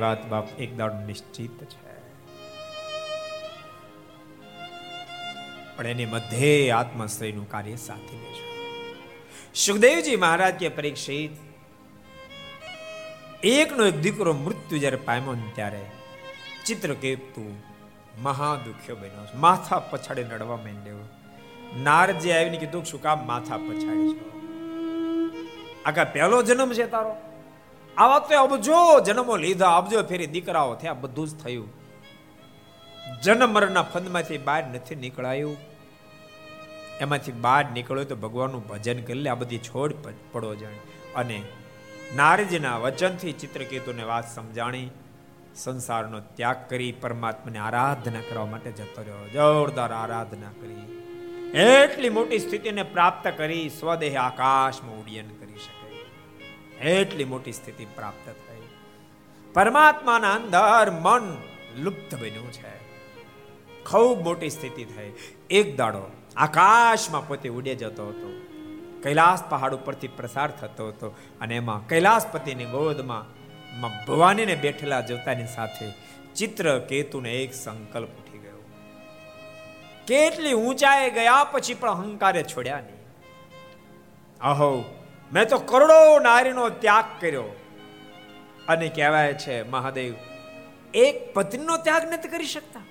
[SPEAKER 2] મરવાની વાત બાપ એક નિશ્ચિત છે. પણ એની મધ્યે આત્મશ્રેયનું કાર્ય સાથી લે છે. સુખદેવજી મહારાજ કે પરીક્ષિત, એકનો એક દીકરો મૃત્યુ જ્યારે પામ્યો ને ત્યારે ચિત્રકેતુ મહાદુખ્ય બન્યો છે. માથા પછાડી નડવા માંડ્યો. નારજી આવીને કીધું શું કામ માથા પછાડી છો? આખા પહેલો જન્મ છે તારો? આવા તો અબજો જન્મો લીધા અબજો ફેરી દીકરાઓ થયા, બધું જ થયું. જન્મરના ફંદમાંથી બહાર નથી નીકળાયું. એમાંથી બહાર નીકળ્યો તો ભગવાનનું ભજન કરી લે, આ બધી છોડ પડો જાણે. અને નારજીના વચનથી ચિત્રકેતુને વાત સમજાણી, સંસારનો ત્યાગ કરી, પરમાત્માને આરાધના કરવા માટે જતો રહ્યો. જોરદાર આરાધના કરી. એટલી મોટી સ્થિતિને પ્રાપ્ત કરી, સ્વદેહ આકાશમાં ઉડ્ડયન એટલી મોટી સ્થિતિ પ્રાપ્ત થઈ. પરમાત્માના અંદર મન લુપ્ત બન્યું છે. ખૂબ મોટી સ્થિતિ થઈ. એક દાડો આકાશમાં પોતે ઉડે જતો હતો. કૈલાસ પહાડ ઉપરથી પ્રસાર થતો હતો અને એમાં કૈલાસપતિની ગોદમાં ભવાનીને બેઠેલા જોતાની સાથે ચિત્ર, કેતુને એક સંકલ્પ ઉઠી ગયો. કેટલી ઊંચાઈ ગયા પછી પણ અહંકારે છોડ્યા નહીં. અહો મેં તો કરોડો નારીનો ત્યાગ કર્યો. અને કહેવાય છે, મહાદેવ, એક પત્નીનો ત્યાગ નથી કરી શકતા.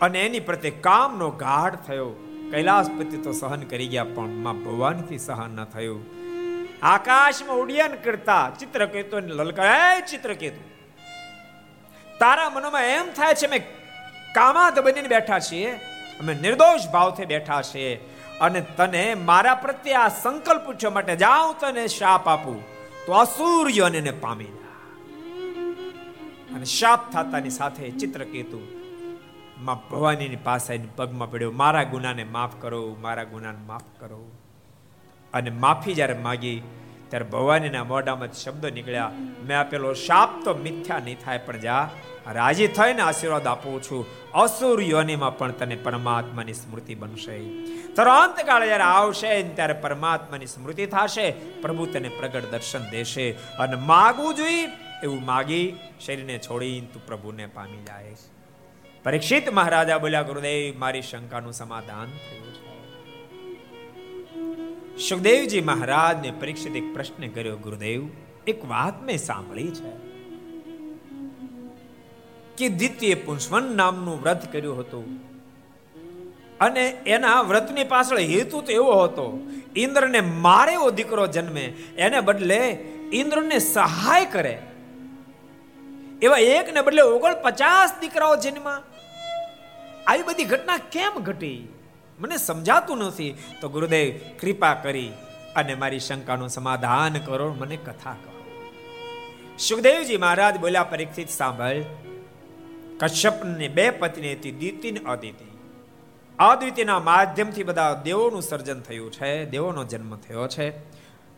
[SPEAKER 2] અને એની પ્રત્યે કામનો ગાઢ થયો. કૈલાસપતિ તો સહન કરી ગયા, પણ માં ભગવાનથી સહન ન થયું. આકાશમાં ઉડ્ડયન કરતા ચિત્રકેતુ લલકાય ચિત્રકેતુ, તારા મનમાં એમ થાય છે મેં કામાત બનીને બેઠા છીએ. અમે નિર્દોષ ભાવથી બેઠા છીએ. અને તને મારા પ્રત્યે આ સંકલ્પ પૂછવા માટે જાઉં તને શાપ આપું. તો અસૂર્ય એને પામી અને શાપ થતાની સાથે ચિત્રકેતુ માં ભવાનીની પાસે પગમાં પડ્યો, મારા ગુનાને માફ કરો, મારા ગુનાને માફ કરો. અને માફી જ્યારે માગી, ત્યારે ભવાનીના મોઢામાં શબ્દો નીકળ્યા, મેં આપેલો શાપ તો મિથ્યા નહીં થાય, પણ જા રાજી થઈને આશીર્વાદ આપું છું. અસુર યોનિમાં પણ તને પરમાત્માની સ્મૃતિ બનશે. તરંત કાળે જ્યારે આવશે ત્યારે પરમાત્માની સ્મૃતિ થશે. પ્રભુ તને પ્રગટ દર્શન દેશે. અને માગવું જોઈએ એવું માગી શરીરને છોડી તું પ્રભુને પામી જાય. પરીક્ષિત મહારાજા બોલ્યા, ગુરુદેવ, મારી શંકાનું સમાધાન થયું છે. સુખદેવજી મહારાજને પરીક્ષિત એક પ્રશ્ન કર્યો, ગુરુદેવ, એક વાત મેં સાંભળી છે. કે દ્વિતીય પુંસવન નામનું વ્રત કર્યું હતું. અને એના વ્રતની પાછળ હેતુ તો એવો હતો, ઇન્દ્રને મારે એવો દીકરો જન્મે, એને બદલે ઇન્દ્રને સહાય કરે. એવા એકને બદલે ઓગણ પચાસ દીકરાઓ જન્મા આવી બધી ઘટના કેમ ઘટી? મને સમજાતું નથી. તો ગુરુદેવ, કૃપા કરી અને મારી શંકાનું સમાધાન કરો, મને કથા કહો. સુખદેવજી મહારાજ બોલ્યા પરીક્ષિત સાંભળ કશ્યપની બે પત્ની હતી દીતિ ને અદિતિ અદિતિના માધ્યમથી બધા દેવોનું સર્જન થયું છે, દેવોનો જન્મ થયો છે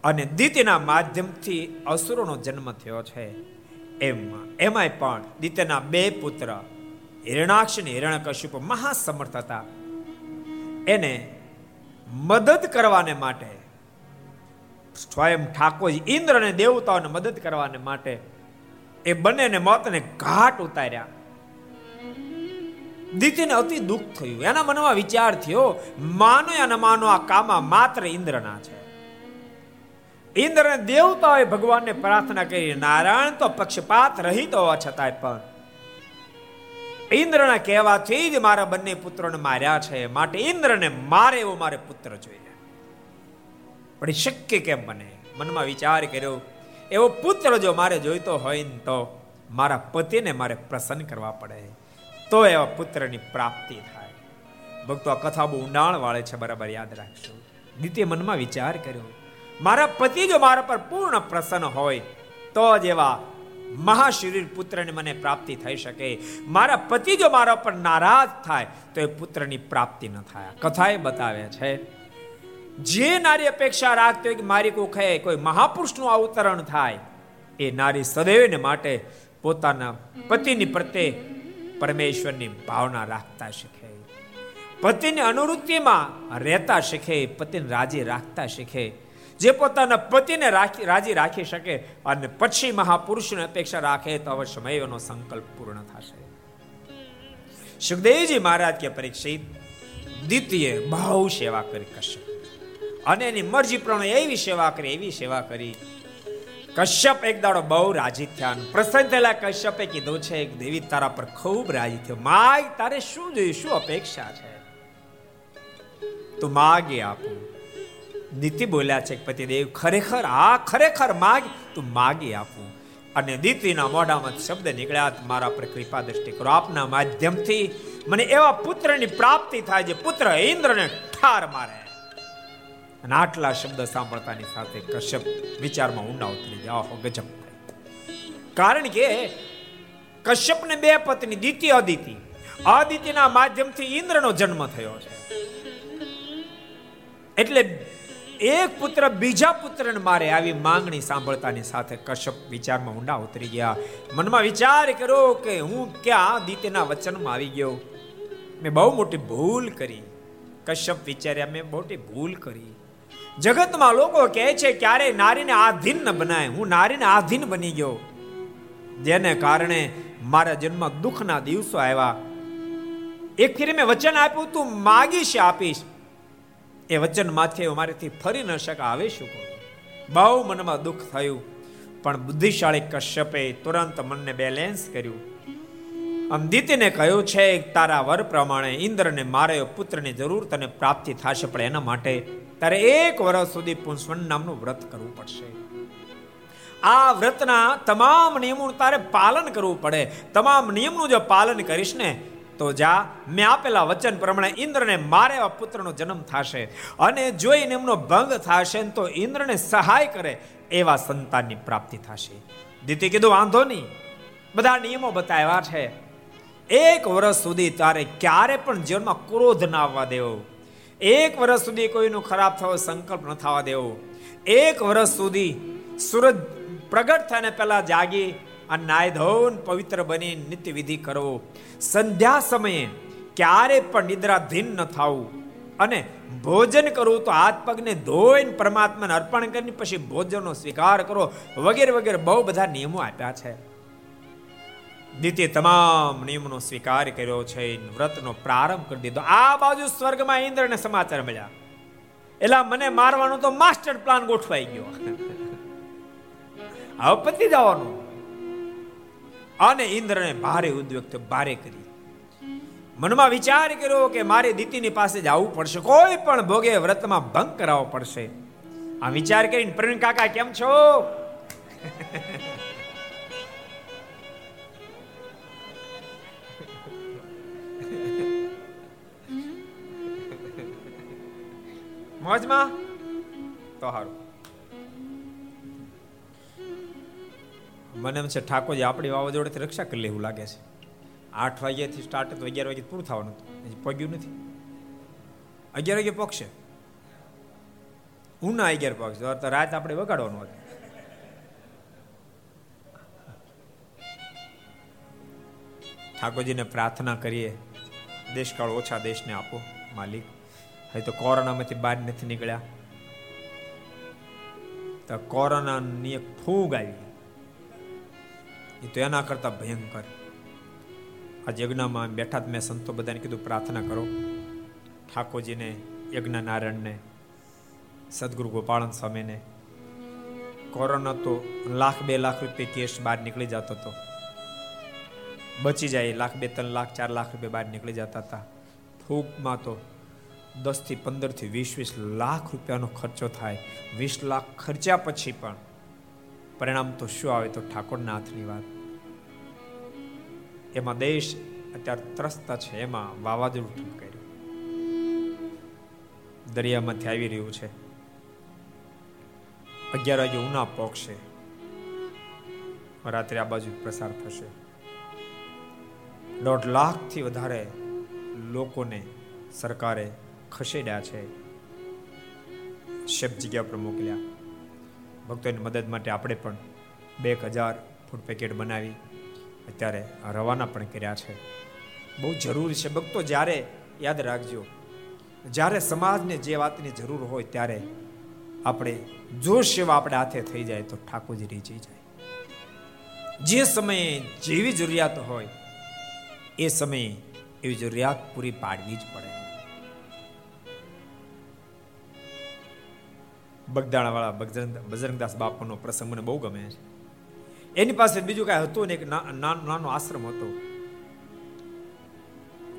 [SPEAKER 2] અને દિતિના માધ્યમથી અસુરોનો જન્મ થયો છે. એમાં, એમાંય પણ દિત્યના બે પુત્ર હિરણાક્ષ અને હિરણ્યકશ્યપ મહાસમર્થ હતા. એને મદદ કરવાને માટે, સ્વયં ઠાકોર ઇન્દ્ર અને દેવતાઓને મદદ કરવાને માટે એ બંનેને મોતને ઘાટ ઉતાર્યા. દિતિને અતિ દુઃખ થયું. એના મનમાં વિચાર થયો માનો યા માનો આ કામા માત્ર ઇન્દ્રના છે. ઇન્દ્ર દેવતાઓએ ભગવાનને પ્રાર્થના કરી, નારાયણ તો પક્ષપાત રહિત હોવા છતાંય પણ. ઇન્દ્રના કહેવાથી જ મારા બંને પુત્રોને માર્યા છે. માટે ઇન્દ્રને મારે એવો મારે પુત્ર જોઈએ. પણ શક્ય કેમ બને? મનમાં વિચાર કર્યો, એવો પુત્ર જો મારે જોઈતો હોય ને તો મારા પતિને મારે પ્રસન્ન કરવા પડે. તો એવા પુત્રની પ્રાપ્તિ થાય. ભક્તો, આ કથા બહુ ઊંડાણ વાળે છે, બરાબર યાદ રાખજો. નિત્ય મનમાં વિચાર કર્યો. મારા પતિ જો મારા પર પૂર્ણ પ્રસન્ન હોય, તો જ એવા મહાશરીર પુત્રની મને પ્રાપ્તિ થઈ શકે. મારા પતિ જો મારા પર નારાજ થાય, તો એ પુત્રની પ્રાપ્તિ ન થાય. કથા એ બતાવે છે, જે નારી અપેક્ષા રાખતી હોય કે મારી કોખે કોઈ મહાપુરુષનું અવતરણ થાય, એ નારી સદૈવને માટે પોતાના પતિની પ્રત્યે પરમેશ્વરની ભાવના રાખતા શીખે. પતિની અનુવૃત્તિમાં રહેતા શીખે, પતિને રાજી રાખતા શીખે. જે પોતાના પતિને રાખી, રાજી રાખી શકે અને પછી મહાપુરુષની અપેક્ષા રાખે, તો અવશ્ય એનો સંકલ્પ પૂર્ણ થશે. સુખદેવજી મહારાજ કે પરીક્ષિત, દ્વિતીય બહુ સેવા કરી કશે અને એની મરજી પ્રમાણે એવી સેવા કરી, એવી સેવા કરી કશ્યપ એક દાડો બહુ રાજી થયા પ્રસન્ન થયેલા કશ્યપે કીધું છે, એક દેવી તારા પર ખૂબ રાજી થયો. માગ તારે શું જોયું શું અપેક્ષા છે? તું માગે આપું. નીતિ બોલ્યા છે પતિદેવ, ખરેખર આ ખરેખર માગ. તું માગી આપું. અને દીતિના મોઢામાં શબ્દ નીકળ્યા મારા પર કૃપા દ્રષ્ટિ કરો. આપના માધ્યમથી મને એવા પુત્રની પ્રાપ્તિ થાય છે પુત્ર ઇન્દ્રને ઠાર મારે. અને આટલા શબ્દ સાંભળતાની સાથે કશ્યપ વિચારમાં ઊંડા ઉતરી ગયા. હો ગજબ. કારણ કે કશ્યપને બે પત્ની દિતિ અદિતિ. અદિતિના માધ્યમથી ઇન્દ્રનો જન્મ થયો છે. એટલે એક પુત્ર બીજા પુત્રને મારે આવી માંગણી સાંભળતાની સાથે કશ્યપ વિચારમાં ઊંડા ઉતરી ગયા. મનમાં વિચાર કર્યો કે હું ક્યાં દિત્યના વચનમાં આવી ગયો. મેં બહુ મોટી ભૂલ કરી. કશ્યપ વિચાર્યા, મેં મોટી ભૂલ કરી. જગતમાં લોકો કહે છે ક્યારે નારીને આધીન ન બનાય. હું નારીને આધીન બની ગયો. જેને કારણે મારા જન્મ દુઃખના દિવસો આવ્યા. એક ફેરી મેં વચન આપ્યું તું, માગીશ આપીશ. એ વચન માથે મારેથી ફરી ન શકા આવે શું બહુ મનમાં દુઃખ થયું. પણ બુદ્ધિશાળી કશ્યપે તુરંત મનને બેલેન્સ કર્યું. અમદિતિને કહ્યું છે, તારા વર પ્રમાણે ઇન્દ્રને, મારે પુત્રની જરૂર તને પ્રાપ્તિ થશે, પણ એના માટે તારે એક વર્ષ સુધી પુંસવન નામનું વ્રત કરવું પડશે. આ વ્રતના તમામ નિયમોનું તારે પાલન કરવું પડે. તમામ નિયમનું જો પાલન કરીશ ને, તો જા, મેં આપેલા વચન પ્રમાણે ઇન્દ્રને મારે એવા પુત્રનો જન્મ થશે. અને જો એને એમનો ભંગ થશે તો ઇન્દ્રને સહાય કરે એવા સંતાનની પ્રાપ્તિ થશે. દીતી કીધું, વાંધો નહીં. બધા નિયમો બતાવ્યા છે. એક વર્ષ સુધી તારે ક્યારે પણ જીવનમાં ક્રોધ ના આવવા દેવો. એક વર્ષ સુધી કોઈનું ખરાબ થવો સંકલ્પ ન થવા દેવો. એક વર્ષ સુધી સૂરજ પ્રગટ થઈને પહેલા જાગી અને નાય ધોન પવિત્ર બની નિત્ય વિધિ કરવો. સંધ્યા સમયે ક્યારે પણ નિદ્રાધીન ન થવું. અને ભોજન કરવું તો હાથ પગને ધોઈને પરમાત્માને અર્પણ કરીને પછી ભોજનનો સ્વીકાર કરો વગેરે વગેરે બહુ બધા નિયમો આપ્યા છે. દ્વિતીય તમામ નિયમનો સ્વીકાર કર્યો છે વ્રતનો પ્રારંભ કરી દીધો. આ બાજુ સ્વર્ગમાં ઇન્દ્રને સમાચાર મળ્યા. એટલે મને મારવાનો તો માસ્ટર પ્લાન ગોઠવાઈ ગયો. હવે પતી જવાનું. અને ઇન્દ્રને ભારે ઉદ્વેગ ભારે કરી. મનમાં વિચાર કર્યો કે મારે દીતીની પાસે જવું પડશે. કોઈ પણ ભોગે વ્રતમાં ભંગ કરાવવો પડશે. આ વિચાર કરીને પ્રવીણ કાકા, કેમ છો? મોજમાં તો સારું મને એમ છે, ઠાકોરજી આપણી વાવાઝોડેથી રક્ષા કરી લેવું લાગે છે. આઠ વાગ્યાથી સ્ટાર્ટ તો અગિયાર વાગે પૂરું થવાનું હજી પગ્યું નથી. અગિયાર વાગે પગશે. ઉના અગિયાર પગશે. તો રાત આપણે વગાડવાનું હતું ઠાકોરજીને પ્રાર્થના કરીએ. દેશકાળ ઓછા દેશને આપો, માલિક. હવે તો કોરોનામાંથી બહાર નથી નીકળ્યા. તો કોરોનાની એક ફૂગ આવી. એ તો એના કરતા ભયંકર. આ યજ્ઞમાં બેઠા મેં સંતો બધાને કીધું, પ્રાર્થના કરો. ઠાકોરજીને યજ્ઞ નારાયણને સદગુરુ ગોપાળન સ્વામીને. કોરોના તો લાખ બે લાખ રૂપિયા કેસ બહાર નીકળી જતો હતો બચી જાય લાખ બે, ત્રણ લાખ, ચાર લાખ રૂપિયા બહાર નીકળી જતા હતા. ફૂગમાં તો દસથી પંદરથી વીસ વીસ લાખ રૂપિયાનો ખર્ચો થાય. વીસ લાખ ખર્ચ્યા પછી પણ પરિણામ તો શું આવે તો ઠાકોરના હાથની વાત. એમાં દેશ અત્યારે ત્રસ્ત છે, એમાં વાવાઝોડું ઠપકાર્યું દરિયામાંથી આવી રહ્યું છે. અગિયાર વાગે ઉના પોકશે રાત્રે આ બાજુ પ્રસાર થશે. દોઢ લાખથી વધારે લોકોને સરકારે ખસેડ્યા છે. શેપ જગ્યા પર મોકલ્યા. ભક્તોની મદદ માટે આપણે પણ બે હજાર ફૂડ પેકેટ બનાવી અત્યારે રવાના પણ કર્યા છે. બહુ જરૂરી છે. ભક્તો, જ્યારે યાદ રાખજો, જ્યારે સમાજને જે વાતની જરૂર હોય ત્યારે આપણે જો સેવા આપણે હાથે થઈ જાય તો ઠાકોરજી રીચી જાય. જે સમયે જેવી જરૂરિયાત હોય, એ સમયે એવી જરૂરિયાત પૂરી પાડવી જ પડે. બગદાણાવાળા બજરંગ બજરંગદાસ બાપુનો પ્રસંગ મને બહુ ગમે છે. એની પાસે બીજું કાંઈ હતું ને એક નાનો આશ્રમ હતો.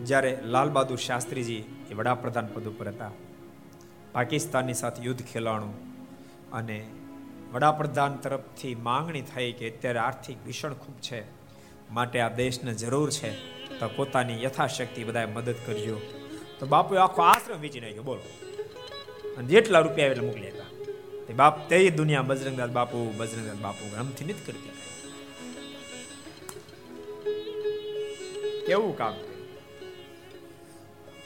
[SPEAKER 2] જ્યારે લાલ બહાદુર શાસ્ત્રીજી એ વડાપ્રધાન પદ ઉપર હતા. પાકિસ્તાનની સાથે યુદ્ધ ખેલાણું અને વડાપ્રધાન તરફથી માંગણી થઈ કે અત્યારે આર્થિક ભીષણ ખૂબ છે, માટે આ દેશને જરૂર છે, તો પોતાની યથાશક્તિ બધાએ મદદ કરજો. તો બાપુએ આખો આશ્રમ વેચી નાખ્યો, બોલો. અને જેટલા રૂપિયા એટલે મોકલી તે બાપ તે દુનિયા બજરંગદાસ બાપુ બજરંગદાસ બાપુ ગમથી નથી કરતી કેવું કામ?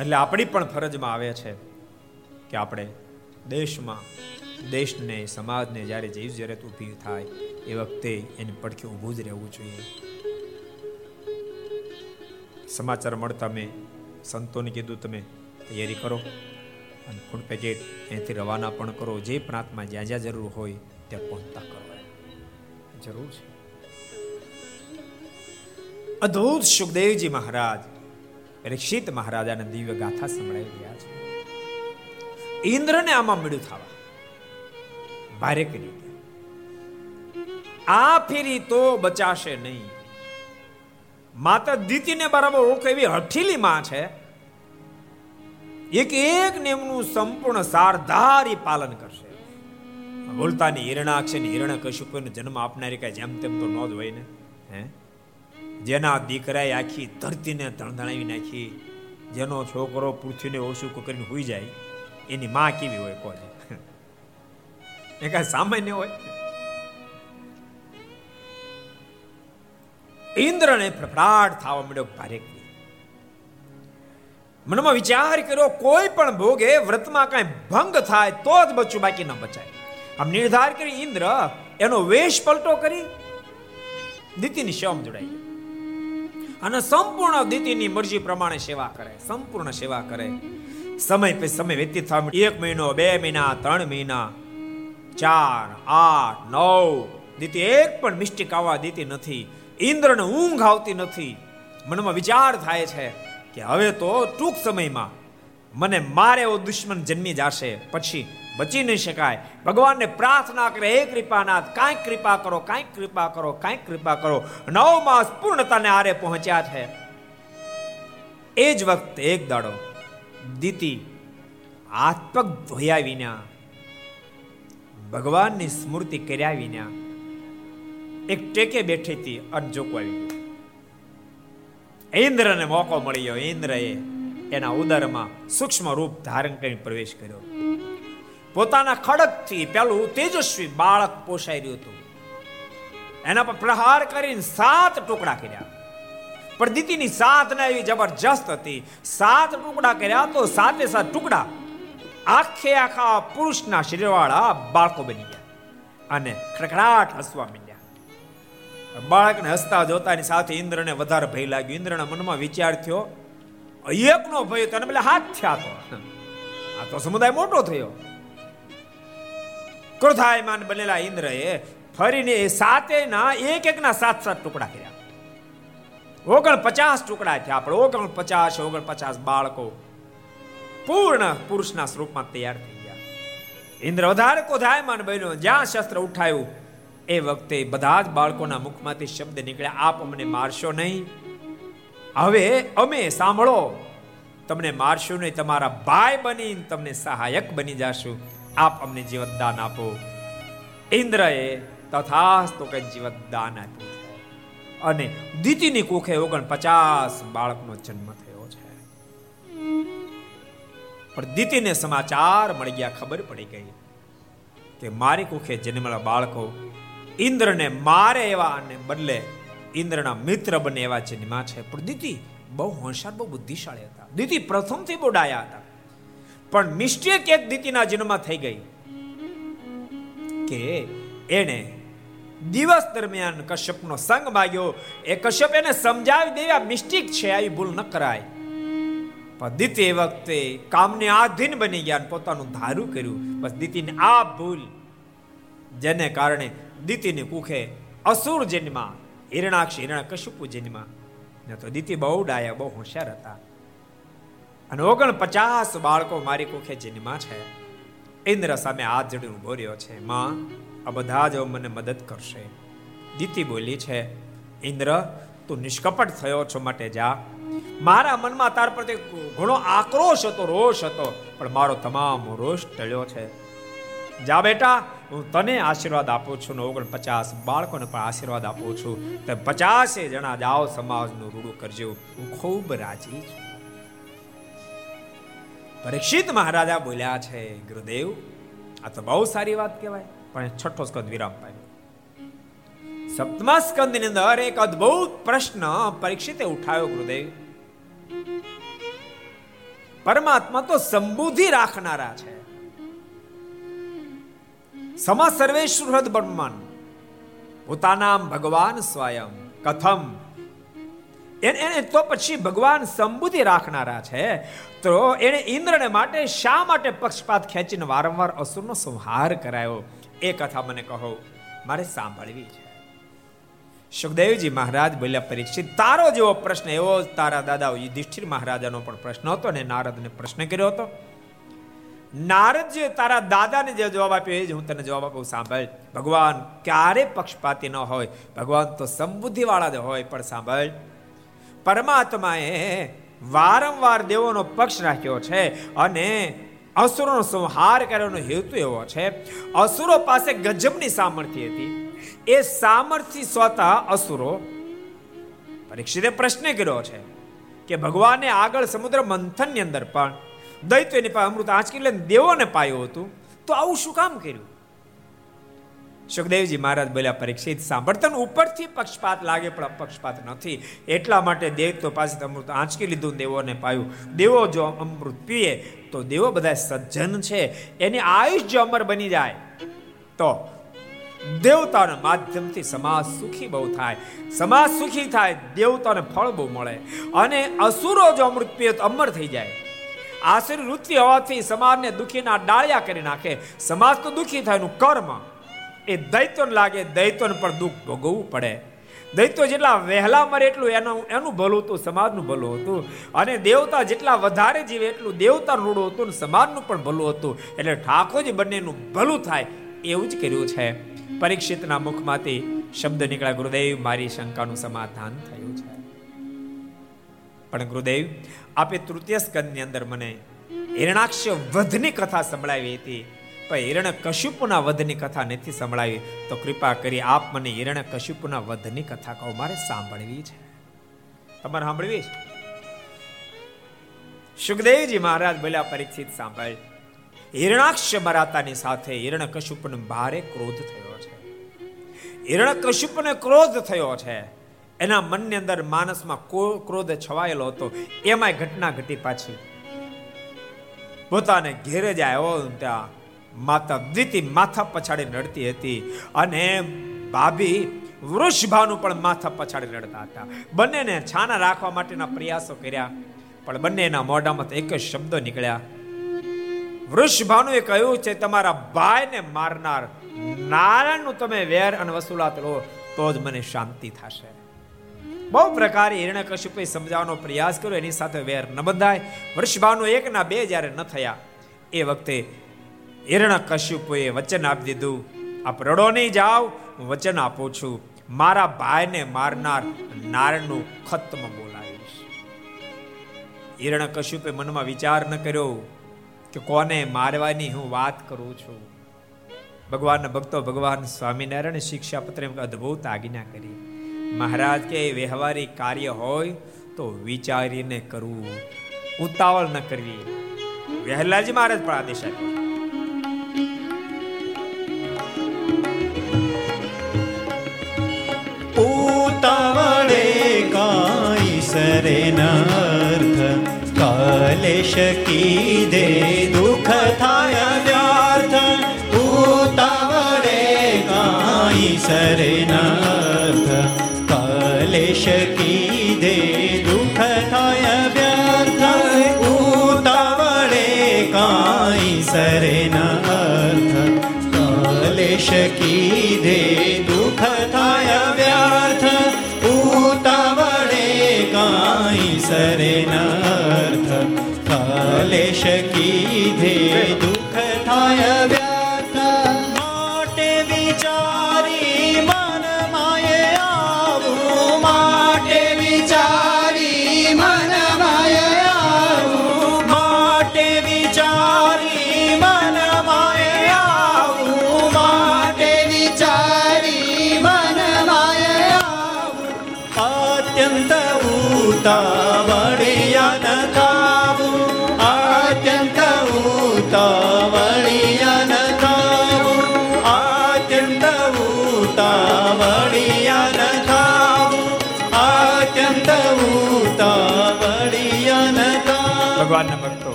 [SPEAKER 2] એટલે આપણી પણ ફરજમાં આવે છે કે આપણે દેશમાં, દેશને, સમાજને જ્યારે જીવ જ્યારે ઊભી થાય, એ વખતે એની પડખે ઊભું જ રહેવું જોઈએ. સમાચાર મળતા મેં, સંતોને કીધું તમે, તૈયારી કરો. અને ફૂડ પેકેટ અહીંથી રવાના પણ કરો, જે પ્રાંતમાં જ્યાં જ્યાં જરૂર હોય, ત્યાં પહોંચતા કરો જરૂર છે. અદ્ભુત સુખદેવજી મહારાજ, રક્ષિત મહારાજાને દિવ્ય ગાથા સંભળાવી રહ્યા છે. ઇન્દ્રને આમાં મળ્યું થવા. ભારે કરી આ ફેરી તો બચાશે નહીં. માતા દીતીને બરાબર ઓકે એવી હઠીલી માં છે એક એક નિયમનું સંપૂર્ણ સારધારી પાલન કરશે. બોલતાની હિરણાક્ષની હિરણ કશુપનો જન્મ આપનારી કઈ જેમ તેમ તો ન જ હોય ને. હે? જેના દીકરાએ આખી ધરતીને ધણધણાવી નાખી, જેનો છોકરો પૃથ્વીને ઓછું કરીને હોઈ જાય, એની માં કેવી હોય કોને? એ કઈ સામાન્ય હોય? ઇન્દ્રને ફફડાટ થવા માંડ્યો ભારે મનમાં વિચાર કર્યો, કોઈ પણ ભોગે વ્રતમાં કઈ ભંગ થાય તો જ બચ્ચું બાકી ન બચાય. આમ નિર્ધાર કરી ઇન્દ્ર એનો વેશ પલટો કરી, દીતીની શમ જોડાઈ. અને સંપૂર્ણ દીતીની મરજી પ્રમાણે સેવા કરે, સંપૂર્ણ સેવા કરે. સમય પછી સમય વ્યતીત થવા એક મહિનો, બે મહિના, ત્રણ મહિના, ચાર, આઠ, નવ. દીતી એક પણ મિસ્ટેક આવવા દેતી નથી. ઇન્દ્રને ઊંઘ આવતી નથી. મનમાં વિચાર થાય છે. કે હવે તો ટૂંક સમયમાં મને મારે એવો દુશ્મન જન્મી જશે. પછી બચી નહીં શકાય. ભગવાનને પ્રાર્થના કરે, હે કૃપાનાથ, કાંઈક કૃપા કરો, કાંઈક કૃપા કરો, કાંઈક કૃપા કરો. નવ માસ પૂર્ણતાને આરે પહોંચ્યા છે. એ જ વખતે એક દાડો દીતી હાથ પગ ધોયા વિના, ભગવાનની સ્મૃતિ કર્યા વિના, એક ટેકે બેઠી હતી અનજોક આવી ઇન્દ્રને મોકો મળી ગયો ઇન્દ્રએ એના ઉદરમાં સૂક્ષ્મ રૂપ ધારણ કરી પ્રવેશ કર્યો. પોતાના ખડકથી પેલું તેજસ્વી બાળક પોષાઈ રહ્યું હતું. એના પર પ્રહાર કરીને સાત ટુકડા કર્યા. પણ દીતીની સાધના એવી જબરજસ્ત હતી. સાત ટુકડા કર્યા તો સાતે સાત ટુકડા આખે આખા પુરુષના શરીરવાળા બાળકો બની ગયા. અને ખડખડાટ હસવા માંડ્યા. બાળકને હસતા જોતાની સાથે ઇન્દ્રને વધારે ભય લાગ્યો. ઇન્દ્રના મનમાં વિચાર થયો એકનો ભય તને પેલા હાથ થયા તો. આ તો સમુદાય મોટો થયો. ક્રોધાયમાન બનેલા ઇન્દ્રએ ફરીને સાતે ના એક એક ના સાત સાત ટુકડા કર્યા. ઓગણ પચાસ ટુકડા થયા આપણે ઓગણ પચાસ ઓગણ પચાસ બાળકો પૂર્ણ પુરુષના સ્વરૂપમાં તૈયાર થઈ ગયા. ઇન્દ્ર વધારે કોધાયમાન બન્યો. જ્યાં શસ્ત્ર ઉઠાયું એ વખતે બધા જ બાળકોના મુખમાંથી શબ્દ નીકળ્યા, આપ અમને મારશો નહીં. હવે અમે સાંભળો, તમને મારશું નહીં, તમારા ભાઈ બની તમને સહાયક બની જાશું. આપ અમને જીવતદાન આપો. ઇન્દ્રએ તથાસ્તો કઈ જીવતદાન આપ્યું અને દીતીની કુખે ઓગણ પચાસ બાળકનો જન્મ થયો છે. પણ દીતીને સમાચાર મળી ગયા, ખબર પડી ગઈ કે મારી કુખે જન્મેલા બાળકો ઇન્દ્રને મારે એવા અને બદલે ઇન્દ્રના મિત્ર બને એવા જન્મા છે. પણ દીતી બહુ હોશિયાર, બહુ બુદ્ધિશાળી હતા. દીતી પ્રથમથી બહુ ડાયા હતા. પણ મિસ્ટેક એક દીતીના જન્મમાં થઈ ગઈ કે એને દિવસ દરમિયાન કશ્યપનો સંગ માગ્યો. એ કશ્યપ એને સમજાવી દેવા મિસ્ટેક છે, આવી ભૂલ ન કરાય. પણ દીતી વખતે કામને આધીન બની ગયા પોતાનું ધારું કર્યું. બસ દીતીને આ ભૂલ, જેને કારણે દીતીની કુખે અસુર જન્મા, હિરણાક્ષ, હિરણા કશુપુ જન્મા. ને તો દીતી બહુ ડાયા, બહુ હોશિયાર હતા. અને ઓગણ પચાસ બાળકો મારી કુખે જન્મા છે. ઇન્દ્ર સામે હાથ જોડી ઊભો રહ્યો છે. માં, આ બધા જ મને મદદ કરશે. દીતી બોલી છે, ઇન્દ્ર, તું નિષ્કપટ થયો છો માટે જા. મારા મનમાં તાર પ્રત્યે ઘણો આક્રોશ હતો, રોષ હતો, પણ મારો તમામ રોષ ટળ્યો છે. જા બેટા હું તને આશીર્વાદ આપું છું ને ઓગણપચાસ બાળકોને પણ આશીર્વાદ આપું છું. તો પચાસે જણા જાઓ સમાજનું રૂડું કરજો. હું ખૂબ રાજી છું. પરીક્ષિત મહારાજા બોલ્યા છે, ગુરુદેવ, આ તો બહુ સારી વાત કહેવાય. પણ છઠ્ઠો સ્કંદ વિરામ પામ્યો સપ્તમા સ્કંદની અંદર એક અદ્ભુત પ્રશ્ન પરીક્ષિતે ઉઠાવ્યો, ગુરુદેવ, પરમાત્મા તો સંબુદ્ધિ રાખનારા છે. સમા સર્વેશ્વર હૃદ બ્રહ્મન. પોતાનામ ભગવાન સ્વયં. કથમ. એને તો પછી ભગવાન સંબુદ્ધિ રાખનારા છે. તો એને ઇન્દ્રને માટે શા માટે પક્ષપાત ખેંચીને વારંવાર અસુરનો સંહાર કરાયો? એ કથા મને કહો. મારે સાંભળવી છે. સુખદેવજી મહારાજ બોલ્યા પરીક્ષિત, તારો જેવો પ્રશ્ન એવો, તારા દાદા યુધિષ્ઠિર મહારાજાનો પણ પ્રશ્ન હતો અને નારદને પ્રશ્ન કર્યો હતો. નારદ જે તારા દાદાને જે જવાબ આપ્યો એ જ હું તને જવાબ આપું, સાંભળ. ભગવાન ક્યારે પક્ષપાતી ન હોય, ભગવાન તો સમબુદ્ધિ વાળા જ હોય, પણ સાંભળ. પરમાત્માએ વારંવાર દેવોનો પક્ષ રાખ્યો છે અને અસુરોનો સંહાર કરવાનો હેતુ એવો છે. અસુરો પાસે ગજબની સામર્થ્ય હતી. એ સામર્થ્ય સ્વતઃ અસુરો પરીક્ષિતે પ્રશ્ન કર્યો છે કે ભગવાને આગળ સમુદ્ર મંથનની અંદર પણ દૈત્યની પાસે અમૃત આંચકી લઈને દેવોને પાયું હતું, તો આવું શું કામ કર્યું? સુખદેવજી મહારાજ બોલ્યા, પરીક્ષિત સાંભળતન ઉપરથી પક્ષપાત લાગે, પણ પક્ષપાત નથી. એટલા માટે દેવતો પાસે અમૃત આંચકી લીધું, દેવોને પાયું. દેવો જો અમૃત પીએ, તો દેવો બધા સજ્જન છે. એની આયુષ જો અમર બની જાય, તો દેવતાના માધ્યમથી સમાજ સુખી બહુ થાય. સમાજ સુખી થાય દેવતાને ફળ બહુ મળે. અને અસુરો જો અમૃત પીએ, તો અમર થઈ જાય. આસુરી વૃત્તિ હોવાથી સમાજને દુખીના ડાળિયા કરી નાખે. સમાજ તો દુખી થાય એનું કર્મ. એ દૈત્યને લાગે, દૈત્યને પણ દુઃખ ભોગવવું પડે. દૈત્યો જેટલા વહેલા મરે એટલું એનું એનું ભલું હતું, સમાજનું ભલું હતું. અને દેવતા જેટલા વધારે જીવે એટલું દેવતાનું રૂડું હતું ને સમાજનું પણ ભલું હતું. એટલે ઠાકોરજી બંનેનું ભલું થાય એવું જ કર્યું છે. પરીક્ષિતના મુખમાંથી શબ્દ નીકળ્યા, ગુરુદેવ, મારી શંકાનું સમાધાન થયું છે. પણ ગુરુદેવ આપે તૃતીય સ્કંદની અંદર મને હિરણાક્ષ વધની કથા સંભળાવી હતી. પણ હિરણ્ય કશુપુના વધની કથા નથી સંભળાવી. તો કૃપા કરી આપ મને હિરણ્ય કશુપુના વધની કથા કહો. મારે સાંભળવી છે. તમારે સાંભળવી છે? સુખદેવજી મહારાજ બોલ્યા, પરીક્ષિત સાંભળ. હિરણાક્ષ મરાતાની સાથે હિરણ કશુપને ભારે ક્રોધ થયો છે. હિરણ કશુપને ક્રોધ થયો છે. એના મનની અંદર માનસમાં ક્રોધ છવાયેલો હતો. એમાંય ઘટના ઘટી પાછી. પોતાને ઘેરે જ આવ્યો ત્યાં માતા દ્વિતી માથા પછાડી નડતી હતી અને ભાભી વૃષભાનું પણ માથા પછાડી નડતા હતા. બંનેને છાના રાખવા માટેના પ્રયાસો કર્યા, પણ બંનેના મોઢામાં એક જ શબ્દો નીકળ્યા. વૃષભાનુએ કહ્યું છે, તમારા ભાઈને મારનાર નારાયણનું તમે વેર અને વસુલાત લો, તો જ મને શાંતિ થશે. બહુ પ્રકારે હિરણ્ય કશ્યપે સમજાવવાનો પ્રયાસ કર્યો. એની સાથે વેર ન બંધાય. વૃષભાનું એક ના બે જ્યારે ન થયા, એ વખતે હિરણ્ય કશ્યપોએ વચન આપી દીધું. આપ રડો નહીં જાઓ, હું વચન આપું છું. મારા ભાઈને મારનાર નારણનું ખત્મ બોલાવીશ હિરણ્ય કશ્યપે મનમાં વિચાર ન કર્યો કે કોને મારવાની હું વાત કરું છું. ભગવાનના ભક્તો ભગવાન સ્વામિનારાયણ શિક્ષા પત્ર અદભુત આજ્ઞા કરી. મહારાજ કે વ્યવહારિક કાર્ય હોય તો વિચારીને કરવું, ઉતાવળ ન કરવી. વહેલાજી મહારાજ પણ આદેશ આપ્યો
[SPEAKER 1] ઉતાવળે કાઈ સરે નર્થ, કલેશ કીધે દુઃખ થાય વ્યર્થ. ઉતાવળે કાઈ સરે નર્થ કીધે દુઃખ થાય વ્યર્થ ઉતાવળે કાઈ સરે નર્થ કલેશ કીધે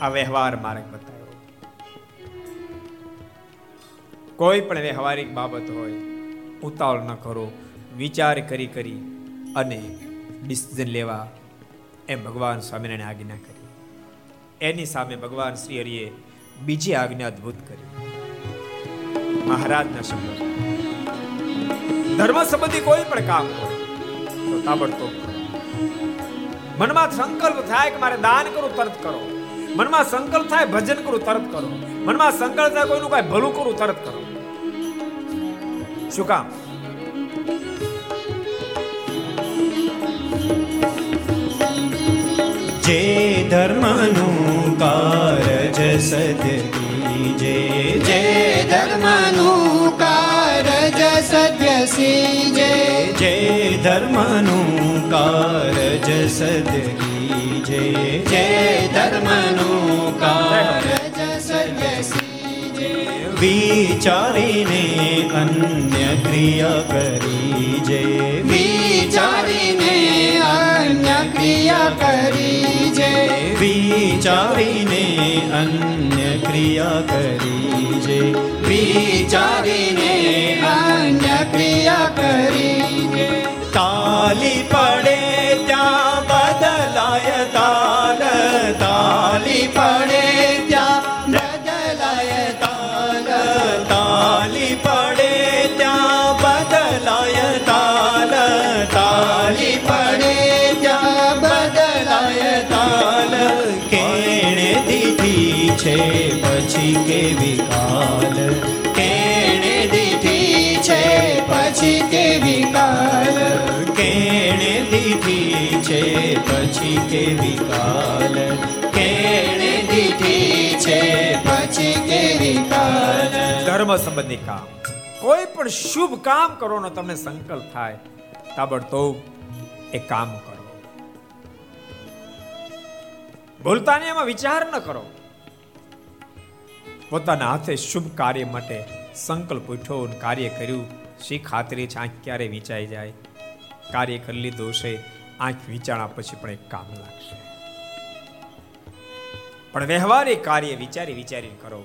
[SPEAKER 2] આ વ્યવહાર માર્ગ બતાવ્યો કોઈ પણ વ્યવહારિક બાબત હોય, ઉતાવળ ન કરો, વિચાર કરી કરી અને ડિસિઝન લેવા એમ ભગવાન સ્વામિનારાયણ આજ્ઞા કરી. એની સામે ભગવાન શ્રી હરિએ બીજી આજ્ઞા અદ્ભુત કરી. મહારાજના શબ્દ. ધર્મ સંબંધી કોઈ પણ કામ હોય, તો તાબડતોબ મનમાં સંકલ્પ થાય કે મારે દાન કરું, તરત કરો. મનમાં સંકલ્પ થાય, ભજન કરું, તરત કરો. મનમાં સંકલ્પ થાય, કોઈનું કઈ ભલું કરું, તરત કરો. શું કામ?
[SPEAKER 1] જે ધર્મનું કારજ સદગી જે
[SPEAKER 3] જે ધર્મનું કારજ સત્ય જે
[SPEAKER 1] જે ધર્મનું કારજ સદગી જે
[SPEAKER 3] જે ધર્મનું કારજ સત્ય સીજે.
[SPEAKER 1] વિચારીને અન્ય ક્રિયા કરી જે
[SPEAKER 3] ક્રિયા કરી જે
[SPEAKER 1] વિચારીને અન્ય ક્રિયા કરી જે
[SPEAKER 3] વિચારીને અન્ય ક્રિયા કરી જે
[SPEAKER 1] તાલી પડે ત્યાં બદલાય કેવી કાલ
[SPEAKER 3] કેણે દીધી છે, પછી કેવી કાલ
[SPEAKER 2] ધર્મ સંબંધી કામ. કોઈ પણ શુભ કામ કરવાનો તમને સંકલ્પ થાય, તાબડતોબ એ કામ કરો. બોલતા ને એમાં વિચાર ન કરો. પોતાના હાથે શુભ કાર્ય માટે સંકલ્પ ઉઠ્યો કાર્ય કર્યું. શી ખાતરી છે? આંખ ક્યારે વિચાઈ જાય? કાર્ય કરી લીધું છે આંખ વિચારણા પછી પણ એક કામ લાગશે. પણ વ્યવહારિક કાર્ય વિચારી વિચારી કરો.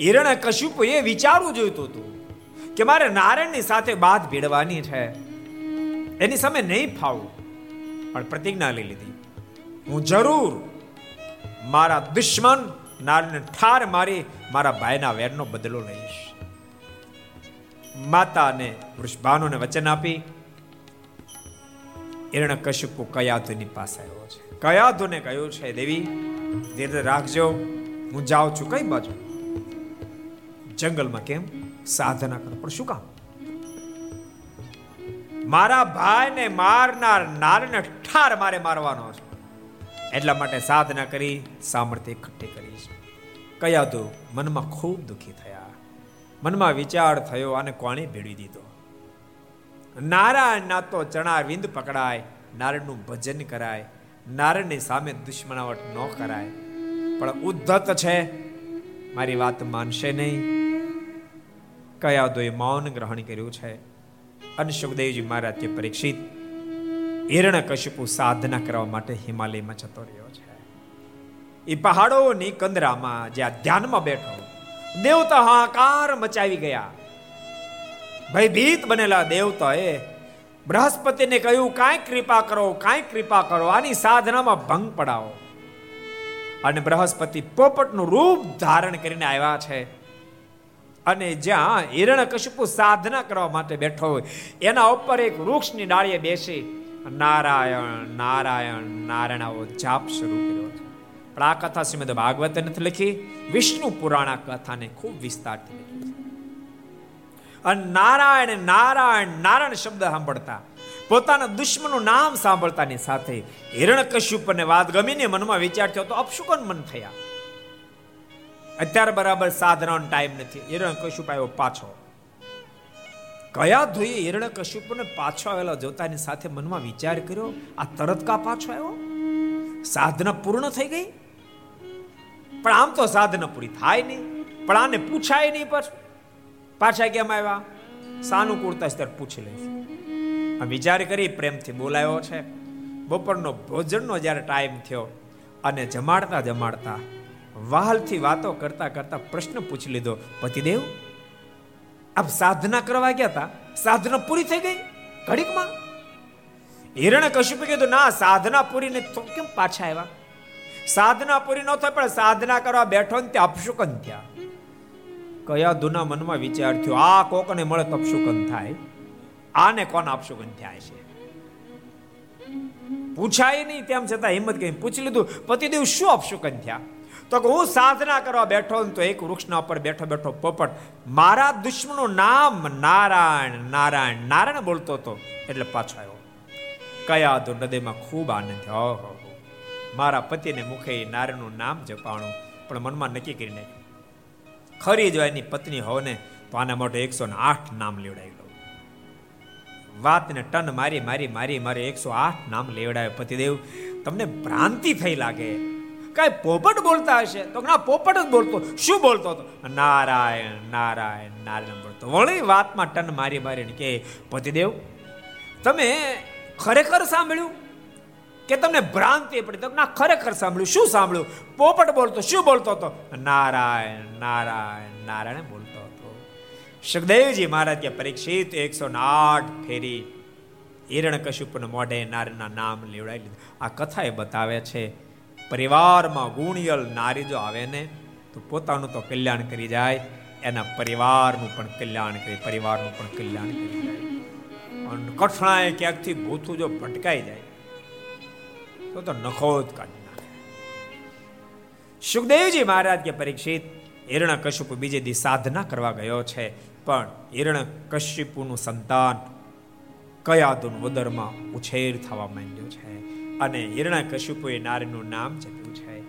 [SPEAKER 2] હિરણ કશ્યપ એ વિચારવું જોઈતું હતું કે મારે નારાયણની સાથે બાદ ભીડવાની છે. એની સામે નહીં ફાવું. પણ પ્રતિજ્ઞા લઈ લીધી. હું જરૂર મારા દુશ્મન નારાયણને ઠાર મારી મારા ભાઈના વેરનો બદલો લઈશ. માતાને વૃષભાનુને વચન આપી હિરણ્ય કશ્યપુ કયાધુની પાસે આવ્યો છે? કયાધુને કહ્યું છે, દેવી ધીરે રાખજો, હું જાઉં છું. કઈ બાજુ? જંગલમાં કેમ? સાધના કરો પણ શું કામ? મારા ભાઈને મારનાર નારને ઠાર મારે મારવાનો છે. એટલા માટે સાધના કરી સામર્થ્ય એકઠી કરી છે. કયા તો મનમાં ખૂબ દુઃખી થયા. મનમાં વિચાર થયો અને કોણે ભેળવી દીધો? નારાયણના તો ચણા વિંદ પકડાય, નારાયણનું ભજન કરાય, નારાયણની સામે દુશ્મનાવટ ન કરાય. પણ ઉદ્ધત છે, મારી વાત માનશે નહીં. કયા દોએ મૌન ગ્રહણ કર્યું છે? અને સુખદેવજી મહારાજ તે પરીક્ષિત, હિરણ કશ્યપુ સાધના કરવા માટે હિમાલયમાં જતો રહ્યો છે. એ પહાડોની કંદરામાં જ્યાં ધ્યાનમાં બેઠો, દેવતા હાહાકાર મચાવી ગયા. ભયભીત બનેલા દેવતાએ બૃહસ્પતિને કહ્યું, કાંઈ કૃપા કરો, કાંઈ કૃપા કરો, આની સાધનામાં ભંગ પડાવો. અને બૃહસ્પતિ પોપટનું રૂપ ધારણ કરીને આવ્યા છે. અને જ્યાં હિરણ્યકશિપુ સાધના કરવા માટે બેઠો હોય, એના ઉપર એક વૃક્ષની ડાળીએ બેસી નારાયણ નારાયણ, નારાયણાઓ જાપ શરૂ કર્યો છે. પણ આ કથા શ્રીમદ ભાગવતે નથી લખી, વિષ્ણુ પુરાણ કથાને ખૂબ વિસ્તારથી લખી છે. અને નારાયણ નારાયણ નારાયણ શબ્દ સાંભળતા. પોતાના દુશ્મનનું નામ સાંભળતાની સાથે હિરણ્યકશ્યપ અને વાત ગમીને મનમાં વિચાર થયો તો અપશુકન મન થયા? અત્યારે બરાબર સાધનાનો ટાઈમ નથી. હિરણ્યકશ્યપ આવ્યો પાછો. કયા ધોઈએ હિરણ્યકશ્યપને પાછો આવેલા જોતાની સાથે મનમાં વિચાર કર્યો, આ તરત કા પાછો આવ્યો? સાધના પૂર્ણ થઈ ગઈ? પણ આમ તો સાધના પૂરી થાય નહીં. પણ આને પૂછાય નહીં પાછું. પાછા કેમ આવ્યા? સાનુકૂળતા સ્તર પૂછી લઈશું. આ વિચાર કરી પ્રેમથી બોલાયો છે. બપોરનો ભોજનનો જ્યારે ટાઈમ થયો અને જમાડતા જમાડતા વાહલથી વાતો કરતા કરતા પ્રશ્ન પૂછી લીધો, પતિદેવ, આપ સાધના કરવા ગયા હતા સાધના પૂરી થઈ ગઈ? ઘડીકમાં? હિરણે કશું કીધું, ના, સાધના પૂરી ને તો કેમ પાછા આવ્યા? સાધના પૂરી ન થાય, પણ સાધના કરવા બેઠો ને ત્યાં અપશુકન થયા. કયા દુના મનમાં વિચાર થયો? આ કોકને મળે તપશુકન થાય. આને કોણ અપશુકન થાય છે? પૂછાય નહીં, તેમ છતાં હિંમત કરી પૂછી લીધું. પતિદેવ શું અપશુકન થયા? તો કે હું સાધના કરવા બેઠો તો એક વૃક્ષના ઉપર બેઠો બેઠો પોપટ મારા દુશ્મનનું નામ નારાયણ નારાયણ નારાયણ બોલતો હતો. એટલે પાછો આવ્યો. કયા તો હૃદયમાં ખૂબ આનંદ થયો? મારા પતિને મુખે નારાયણનું નામ જપાણું. પણ મનમાં નક્કી કરી નાખ્યું. ખરી જો એની પત્ની હોવ ને તો આના માટે એકસો ને આઠ નામ લેવડાવી વાતને ટન મારી મારી મારી મારી એકસો આઠ નામ લેવડાવે પતિદેવ. તમને ભ્રાંતિ થઈ લાગે. કઈ પોપટ બોલતા હશે? તો ના, પોપટ જ બોલતો. શું બોલતો હતો? નારાયણ નારાયણ નારાયણ બોલતો. વળી વાતમાં ટન મારી, મારીને કે પતિદેવ, તમે ખરેખર સાંભળ્યું? કે તમને ભ્રાંતિ પડી. તો ના, ખરેખર સાંભળ્યું. શું સાંભળ્યું? પોપટ બોલતો, શું બોલતો હતો? નારાયણ નારાયણ નારાયણ બોલતો હતો. સુખદેવજી મહારાજ કે પરીક્ષિત એકસો આઠ ફેરી હિરણ કશુપને મોઢે નારના નામ લેવડાવી લીધું. આ કથા એ બતાવે છે, પરિવારમાં ગુણિયલ નારી જો આવે ને, તો પોતાનું તો કલ્યાણ કરી જાય, એના પરિવારનું પણ કલ્યાણ કરી, પરિવારનું પણ કલ્યાણ કરી જાય. અને કઠણાએ ક્યાંકથી ભૂથું જો ભટકાઈ જાય. તો તો નખોદ કાઢી નાખે. સુખદેવજી મહારાજ કે પરીક્ષિત હિરણ કશ્યપ બીજે દી સાધના કરવા ગયો છે. પણ હિરણ કશ્યપુનું સંતાન કયા દુન ઉદરમાં ઉછેર થવા માંડ્યો છે અને હિરણ્યકશિપુએ નારીનું નામ જપ્યું છે.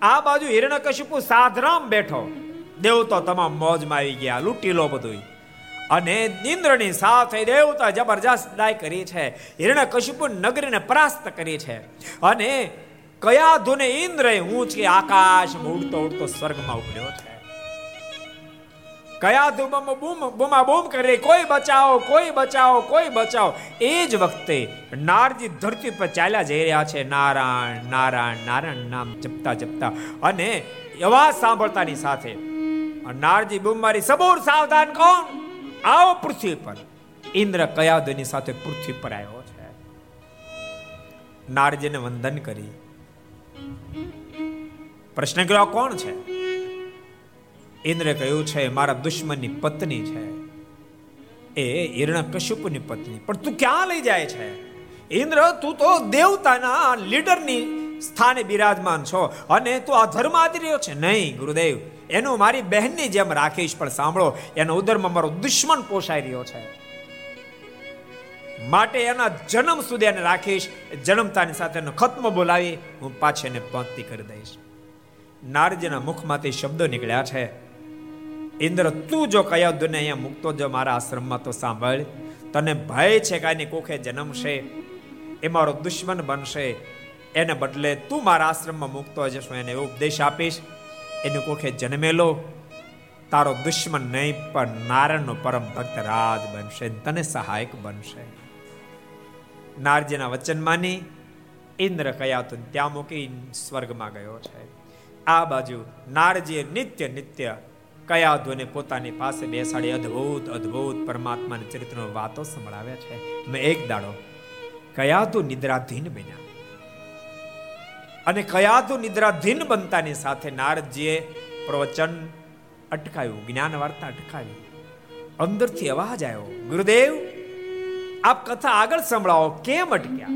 [SPEAKER 2] આ બાજુ હિરણ્યકશિપુ સાધરામ બેઠો. દેવતો તમામ મોજમાં આવી ગયા, લૂંટી લો બધું અને ઇન્દ્રની સાથે દેવતા જબરજસ્ત દાય કરી છે. હિરણ્યકશિપુ નગરીને પરાસ્ત કરી છે. અને કયા ધુને ઇન્દ્રએ ઊંચી આકાશ ઉડતો ઉડતો સ્વર્ગમાં ઉપડ્યો છે. કયા ધુમમ બૂમ, બૂમા બૂમ કરે, કોઈ બચાવો કોઈ બચાવો કોઈ બચાવો. એ જ વખતે નારજી ધરતી પર ચાલ્યા જઈ રહ્યા છે. નારાયણ નારાયણ નારાયણ નામ જપતા જપતા. અને અવાજ સાંભળતાની સાથે નારજી બૂમ મારી સબૂર સાવધાન કોણ? આવો પૃથ્વી પર. ઇન્દ્ર કયાદની સાથે પૃથ્વી પર આવ્યો છે. નારજીને વંદન કરી. પ્રશ્ન કર્યો કોણ છે? ઇન્દ્રે કહ્યું, છે, મારા દુશ્મનની પત્ની છે. એ હિરણા કશુપની પત્ની. પણ તું ક્યાં લઈ જાય છે? ઇન્દ્ર, તું તો દેવતાના લીડરની સ્થાને બિરાજમાન છો અને તું આ ધર્મ છે. નહીં, ગુરુદેવ. એનું મારી બહેનની જેમ રાખીશ, પણ સાંભળો, એનો ઉદરમાં મારો દુશ્મન પોષાઈ રહ્યો છે. માટે એના જન્મ સુધી એને રાખીશ, જન્મતાની સાથે એનો ખત્મ બોલાવી, હું પાછી એને પંક્તિ કરી દઈશ. નારજીના મુખમાંથી શબ્દો નીકળ્યા છે, ઇન્દ્ર, તું જો કયા દુને અહીંયા મૂકતો જો મારા આશ્રમમાં તો સાંભળ, તને ભય છે કે આની કોખે જન્મશે? એ મારો દુશ્મન બનશે. એને બદલે તું મારા આશ્રમમાં મૂકતો જશો એને ઉપદેશ આપીશ. એની કોખે જન્મેલો? તારો દુશ્મન નહીં, પણ નારાયણનો પરમ ભક્ત રાજ બનશે તને સહાયક બનશે. નારજીના વચન માની, ઇન્દ્ર કયા તો ત્યાં મૂકી સ્વર્ગમાં ગયો છે. આ બાજુ નારજીએ નિત્ય નિત્ય કયા ધોને પોતાની પાસે બેસાડી અદ્ભુત અદ્ભુત પરમાત્માના ચરિત્રનો વાતો સંભળાવે છે. મેં એક દાડો કયા તો નિદ્રાધીન બન્યા. અને કયા તો નિદ્રાધીન બનતાની સાથે નારદજીએ પ્રવચન અટકાવ્યું, જ્ઞાન વાર્તા અટકાવી. અંદરથી અવાજ આવ્યો, ગુરુદેવ, આપ કથા આગળ સંભળાવો, કેમ અટક્યા?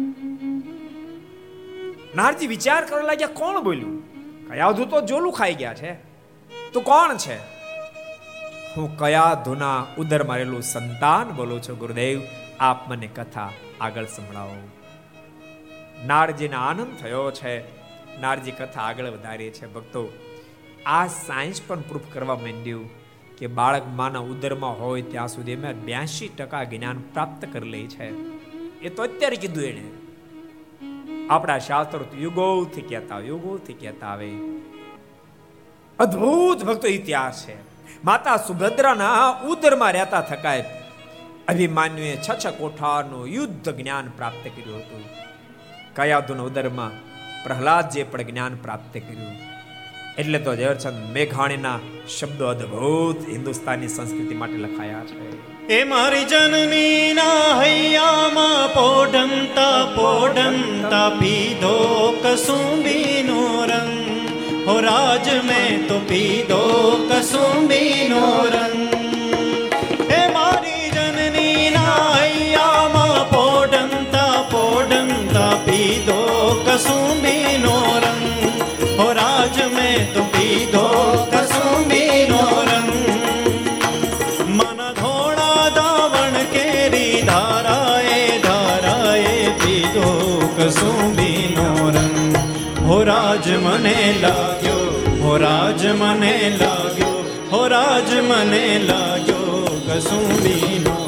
[SPEAKER 2] નારજી વિચાર કરવા લાગ્યા, કોણ બોલ્યું? કયા તો જોલું ખાઈ ગયા છે. તો કોણ છે? હું કયા ધુના ઉદર મારેલું સંતાન બોલું છું, ગુરુદેવ, આપ મને કથા આગળ સંભળાવો. નારજીને આનંદ થયો છે. નારજી કથા આગળ વધારી છે. ભક્તો, આ સાયન્સ પણ પ્રૂફ કરવા માંડ્યું કે બાળક માના ઉદરમાં હોય ત્યાં સુધી અમે બ્યાસી ટકા જ્ઞાન પ્રાપ્ત કરી લે છે. એ તો અત્યારે કીધું એને આપણા શાસ્ત્રો યુગોથી કહેતા યુગોથી કહેતા આવે અદ્ભુત ભક્તો ઇતિહાસ છે. માતા સુભદ્રાના ઉદરમાં રહેતા થકાય. અભિમાન્યુએ છ છ કોઠાનું યુદ્ધ જ્ઞાન પ્રાપ્ત કર્યું હતું. કયાદુના ઉદરમાં પ્રહલાદજીએ પણ જ્ઞાન પ્રાપ્ત કર્યું. એટલે તો ઝવેરચંદ મેઘાણીના શબ્દો અદ્ભુત હિન્દુસ્તાની સંસ્કૃતિ માટે લખાયા છે.
[SPEAKER 1] એ મારી જનની ના હૈયામાં પોઢમતા પોઢમતા પીધો કસુંબીનો રંગ. હો રાજ મેં તો પીધો કસુંબીનો રંગ. રાજ મેં તો પીધો કસુંબીનો રંગ મન ધોળા દાવણ કેરી ધારાએ ધારાએ પીધો કસુંબીનો રંગ હો રાજ મને લાગ્યો હો રાજ મને લાગ્યો હો રાજ મને લાગ્યો કસુંબીનો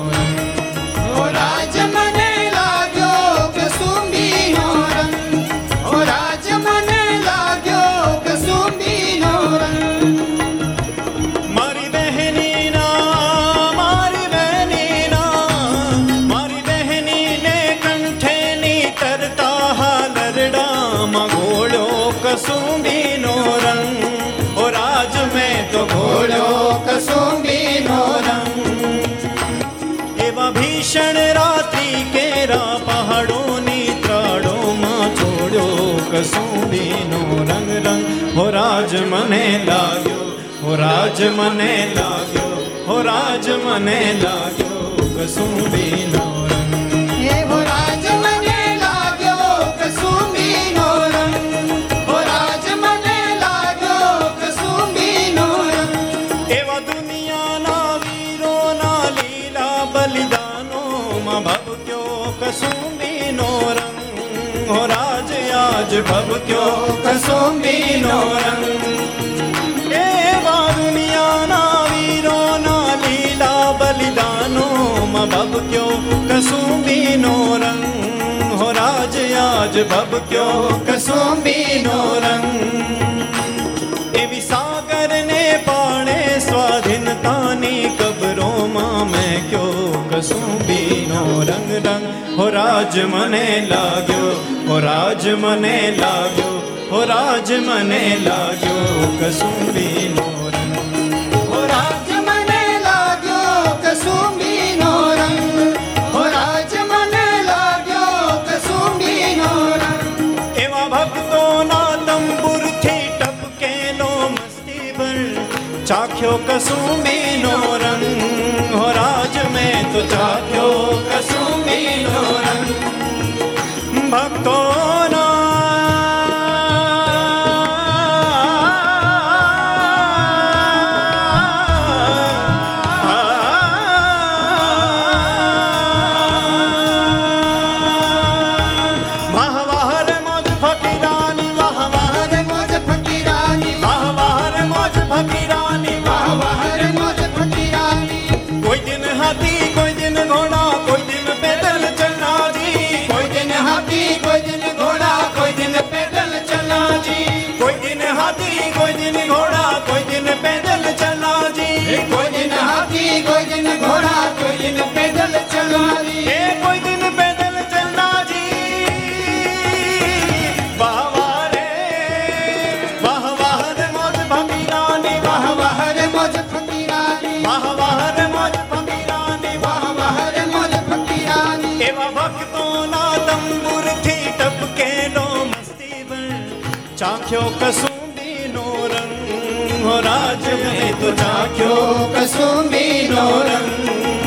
[SPEAKER 3] કસુંબીનો રંગ રંગ
[SPEAKER 1] હો રાજ મને લાગ્યો હો રાજ મને લાગ્યો હો રાજ મને લાગ્યો કસુંબીનો રંગ આજ ભવક્યો કસુંબીનો રંગ એવા દુનિયાના વીરોના લીલા બલિદાનોમાં ભવક્યો કસુંબીનો રંગ હો રાજ આજ ભવક્યો કસુંબીનો રંગ સ્વાધીનતાની કબરોમાં મેં કયો કસુંબીનો રંગ રંગ. હો રાજ મને લાગ્યો, હો રાજ મને લાગ્યો, હો રાજ મને લાગ્યો કસુંબીનો ચાખ્યો કસુંબીનો રંગ હો રાજ મેં તો ચાખ્યો કસુંબીનો રંગ ભક્તોના चाखियो कसूंबी नो रंग हो
[SPEAKER 3] राज में
[SPEAKER 1] तो चाखियो कसूंबी नो रंग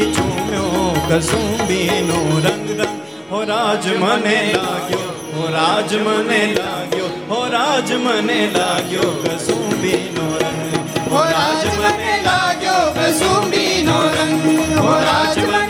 [SPEAKER 1] પરથી ચૂમ્યો, કસુંબીનો રંગ રંગ. હો રાજ મને લાગ્યો, હો રાજ મને લાગ્યો, હો રાજ મને લાગ્યો, કસુંબીનો રંગ.
[SPEAKER 3] હો રાજ મને લાગ્યો, કસુંબીનો રંગ. હો રાજ મને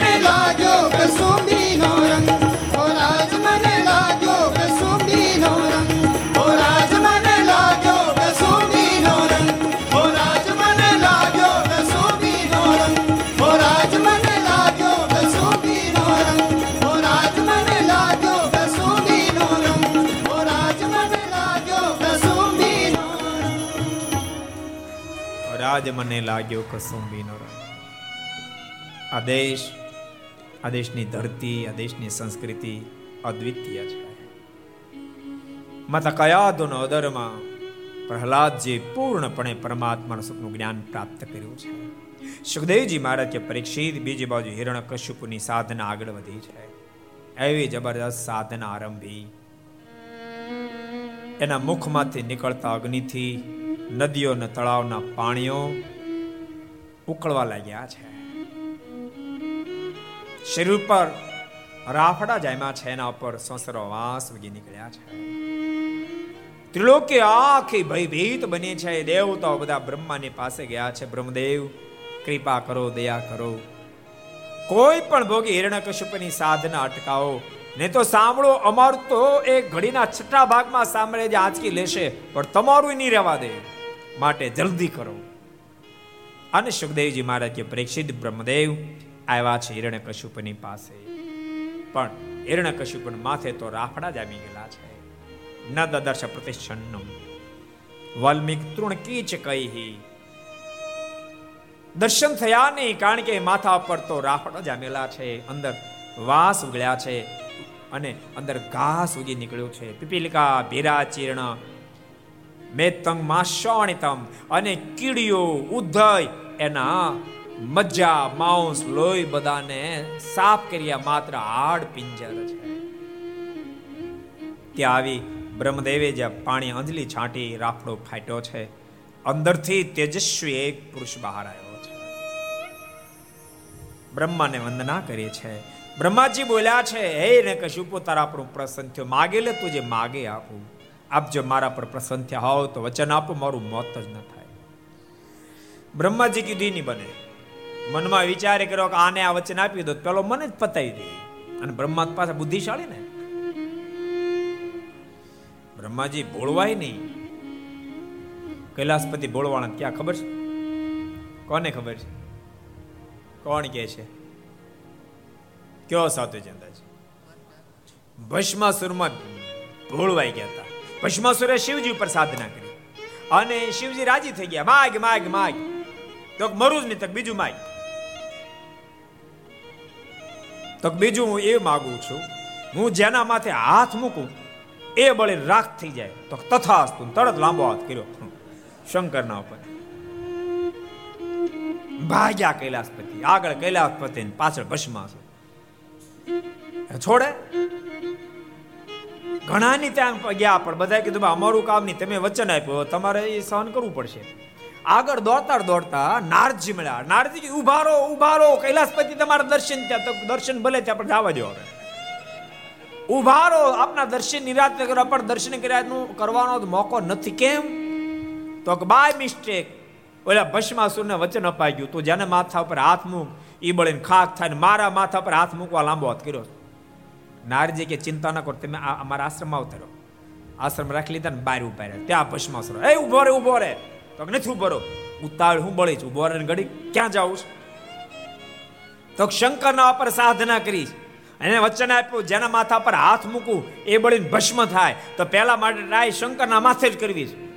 [SPEAKER 3] રાજ મને લાગ્યો કસુંબીનો રંગ.
[SPEAKER 2] આ દેશ, આ દેશની ધરતી, આ દેશની સંસ્કૃતિ અદ્વિતીય છે. માતા કયાદોનો અદરમાં પ્રહલાદજી પૂર્ણપણે પરમાત્માનું સુખનું જ્ઞાન પ્રાપ્ત કર્યું છે. સુખદેવજી મહારાજ કે પરીક્ષિત બીજી બાજુ હિરણ કશ્યપુની સાધના આગળ વધી છે. એવી જબરદસ્ત સાધના આરંભી. એના મુખમાંથી નીકળતા અગ્નિથી નદીઓ અને તળાવના પાણીઓ ઉકળવા લાગ્યા છે. શરીર પર રાફડા જામ્યા છે, એના ઉપર સંસરો વાસ વગી નીકળ્યા છે. ત્રિલોકે આખી ભયભીત બની છે. દેવતાઓ બધા બ્રહ્માની પાસે ગયા છે. બ્રહ્મદેવ, કૃપા કરો, દયા કરો. કોઈ પણ ભોગી હિરણ્યકશ્યપની સાધના અટકાવો. નહીં તો સાંભળો, અમારું તો એ ઘડીના છઠ્ઠા ભાગમાં સાંભળે જે આંચકી લેશે, પણ તમારું નહીં રહેવા દે. માટે જલ્દી કરો. અને સુખદેવજી મહારાજ કે પ્રેક્ષિત બ્રહ્મદેવ, આવ્યા છે હિરણ્યકશ્યપની પાસે. પણ હિરણ્યકશ્યપન માથે તો રાફડા જામી ગયેલા છે. ન દદર્શ પ્રતિષ્ઠન્નમ. વાલ્મિક તૃણ કીચ કહી દર્શન થયા નહીં કારણ કે માથા પર તો રાફડા જામેલા છે. અંદર વાસ ઉગળ્યા છે અને અંદર ઘાસ ઉગી નીકળ્યું છે. પીપીલિકા ભીરા ચીર્ણ મેતંગ માશોણિતમ અને કીડીઓ ઉદય એના મજ્જા માઉસ લોહી બધાને સાફ કર્યા માત્ર હાડ પિંજર છે ત્યાં આવી બ્રહ્મદેવે જ્યાં પાણી અંજલી છાંટી રાફડો ફાટ્યો છે, અંદરથી તેજસ્વી એક પુરુષ બહાર આવ્યો છે. બ્રહ્માને વંદના કરી છે, બ્રહ્માજી બોલ્યા છે, હે ને કશું તારા આપણું પ્રસન્ન થયો માગે લે તું જે માગે આપું. આપ જો મારા પર પ્રસન્ન થયા હોવ તો વચન આપો, મારું મોત જ ન થાય. બ્રહ્માજી કીધું નહીં બને. મનમાં વિચારે કર્યો કે આને આ વચન આપી દો પેલો મને જ પતાવી દે. અને બ્રહ્મા પાસે બુદ્ધિશાળી ને? બ્રહ્માજી ભોળવાય નહીં. કૈલાસપતિ ભોળવાના ક્યાં ખબર છે? કોને ખબર છે? કોણ કે છે? કયો સાતો છે ભસ્માસુરમાં ભોળવાઈ ગયા હતા. ભસ્માસુરે શિવજી ઉપર સાધના કરી. અને શિવજી રાજી થઈ ગયા. માગ માગ માગ. તો મરું જ નહીં તક બીજું માગ. તો બીજું હું એ માગું છું, હું જેના માથે હાથ મૂકું, એ બળે રાખ થઈ જાય. તો તથાસ્તુ, તરત લાંબો હાથ કર્યો. શંકરના ઉપર. ભાગ્યા કૈલાસપતિ, આગળ કૈલાસપતિ પાછળ ભસ્માસુર. છોડે? ઘણાની ત્યાં ગયા, પણ બધાએ કીધું અમારું કામ નહીં, તમે વચન આપ્યું તમારે એ સહન કરવું પડશે. આગળ દોડતા દોડતા નારજી મળ્યા. નારજી ઉભારો ઉભારો, કૈલાસપતિ તમારા દર્શન ત્યાં દર્શન ભલે ત્યાં, પણ જવા દો હવે. ઉભારો, આપના દર્શન નિરાત કરો પણ દર્શન કર્યાનું કરવાનો મોકો નથી, કેમ? તો બાય મિસ્ટેક. ઓલા ભસ્માસુરને વચન અપાઈ ગયું, તું જેને માથા ઉપર હાથ મૂક. એ બળીને ખાક થાય મારા માથા પર હાથ મૂકવા લાંબો હાથ કર્યો. નારજી કે ચિંતા ન કરો, તમે અમારા આશ્રમમાં ઉતરો આશ્રમ રાખી લીધા ને બહાર ઊભા રહ્યા. ત્યાં ભસ્માસુર એ ઊભો રે ઊભો રે. તો નથી ઊભો રહો ઉતાળ હું બળી છું. ઊભો રે ઘડી ક્યાં જાઉં છું? તો શંકરના ઉપર સાધના કરીશ એને વચન આપ્યું, જેના માથા પર હાથ મૂકું, એ બળીને ભસ્મ થાય. તો પહેલા માટે રાય શંકરના માથે જ કરવી છે.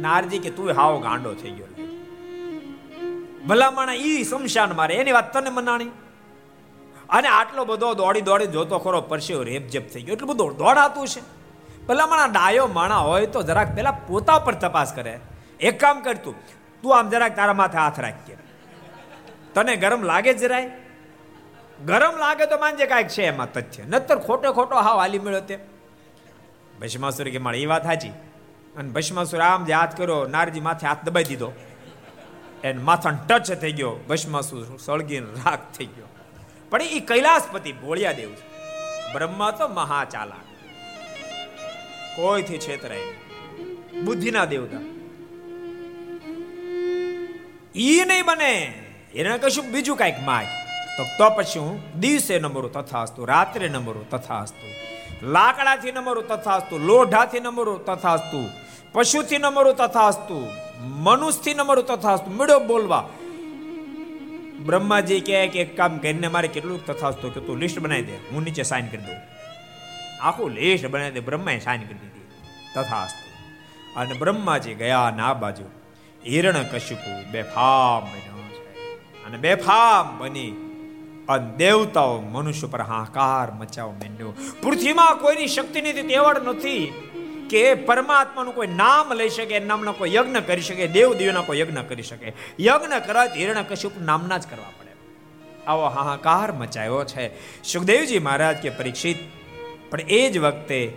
[SPEAKER 2] નારજી કે તું હાવ ગાંડો થઈ ગયો. ભલામણા ઈ શમશાન મારે એની વાત તને મનાણી? અને આટલો બધો દોડી દોડી જોતો ખરો પરસ્યો રેપજેપ થઈ ગયો. એટલું બધું દોડાતું છે ભલામણા ડાયો માણા હોય તો જરાક પેલા પોતા પર તપાસ કરે. એક કામ કરતું તું. આમ જરાક તારા માથે હાથ રાખજે. તને ગરમ લાગે જરાય? ગરમ લાગે તો માનજે કાંઈક છે એમાં તથ્ય. નતર ખોટો ખોટો હાવ હાલી મળ્યો તે ભસ્માસુર કે, મારે એ વાત સાચી અને ભસ્માસુર આમ જે હાથ કર્યો, નારજી માથે હાથ દબાઈ દીધો. એને માથાને ટચ થઈ ગયો. ભસ્માસુર સળગીને રાખ થઈ ગયો. પણ એ કૈલાસપતિ ભોળિયા દેવ છે. બ્રહ્મા તો મહાચાલા કોઈથી છેતરાય બુદ્ધિના દેવતા. ઈ નહીં બને. એને કશું બીજું કાંઈક માગ. તો તો પછી હું દિવસે નંબરો તથાસ્તુ, રાત્રે નંબરો તથાસ્તુ, લાકડાથી નંબરો તથાસ્તુ, લોઢાથી નંબરો તથાસ્તુ, પશુથી તથા તથાસ્તુ, મનુષ્યથી નંબરો તથાસ્તુ મેળો બોલવા બ્રહ્માજી કહે કે એક કામ કરીને મારે કેટલું તથાસ્તો કે તું લિસ્ટ બનાવી દે, હું નીચે સાઇન કરી દઉં. આખું લિસ્ટ બનાવી દે, બ્રહ્માએ સાઇન કરી દીધી, તથાસ્તો. અને બ્રહ્માજી ગયા ના બાજુ, હિરણ કશ્યપુ બેફામ બન્યો છે. અને બેફામ બની, અને દેવતાઓ મનુષ્ય પર હાહાકાર મચાવ માંડ્યો. પૃથ્વીમાં કોઈની શક્તિ નથી, તેવડ નથી. કે પરમાત્માનું કોઈ નામ લઈ શકે, નામનો કોઈ યજ્ઞ કરી શકે દેવ દેવના કોઈ યજ્ઞ કરી શકે. યજ્ઞ કરવા હિરણ્ય કશ્યપ નામના જ કરવા પડે. આવો હાહાકાર મચાયો છે. સુખદેવજી મહારાજ કે પરીક્ષિત, પણ એ જ વખતે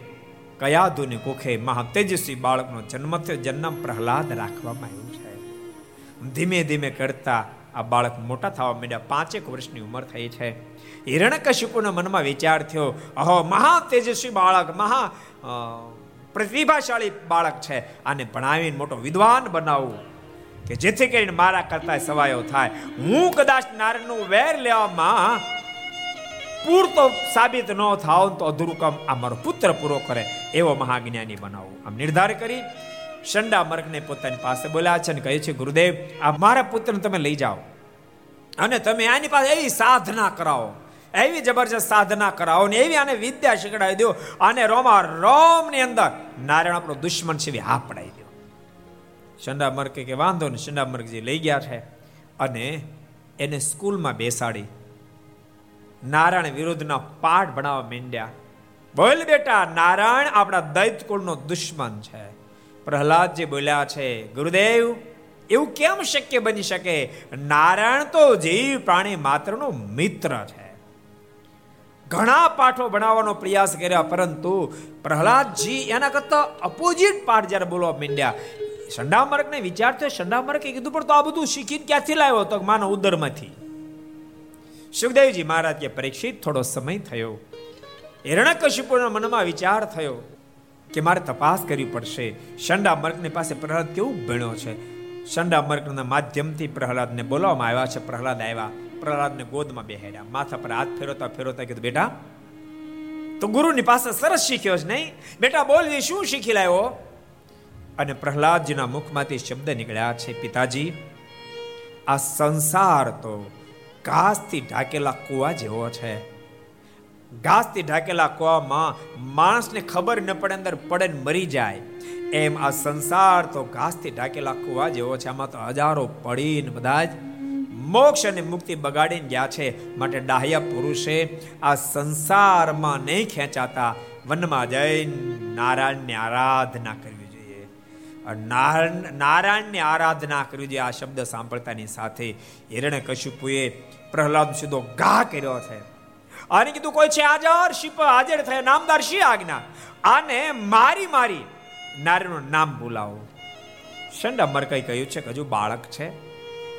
[SPEAKER 2] કયાધુની કુખે મહા તેજસ્વી બાળકનો જન્મ થયો, જન્મ પ્રહલાદ રાખવામાં આવ્યું છે. ધીમે ધીમે કરતા આ બાળક મોટા થવા માંડ્યા. પાંચેક વર્ષની ઉંમર થઈ છે. હિરણ્યકશિપુના મનમાં વિચાર થયો, અહો, મહા તેજસ્વી બાળક, મહા પ્રતિભાશાળી બાળક છે. આને ભણાવીને મોટો વિદ્વાન બનાવવું કે જેથી કરીને મારા કરતા સવાયો થાય. હું કદાચ નારાયણનું વેર લેવામાં પૂરતો સાબિત ન થાવ તો અધૂરું કામ આ મારો પુત્ર પૂરો કરે એવો મહાજ્ઞાની બનાવું. આમ નિર્ધાર કરી શંડા મર્ગને પોતાની પાસે બોલ્યા છે અને કહે છે, ગુરુદેવ, આ મારા પુત્રને તમે લઈ જાઓ અને તમે આની પાસે એવી સાધના કરાવો એવી જબરજસ્ત સાધના કરાવો ને એવી આને વિદ્યા શીખડાવી દો. અને રોમા રોમની અંદર નારાયણ આપણો દુશ્મન છે હા પડાવી દો. મર્ગ કે વાંધો ને શંડા મર્ગજી લઈ ગયા છે. અને એને સ્કૂલમાં બેસાડી. નારાયણ વિરુદ્ધના પાઠ ભણાવવા માંડ્યા. બોલ બેટા, નારાયણ આપણા દૈત કુળનો દુશ્મન છે. પ્રહલાદજી બોલ્યા છે, ગુરુદેવ, એવું કેમ શક્ય બની શકે? નારાયણ તો જીવ પ્રાણી માત્રનો મિત્ર છે. ઘણા પાઠો બનાવવાનો પ્રયાસ કર્યા, પરંતુ પ્રહલાદજી એના કરતા અપોઝિટ પાઠ જ્યારે બોલવા માંડ્યા. સંડામર્કને વિચાર થયો સંડામર્કે કીધું, પણ તો આ બધું શીખીને ક્યાંથી લાવ્યો તો માનવ ઉદરમાંથી. સુખદેવજી મહારાજ કે પરીક્ષિત થોડો સમય થયો. હિરણ્યકશિપુના મનમાં વિચાર થયો કે મારે તપાસ કરવી પડશે. શંડા મર્કની પાસે પ્રહલાદ કેવું ભણ્યો છે? શંડા મર્કના માધ્યમથી પ્રહલાદને બોલાવવામાં આવ્યા છે. પ્રહલાદ આવ્યા. પ્રહલાદને ગોદમાં બેહાડ્યા. માથા પર હાથ ફેરવતા ફેરવતા કીધું, બેટા, તો ગુરુની પાસે સરસ શીખ્યો છે નહીં? બેટા, બોલ શું શીખી લાવ્યો? અને પ્રહલાદજીના મુખમાંથી શબ્દ નીકળ્યા છે, પિતાજી, આ સંસાર તો ઘાસથી ઢાકેલા કુવા જેવો છે. ઘાસથી ઢાકેલા કુવામાં માણસને ખબર ન પડે, અંદર પડે ને મરી જાય. એમ આ સંસાર તો ઘાસથી ઢાકેલા કુવા જેવો છે. આમાં તો હજારો પડીને બધા જ મોક્ષ અને મુક્તિ બગાડીને ગયા છે. માટે ડાહ્યા પુરુષે આ સંસારમાં નહીં ખેંચાતા વનમાં જઈને નારાયણની આરાધના કરવી જોઈએ. નારાયણની આરાધના કરવી જોઈએ. આ શબ્દ સાંભળતાની સાથે હિરણ્ય કશુપુએ પ્રહલાદ સીધો ઘા કર્યો છે. આને કીધું, કોઈ છે હાજર? શિપ હાજર થયા નામદાર શી આજ્ઞા? આને મારી મારી. નારાયણનું નામ બોલાવો. શંડા મરકાઈ કહ્યું છે કે હજુ બાળક છે?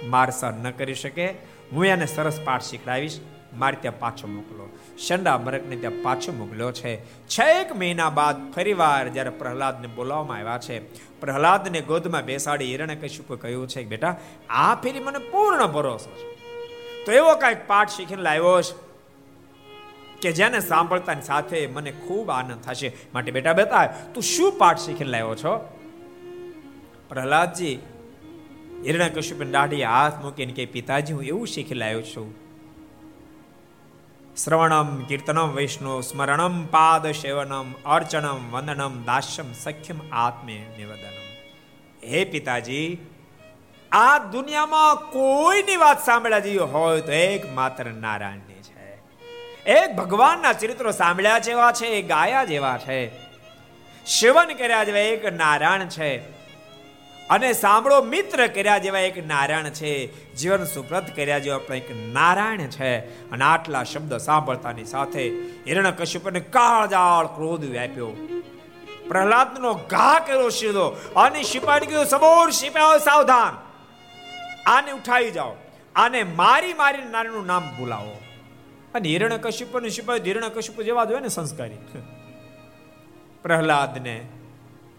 [SPEAKER 2] માર સહન ન કરી શકે. હું એને સરસ પાઠ શીખડાવીશ. મારે ત્યાં પાછો મોકલો. શંડા મરકને ત્યાં પાછો મોકલ્યો છે. છેક મહિના બાદ ફરીવાર જ્યારે પ્રહલાદને બોલાવવામાં આવ્યા છે, પ્રહલાદને ગોદમાં બેસાડી હિરણે કશ્યપે કહ્યું છે, બેટા, આ ફેરી મને પૂર્ણ ભરોસો છે. તો એવો કાંઈક પાઠ શીખીને લાવ્યો છે કે જેને સાંભળતાની સાથે મને ખૂબ આનંદ થશે. માટે બેટા બેટા, તું શું પાઠ શીખીને લાવ્યો છો? પ્રહલાદજી હિરણ્ય કશ્યપ દાઢી હાથ મૂકીને કે પિતાજી, હું એવું શીખી લાવ્યો છું. શ્રવણમ, કીર્તનમ વૈષ્ણવ સ્મરણમ, પાદ સેવનમ, અર્ચનમ, વંદનમ, દાસ્યમ, સખ્યમ, આત્મે નિવેદનમ. હે પિતાજી, આ દુનિયામાં કોઈની વાત સાંભળ્યા જેવી હોય તો એક માત્ર નારાયણની છે. એક ભગવાનના ચરિત્રો સાંભળ્યા જેવા છે ગાયા જેવા છે. સેવન કર્યા જેવા એક નારાયણ છે. અને સાંભળો, મિત્ર કર્યા જેવા એક નારાયણ છે. જીવન સુપ્રત કર્યા જેવા પણ એક નારાયણ છે. અને આટલા શબ્દ સાંભળતાની સાથે હિરણ કશ્યપને કાળજાળ ક્રોધ વ્યાપ્યો. પ્રહલાદનો ઘા કર્યો સીધો અને શિપાઈ કીધું સમોર શિપાઓ સાવધાન. આને ઉઠાવી જાઓ. આને મારી મારી નારાયણનું નામ બોલાવો અને હિરણ કશ્યપ અને શિપાઈ હિરણ કશ્યપ જેવા જ હોય ને સંસ્કારી. પ્રહલાદને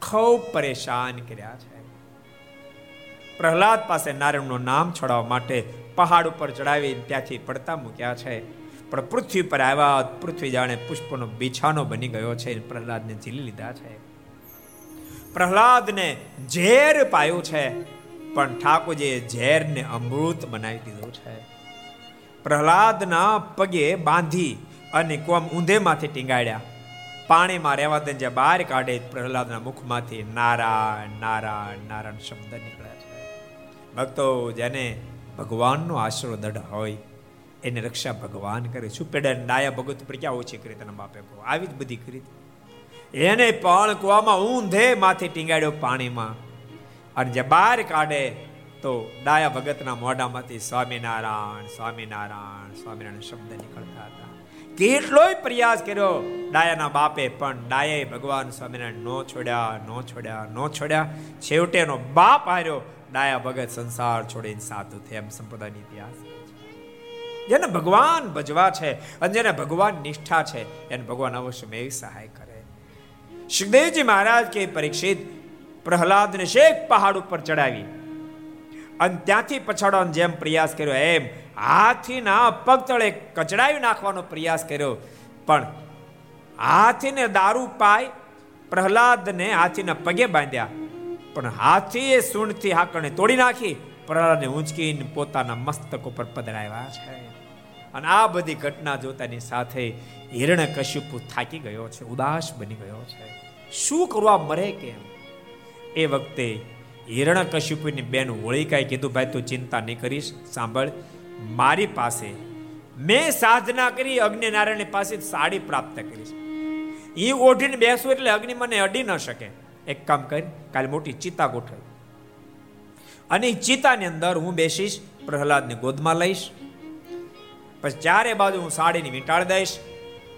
[SPEAKER 2] ખૂબ પરેશાન કર્યા છે. પ્રહલાદ પાસે નારાયણનું નામ છોડાવવા માટે પહાડ ઉપર ચડાવી ત્યાંથી પડતા મૂક્યા છે. પણ પૃથ્વી પર આવ્યા પૃથ્વી જાણે પુષ્પનો બિછાનો બની ગયો છે પ્રહલાદને ઝીલી લીધા છે. પ્રહલાદને ઝેર પાયું છે, પણ ઠાકોરજીએ ઝેરને અમૃત બનાવી દીધું છે. પ્રહલાદના પગે બાંધી અને કોમ ઊંધેમાંથી ટીંગાડ્યા. પાણીમાં રહેવા દે જે બહાર કાઢે, પ્રહલાદના મુખમાંથી નારાયણ નારાયણ નારાયણ શબ્દ નીકળ્યા છે ભક્તો જેને ભગવાનનો આશરો દઢ હોય, એને રક્ષા ભગવાન કરે. સુપેડા ડાયા ભગત પર ક્યાં ઓછી કરી તને બાપે કહો? આવી જ બધી કરી એને પણ કુવામાં ઊંધે માથે ટીંગાડ્યો પાણીમાં. અને જે બહાર કાઢે તો ડાયા ભગતના મોઢામાંથી સ્વામિનારાયણ સ્વામિનારાયણ સ્વામિનારાયણ શબ્દ નીકળતા હતા. કેટલોય પ્રયાસ કર્યો ડાયાના બાપે, પણ ડાયાએ ભગવાન સ્વામિનારાયણ નો છોડ્યા નો છોડ્યા નો છોડ્યા. છેવટે એનો બાપ હાર્યો ડાયા ભગત સંસાર છોડીને સાધુ થયા એમ સંપ્રદાયનો ઇતિહાસ. જેને ભગવાન ભજવા છે અને જેને ભગવાન નિષ્ઠા છે, એને ભગવાન અવશ્ય મેં સહાય કરે. સુખદેવજી મહારાજ કે પરીક્ષિત પ્રહલાદને શેખ પહાડ ઉપર ચડાવી. અને ત્યાંથી પછાડવાનો જેમ પ્રયાસ કર્યો એમ, હાથીના પગ તળે કચડાવી નાખવાનો પ્રયાસ કર્યો. પણ હાથીને દારૂ પાય પ્રહલાદને હાથીના પગે બાંધ્યા. પણ હાથીએ સૂંઢથી હાકણે તોડી નાખી પ્રહલાદને ઊંચકીને પોતાના મસ્તક ઉપર પધરાવ્યા છે. અને આ બધી ઘટના જોતાની સાથે હિરણ્ય કશ્યપુ થાકી ગયો છે, ઉદાસ બની ગયો છે. શું કરવા મરે કેમ? એ વખતે હિરણ્ય કશ્યપુની બેન હોળિકાએ કીધું, ભાઈ, તું ચિંતા નહીં કરીશ, સાંભળ, મારી પાસે મેં સાધના કરી અગ્નિ નારાયણ પાસે સાડી પ્રાપ્ત કરીશ. એ ઓઢીને બેસું એટલે અગ્નિ મને અડી ન શકે. એક કામ કરી, કાલે મોટી ચિતા ગોઠવી. અને એ ચિતાની અંદર હું બેસીશ, પ્રહલાદને ગોદમાં લઈશ. પછી ચારે બાજુ હું સાડીની વીંટાળી દઈશ.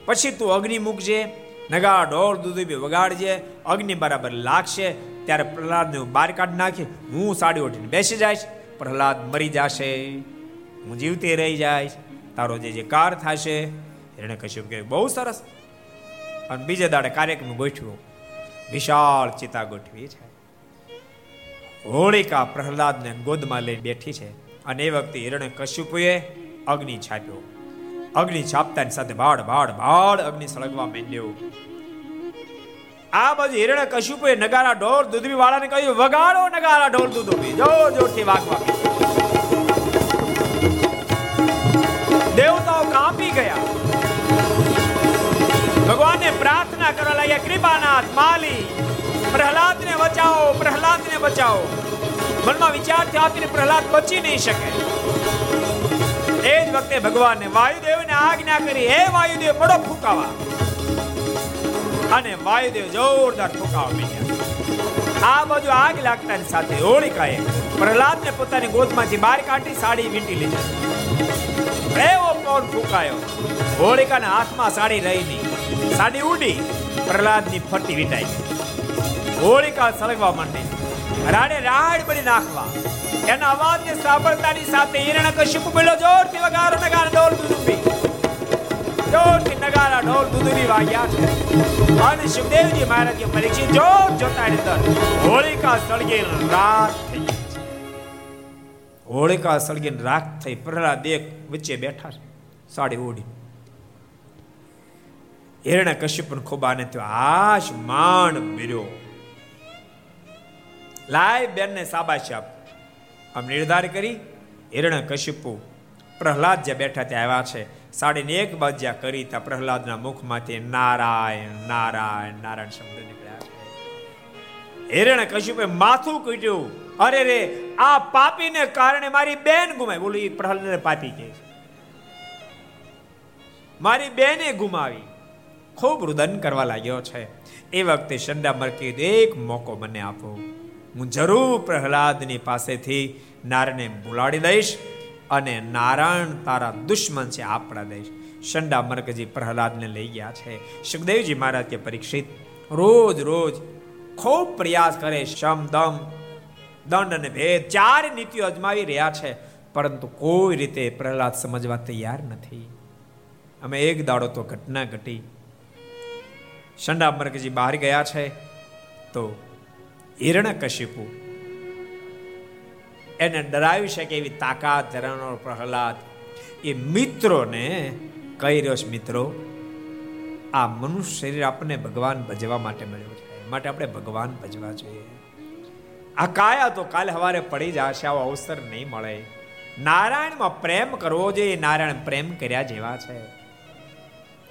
[SPEAKER 2] પછી તું અગ્નિ મૂકજે નગા ઢોળ, દૂધી વગાડજે, અગ્નિ બરાબર લાગશે, ત્યારે પ્રહલાદને હું બહાર કાઢી નાખી હું સાડી ઓઢીને બેસી જઈશ. પ્રહલાદ મરી જશે. હું જીવતી રહી જઈશ. તારો જે જે કાર થશે. એને કહ્યું કે બહુ સરસ. અને બીજે દાડે કાર્યક્રમ ગોઠવ્યો. વિશાળ ચિતા ગોઠવી છે. હોળિકા પ્રહલાદને ગોદમાં લઈ બેઠી છે અને એ વખતે હિરણ્ય કશ્યપુએ અગ્નિ છાપ્યો. અગ્નિ છાપતાની સાથે ભાડ ભાડ ભાડ અગ્નિ સળગવા માંડ્યો. આ બાજુ હિરણ્ય કશ્યપુએ નગારા ઢોર દૂધવી વાળાને કહ્યું, વગાડો નગારા ઢોર દૂધવી જોર જોરથી વાગવા દેવતાઓ કાપી ગયા. ભગવાનને પ્રાર્થના કરવા લાગ્યા, કૃપાનાથ, માલી, પ્રહલાદને બચાવો પ્રહલાદને બચાવો. મનમાં વિચાર થયો આપીને પ્રહલાદ બચી નહીં શકે. એ જ વખતે ભગવાનને વાયુદેવને આજ્ઞા કરી, હે વાયુદેવ, પડો ફૂંકાવા. અને વાયુદેવ જોરદાર ફૂંકાવા માંડ્યા. આ બાજુ આગ લાગતાની સાથે હોળિકાએ પ્રહલાદને પોતાની ગોદમાંથી બહાર કાઢી સાડી વીંટી લીધી. એવો પવન ફૂંકાયો. હોળિકાના હાથમાં સાડી રહી નહીં. સાડી ઉડી પ્રહલાદની ફટી વીંટાઈ. હોળિકા સળગવા માંડી. રાડે રાડ બની નાખવા. એના અવાજને સાંભળતાની સાથે હિરણ કશ્યપ બોલ્યો જોરથી વગારો નગારા ઢોલ દુદુબી જોરથી નગારા ઢોલ દુધરી વાગ્યા અને શિવદેવજી મહારાજ પરીક્ષિત જોર જોતા અંદર હોળિકા સળગી રાત થઈ હોળિકા સળગીને રાત થઈ પ્રહલાદ એક વચ્ચે બેઠા છે, સાડી ઓઢી. હિરણ્ય કશ્યપ ખૂબ આનંદ થયો, આશ માણ મેર્યો લાય બેનને સાબાશ આપ. આમ નિર્ધાર કરી હિરણ કશ્યપુ પ્રહલાદ જે બેઠા ત્યાં આવ્યા છે સાડીને એક બાજ્યા કરી તા પ્રહલાદના મુખમાંથી નારાયણ નારાયણ નારાયણ શબ્દ નીકળ્યા. છે હિરણ્ય કશ્યપે માથું કૂટ્યું. અરે રે, આ પાપીને કારણે મારી બેન ગુમાવી બોલું એ પ્રહલાદ પાપી કે છે. મારી બેને ગુમાવી. ખૂબ રુદન કરવા લાગ્યો છે. એ વખતે શંડા મરકી એક મોકો મને આપો. હું જરૂર પ્રહલાદની પાસેથી નારને બોલાડી દઈશ. અને નારાયણ તારા દુશ્મન છે આપણા દેશ. શંડા મરકજી પ્રહલાદને લઈ ગયા છે. સુખદેવજી મહારાજ કે પરીક્ષિત, રોજ રોજ ખૂબ પ્રયાસ કરે શમ, દમ, દંડ અને ભેદ, ચાર નીતિઓ અજમાવી રહ્યા છે. પરંતુ કોઈ રીતે પ્રહલાદ સમજવા તૈયાર નથી. અમે એક દાડો તો ઘટના ઘટી. શંડા મરકજી બહાર ગયા છે તો હિરણ્ય કશિપુ એને ડરાવી શકે એવી તાકાત ધરાવનો પ્રહલાદ. એ મિત્રોને કહી રહ્યો છે, મિત્રો, આ મનુષ્ય શરીર આપણને ભગવાન ભજવા માટે મળ્યું છે. માટે આપણે ભગવાન ભજવા જોઈએ. આ કાયા તો કાલે સવારે પડી જશે, આવો અવસર નહીં મળે. નારાયણમાં પ્રેમ કરવો જોઈએ નારાયણ પ્રેમ કર્યા જેવા છે.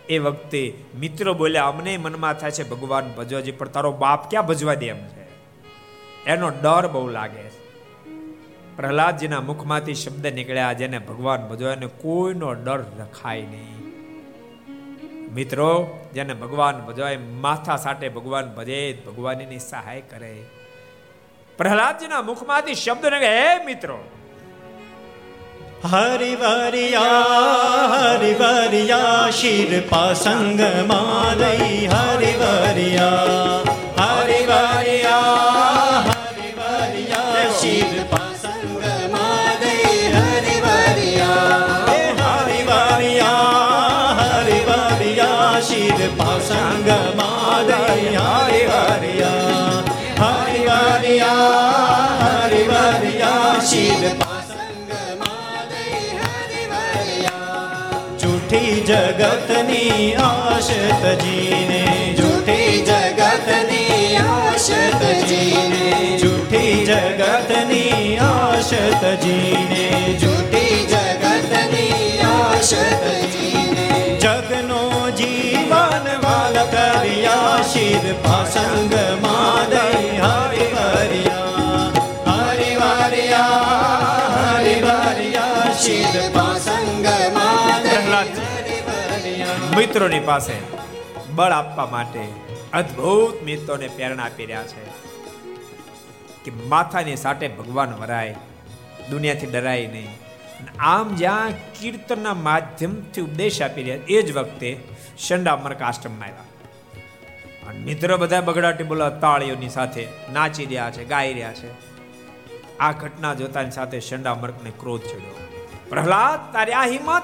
[SPEAKER 2] એ વખતે મિત્રો બોલ્યા અમને મનમાં થાય છે ભગવાન ભજવા જોઈએ પણ તારો બાપ ક્યાં ભજવા દે એમ છે? એનો ડર બહુ લાગે છે. પ્રહલાદજીના મુખમાંથી શબ્દ નીકળ્યા જેને ભગવાન એને કોઈનો ડર રખાય નહીં. મિત્રો, જેને ભગવાન ભજવાય માથા સાટે ભગવાન ભજે, ભગવાનની સહાય કરે. પ્રહલાદજીના મુખમાંથી શબ્દ નીકળે, હે મિત્રો,
[SPEAKER 1] હરિવરિયા હરિવરિયા શિર પાસંગ માલઈ હરિવરિયા. હરિયા પાસંગ જૂઠી જગતની આશ તજીને
[SPEAKER 3] જૂઠી જગતની આશ તજીને
[SPEAKER 1] જૂઠી જગતની આશ તજીને
[SPEAKER 3] જૂઠી જગતની આશ તજીને
[SPEAKER 1] જગનો જીવન વાલ કર્યા શિર પાસંગ માદય હરિ હરિયા
[SPEAKER 2] મિત્રોની પાસે બળ આપવા માટે અદ્ભુત મિત્રોને પ્રેરણા આપી રહ્યા છે કે માથાની સાટે ભગવાન વરાય, દુનિયાથી ડરાય નહીં. આમ જ્યાં કીર્તનના માધ્યમથી ઉપદેશ આપી રહ્યા, એ જ વખતે શંડામર્ક આશ્રમમાં આવ્યા. અને મિત્ર બધા બગડાટી બોલા તાળીઓની સાથે નાચી રહ્યા છે, ગાઈ રહ્યા છે. આ ઘટના જોતાની સાથે શંડામર્કને ક્રોધ ચડ્યો. પ્રહલાદ, તારી આ હિંમત?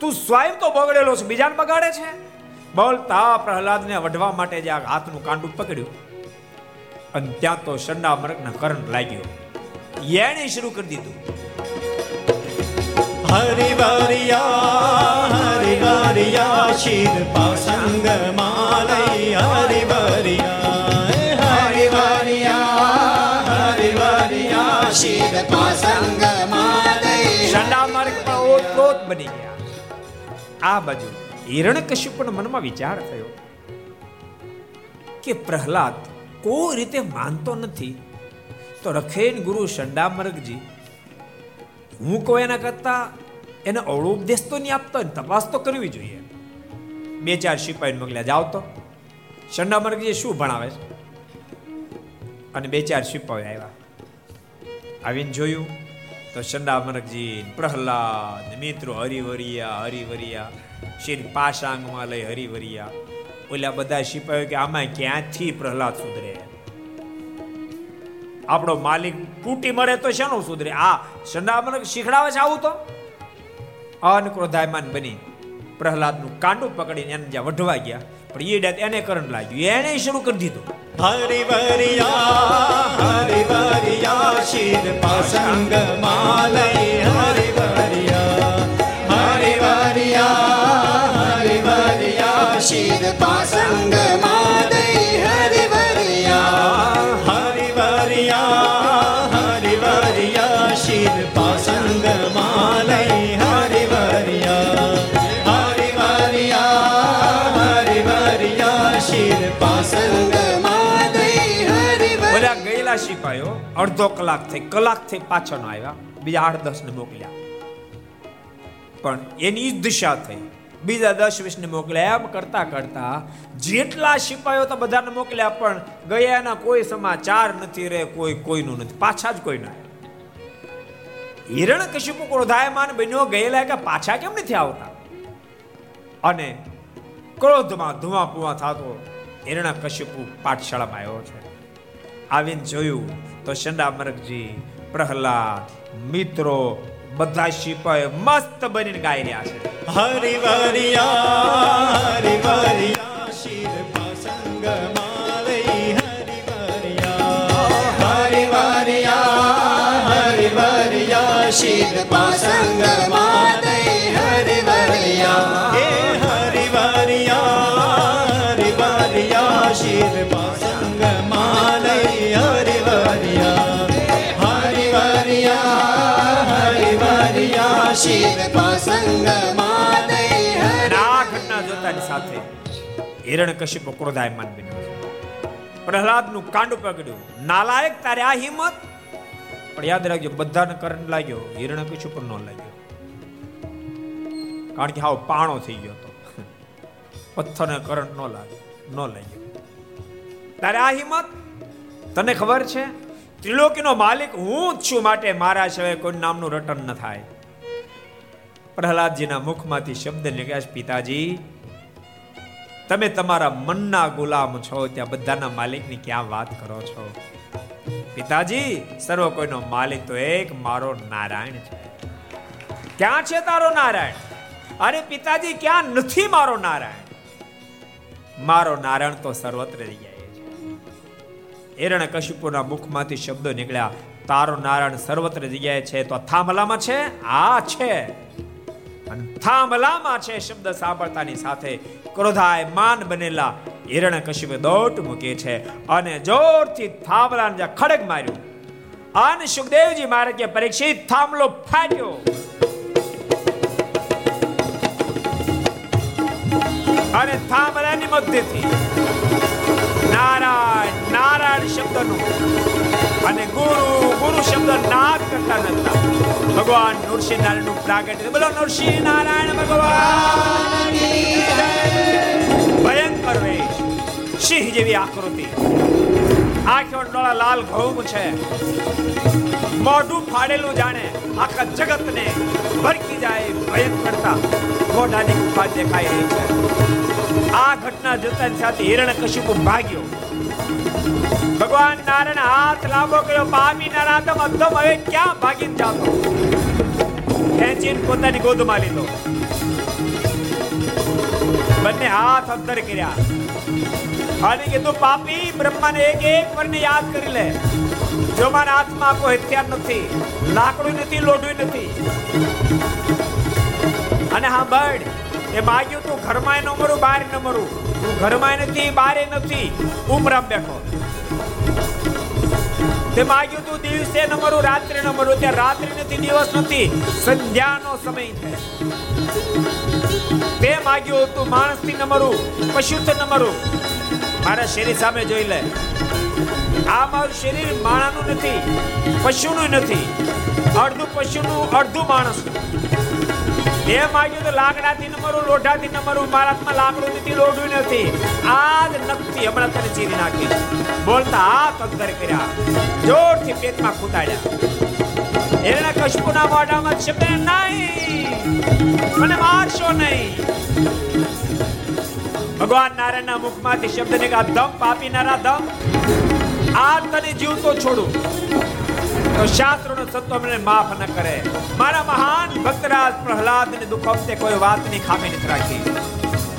[SPEAKER 2] તું સ્વયં તો બગડેલો છે, બીજાને બગાડે છે? બોલતા પ્રહલાદને વઢવા માટે જે આ હાથનું કાંડું પકડ્યું. અને ત્યાં તો શંડા મરકના કરંટ લાગ્યો. એણે શરૂ કરી દીધું.
[SPEAKER 1] હરિ હરિયા હરિ હરિયા શિર પાસંગ માલઈ હરિ હરિયા હરિ હરિયા હરિ હરિયા
[SPEAKER 3] શિર પાસંગ માદય
[SPEAKER 2] શંડા માર્ગ પણ ઓતપ્રોત બની ગયા. આ બાજુ હિરણ્યકશ્યપના મનમાં વિચાર થયો કે પ્રહલાદ કોઈ રીતે માનતો નથી. તો રખેન ગુરુ શંડામર્ગજી હું કહું એના કરતા એને અવળો ઉપદેશ તો નહીં આપતો તપાસ તો કરવી જોઈએ. બે ચાર સિપાહીને મોકલ્યા જાઓ તો. શંડામર્ગજી શું ભણાવે છે? અને બે ચાર સિપાહી આવ્યા. આવીને જોયું તો શંડામર્ગજી પ્રહલાદ, મિત્રો હરિવરિયા હરિવરિયા શિર પાશાંગમાં લઈ હરિવરિયા ઓલા બધા સિપાહીઓ કે આમાં ક્યાંથી પ્રહલાદ સુધરે? આપણો માલિક તૂટી મરે તો શેનું સુધરે? આ શંડામર્ગ શીખડાવે છે આવું તો? અનક્રોધાયમાન બની પ્રહલાદનું કાંડું પકડીને એને જ્યાં વઢવા ગયા. પણ એને કરંટ લાગ્યું. એને શરૂ કરી દીધું.
[SPEAKER 1] હરિ વરિયા હરિ વરિયા શિર પાસંગ માલય હરિ વરિયા હરિ
[SPEAKER 3] વરિયા
[SPEAKER 1] હરિ વરિયા શિર પાસંગ
[SPEAKER 2] ગયેલા અડધો કલાક થઈ કલાક થઈ પાછળ આવ્યા બીજા આઠ દસ ને મોકલ્યા. પણ એની દિશા થઈ. બીજા દસ વીસ ને મોકલ્યા. એમ કરતા કરતા જેટલા સિપાહીઓ તો બધાને મોકલ્યા, પણ ગયાના કોઈ સમાચાર નથી રે, કોઈ કોઈનું નથી. પાછા જ કોઈ ના હિરણ કશ્યપ ક્રોધાયમાન બન્યો, ગયેલા કે પાછા કેમ નથી આવતા? અને ક્રોધમાં ધુઆ પુઆ થતો હિરણા કશ્યપુ પાઠશાળામાં આવ્યો છે. આવીને જોયું તો શંડા મરગજી પ્રહલાદ, મિત્રો બધા સિપાહી મસ્ત બનીને ગાઈ રહ્યા છે.
[SPEAKER 1] હરિ
[SPEAKER 2] આ ઘટના જોતાની સાથે હિરણ કશ્યપ ક્રોધાયમાન બન્યો પ્રહલાદનું કાંડું પકડ્યું. નાલાયક તારે આ હિંમત? પણ યાદ રાખજો, બધાને કરંટ લાગ્યો, હિરણ કશ્યપ ન લાગ્યો. કારણ કે હાવ પાણો થઈ ગયો હતો. પથ્થરને કરંટ ન લાગ્યો ન લાગ્યો. તારે આ હિંમત? તને ખબર છે? ત્રિલોકીનો માલિક હું જ છું માટે મારા સિવાય કોઈ નામનું રટન ન થાય. પ્રહલાદજીના મુખમાંથી શબ્દ નીકળ્યા પિતાજી, તમે તમારા મનના ગુલામ છો, ત્યાં બધાના માલિકની ક્યાં વાત કરો છો? પિતાજી, સર્વ કોઈનો માલિક તો એક મારો નારાયણ છે. ક્યાં છે તારો નારાયણ? અરે પિતાજી, ક્યાં નથી મારો નારાયણ? મારો નારાયણ તો સર્વત્ર જગ્યાએ છે. એરણ કશ્યપુના મુખમાંથી શબ્દો નીકળ્યા, તારો નારાયણ સર્વત્ર જગ્યાએ છે. તો થાંભલામાં છે? આ છે. અને થાંભલામાં છે શબ્દ સાંભળતાની સાથે ક્રોધાય માન બનેલા હિરણ કશ્યપે દોટ મૂકે છે અને જોરથી થાંભલાને જ્યાં ખડક માર્યું. અને સુખદેવજી મારે કે પરીક્ષિત થાંભલો ફાટ્યો. અને થાંભલાની મધ્યથી નારાયણ નારાયણ શબ્દનું અને ગુરુ ગુરુ શબ્દ નાદ કરતા નતા. ભગવાન નરસિંહ નારાયણ પ્રાગટ્ય બોલો નરસિંહ નારાયણ ભગવાન. ભયંકર વેશ. સિંહ જેવી આકૃતિ. આંખો ડોળા લાલ ઘઉં છે. મોઢું ફાડેલું જાણે આખા જગતને ભરકી જાય ભયંકરતા મોઢાની ગુફા દેખાઈ રહી છે. આ ઘટના જોતા સાથે હિરણ કશુપ ભાગ્યો. ભગવાન નારાયણ હાથ લાંબો કર્યો, પામી નારાધમ અધમ હવે ક્યાં ભાગીને જાતો? ખેંચીને પોતાની ગોદમાં લીધો. બંને હાથ અંતર કર્યા. અને કીધું પાપી, બ્રહ્માને એક એક વરને યાદ કરી લે. જો મારા હાથમાં કોઈ હથિયાર નથી, લાકડું નથી, લોઢું નથી. અને હા, બળ. એ માગ્યું તું ઘરમાં ન મરું, બહાર ન મરું. તું ઘરમાં નથી બારે નથી. ઉમરામ બેઠો. તે માગ્યું તું દિવસે ન મરું, રાત્રે ન મરું, ત્યાં રાત્રિ નથી, દિવસ નથી. સંધ્યાનો સમય છે. તે માગ્યું તું માણસથી ન મરું, પશુથી ન મરું. મારા શરીર સામે જોઈ લે. આ મારું શરીર માણાનું નથી, પશુનું નથી. અડધું પશુનું, અડધું માણસનું. એ માગ્યું તો લાકડાથી ન લોઢાથી ન મરું, મારા હાથમાં લાકડું નથી. લોઢું નથી હમણાં તને ચીરી નાખી બોલતા હાથ અંદર કર્યા. જોરથી પેટમાં કૂટાડ્યા એના કશપુના મોઢામાં શબ્દ નહીં. મને મારશો નહીં. ભગવાન નારાયણના મુખમાંથી શબ્દ નીકળ્યા ધમ પાપીનારા ધમ આ તને જીવતો છોડું. તો શાસ્ત્રોનો સત્વ મને માફ ન કરે. મારા મહાન ભક્તરાજ પ્રહલાદ ને દુઃખ કોઈ વાતની ખામી નથી રાખી.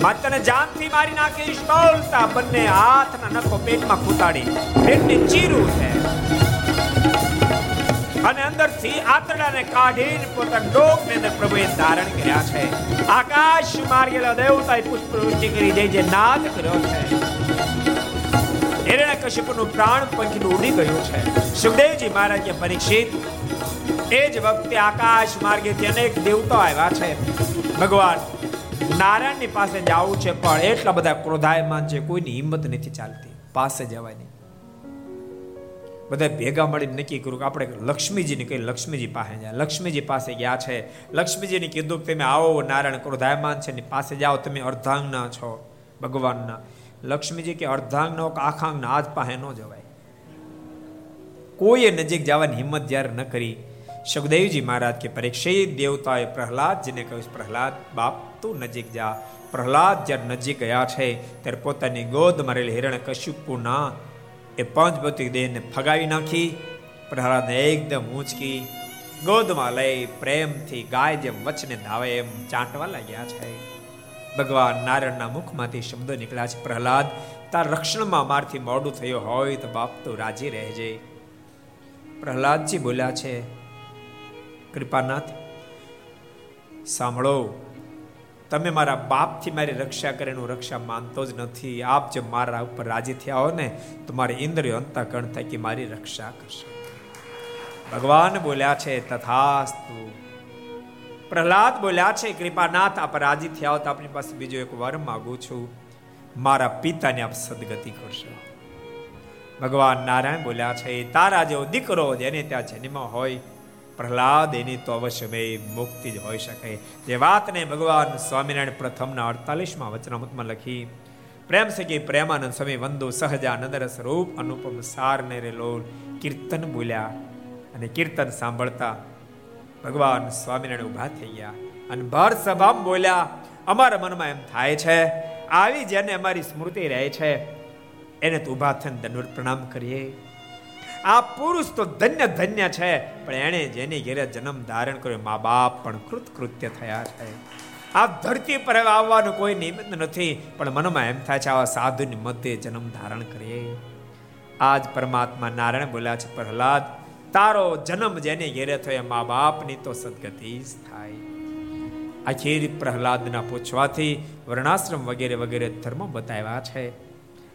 [SPEAKER 2] માત્ર તને જાનથી મારી નાખીશ બોલતા બંને હાથના નખો પેટમાં કૂતાડી પેટને ચીરું છે. અને અંદરથી આતરડાને કાઢીને પોતાના ડોકને અંદર પ્રભુએ ધારણ કર્યા છે. આકાશ માર્ગેલા દેવતાએ પુષ્પવૃષ્ટિ કરી દે જે નાદ કર્યો છે. હિરણ્ય કશ્યપનું પ્રાણ પંખીનું ઉડી ગયું છે. સુખદેવજી મહારાજે પરીક્ષિત, એ જ વખતે આકાશ માર્ગેથી અનેક દેવતા આવ્યા છે. ભગવાન નારાયણની પાસે જવું છે, પણ એટલા બધા ક્રોધાયમાન છે, કોઈની હિંમત નથી ચાલતી. પાસે જવાની બધા ભેગા મળીને નક્કી કર્યું કે આપણે લક્ષ્મીજીને કહી લક્ષ્મીજી પાસે જાય લક્ષ્મીજી પાસે ગયા છે. લક્ષ્મીજીને કીધું કે તમે આવો, નારાયણ ક્રોધાયમાન છે ને, પાસે જાઓ, તમે અર્ધાંગના છો ભગવાનના. લક્ષ્મીજી કે અર્ધાંગનો આખાંગના, આજ પાસે ન જવાય. કોઈએ નજીક જવાની હિંમત જ્યારે ન કરી, સુખદેવજી મહારાજ કે પરીક્ષિત દેવતાએ પ્રહલાદજીને કહ્યું પ્રહલાદ, બાપ, તું નજીક જા. પ્રહલાદ જ્યારે નજીક ગયા છે, ત્યારે પોતાની ગોદ મારેલી હિરણ કશ્યપુના એ પંચભૌતિક દેહને ફગાવી નાખી. પ્રહલાદને એકદમ ઊંચકી ગોદમાં લઈ પ્રેમથી ગાય જેમ વચને ધાવે એમ ચાંટવા લાગ્યા છે. ભગવાન નારાયણના મુખમાંથી શબ્દો નીકળ્યા છે. પ્રહલાદ, તાર રક્ષણમાં મારથી મોડું થયું હોય તો બાપ તો રાજી રહેજે. પ્રહલાદજી બોલ્યા છે, કૃપાનાથ, સાંભળો, તમે મારા બાપથી મારી રક્ષા કરે હું રક્ષા માનતો જ નથી. આપ જે મારા ઉપર રાજી થયા હો ને, તો મારે ઇન્દ્રિય અંતકરણ થાય કે મારી રક્ષા કરશો. ભગવાન બોલ્યા છે, તથાસ્તુ પ્રહલાદ બોલ્યા છે, કૃપાનાથ, આપ રાજી થયા હો તો આપણી પાસે બીજો એક વર માગું છું. મારા પિતાને આપ સદગતિ કરશો. ભગવાન નારાયણ બોલ્યા છે તારા જેવો દીકરો જેને ત્યાં જન્મ હોય, પ્રહલાદ, એની તો અવશ્ય બે મુક્તિ જ હોઈ શકે. જે વાતને ભગવાન સ્વામિનારાયણ પ્રથમના અડતાલીસમાં વચનામૃતમાં લખી, પ્રેમ સખી પ્રેમાનંદ સ્વામી વંદો સહજાનંદ સ્વરૂપ અનુપમ સાર ને રેલો કીર્તન બોલ્યા અને કીર્તન સાંભળતા ભગવાન સ્વામિનારાયણ ઊભા થઈ ગયા. અને ભર સભામાં બોલ્યા, અમારા મનમાં એમ થાય છે, આવી જેને અમારી સ્મૃતિ રહે છે, એને તો ઊભા થઈને દંડવત પ્રણામ કરીએ. આ પુરુષ તો ધન્ય ધન્ય છે, પણ એણે જેની ઘેરે જન્મ ધારણ કર્યો, મા બાપ પણ કૃત કૃત્ય થયા છે. આ ધરતી પર આવવાનું કોઈ નિમિત્ત નથી, પણ મનમાં એમ થાય છે, આવા સાધુની મતે જન્મ ધારણ કરીએ. આજ પરમાત્મા નારાયણ બોલ્યા છે, પ્રહલાદ તારો જન્મ જેને ઘેરે થયો મા બાપની તો સદગતિ થાય. આખીર પ્રહલાદના પૂછવાથી વર્ણાશ્રમ વગેરે વગેરે ધર્મ બતાવ્યા છે.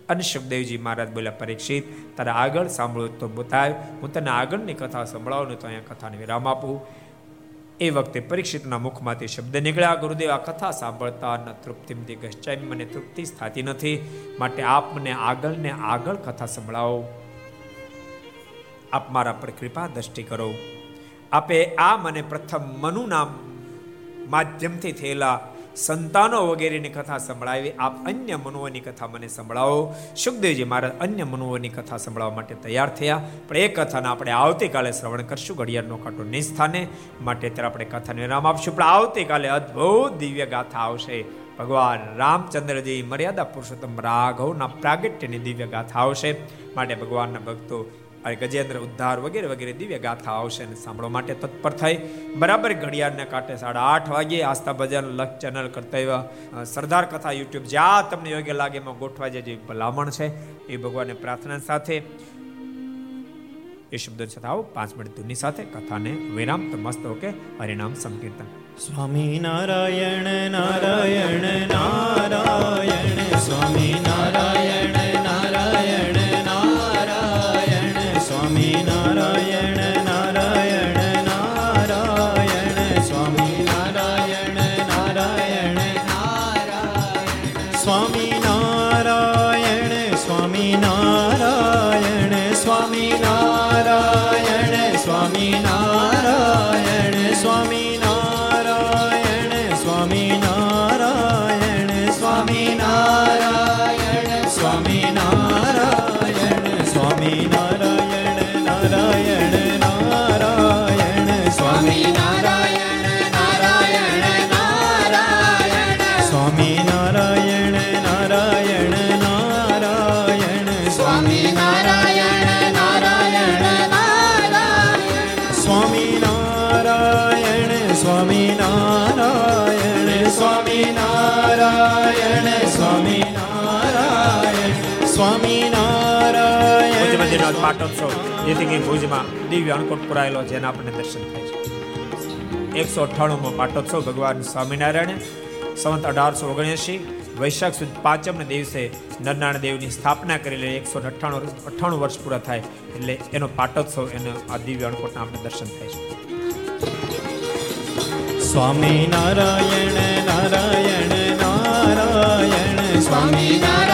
[SPEAKER 2] અને સુખદેવજી મહારાજ બોલ્યા, પરીક્ષિત, તારે આગળ સાંભળો તો બતાવ. હું તને આગળની કથા સંભળાવું ને તો અહીંયા કથાને વિરામ આપું. એ વખતે પરીક્ષિતના મુખમાંથી શબ્દ નીકળ્યા. ગુરુદેવ, આ કથા સાંભળતા ન તૃપ્તિમથી ઘસાઈ મને તૃપ્તિ થતી નથી. માટે આપ મને આગળ ને આગળ કથા સંભળાવો. આપ મારા પર કૃપા દ્રષ્ટિ કરો. આપે આ મને પ્રથમ મનુ નામ માધ્યમથી થયેલા સંતાનો વગેરેની કથા સંભળાવી, આપ અન્ય મનુઓની કથા મને સંભળાવો. સુખદેવજી મહારાજ અન્ય મનુઓની કથા સંભળાવવા માટે તૈયાર થયા. પણ એ કથાને આપણે આવતીકાલે શ્રવણ કરશું, ઘડિયાળનો કાંટો નિસ્થાને સ્થાને માટે ત્યારે આપણે કથાને વિરામ આપશું. પણ આવતીકાલે અદ્ભુત દિવ્ય ગાથા આવશે. ભગવાન રામચંદ્રજી મર્યાદા પુરુષોત્તમ રાઘવના પ્રાગટ્યની દિવ્ય ગાથા આવશે. માટે ભગવાનના ભક્તો અને ગજેન્દ્ર ઉદ્ધાર વગેરે વગેરે દિવ્ય ગાથા આવશે અને સાંભળવા માટે તત્પર થઈ. બરાબર ઘડિયાળને કાંઠે સાડા આઠ વાગે આસ્થા ભજન લક્ષ ચેનલ કરતા સરદાર કથા યુટ્યુબ. જ્યાં તમને યોગ્ય લાગે એમાં ગોઠવા જે ભલામણ છે. એ ભગવાનને પ્રાર્થના સાથે, એ શબ્દ સાથે આવો, પાંચ મિનિટ ધૂની સાથે કથાને વિરામ. તો મસ્ત, ઓકે? હરિનામ સંકીર્તન.
[SPEAKER 1] સ્વામી નારાયણ નારાયણ નારાયણ, સ્વામી નારાયણ
[SPEAKER 2] પાટોત્સવ જેથી ભુજમાં દિવ્ય અન્નકૂટ પુરાયેલો જેના આપણને દર્શન થાય છે. એકસો અઠ્ઠાણુંમાં પાટોત્સવ ભગવાન સ્વામિનારાયણ, સંવત અઢારસો ઓગણએંશી, વૈશાખ સુદ પાંચમને દિવસે નરનારાયણ દેવની સ્થાપના કરેલી એકસો અઠ્ઠાણું અઠ્ઠાણું વર્ષ પૂરા થાય એટલે એનો પાટોત્સવ, એનો આ દિવ્ય અન્નકૂટના આપણે દર્શન થાય છે.
[SPEAKER 1] સ્વામી નારાયણ નારાયણ નારાયણ સ્વામી નારાયણ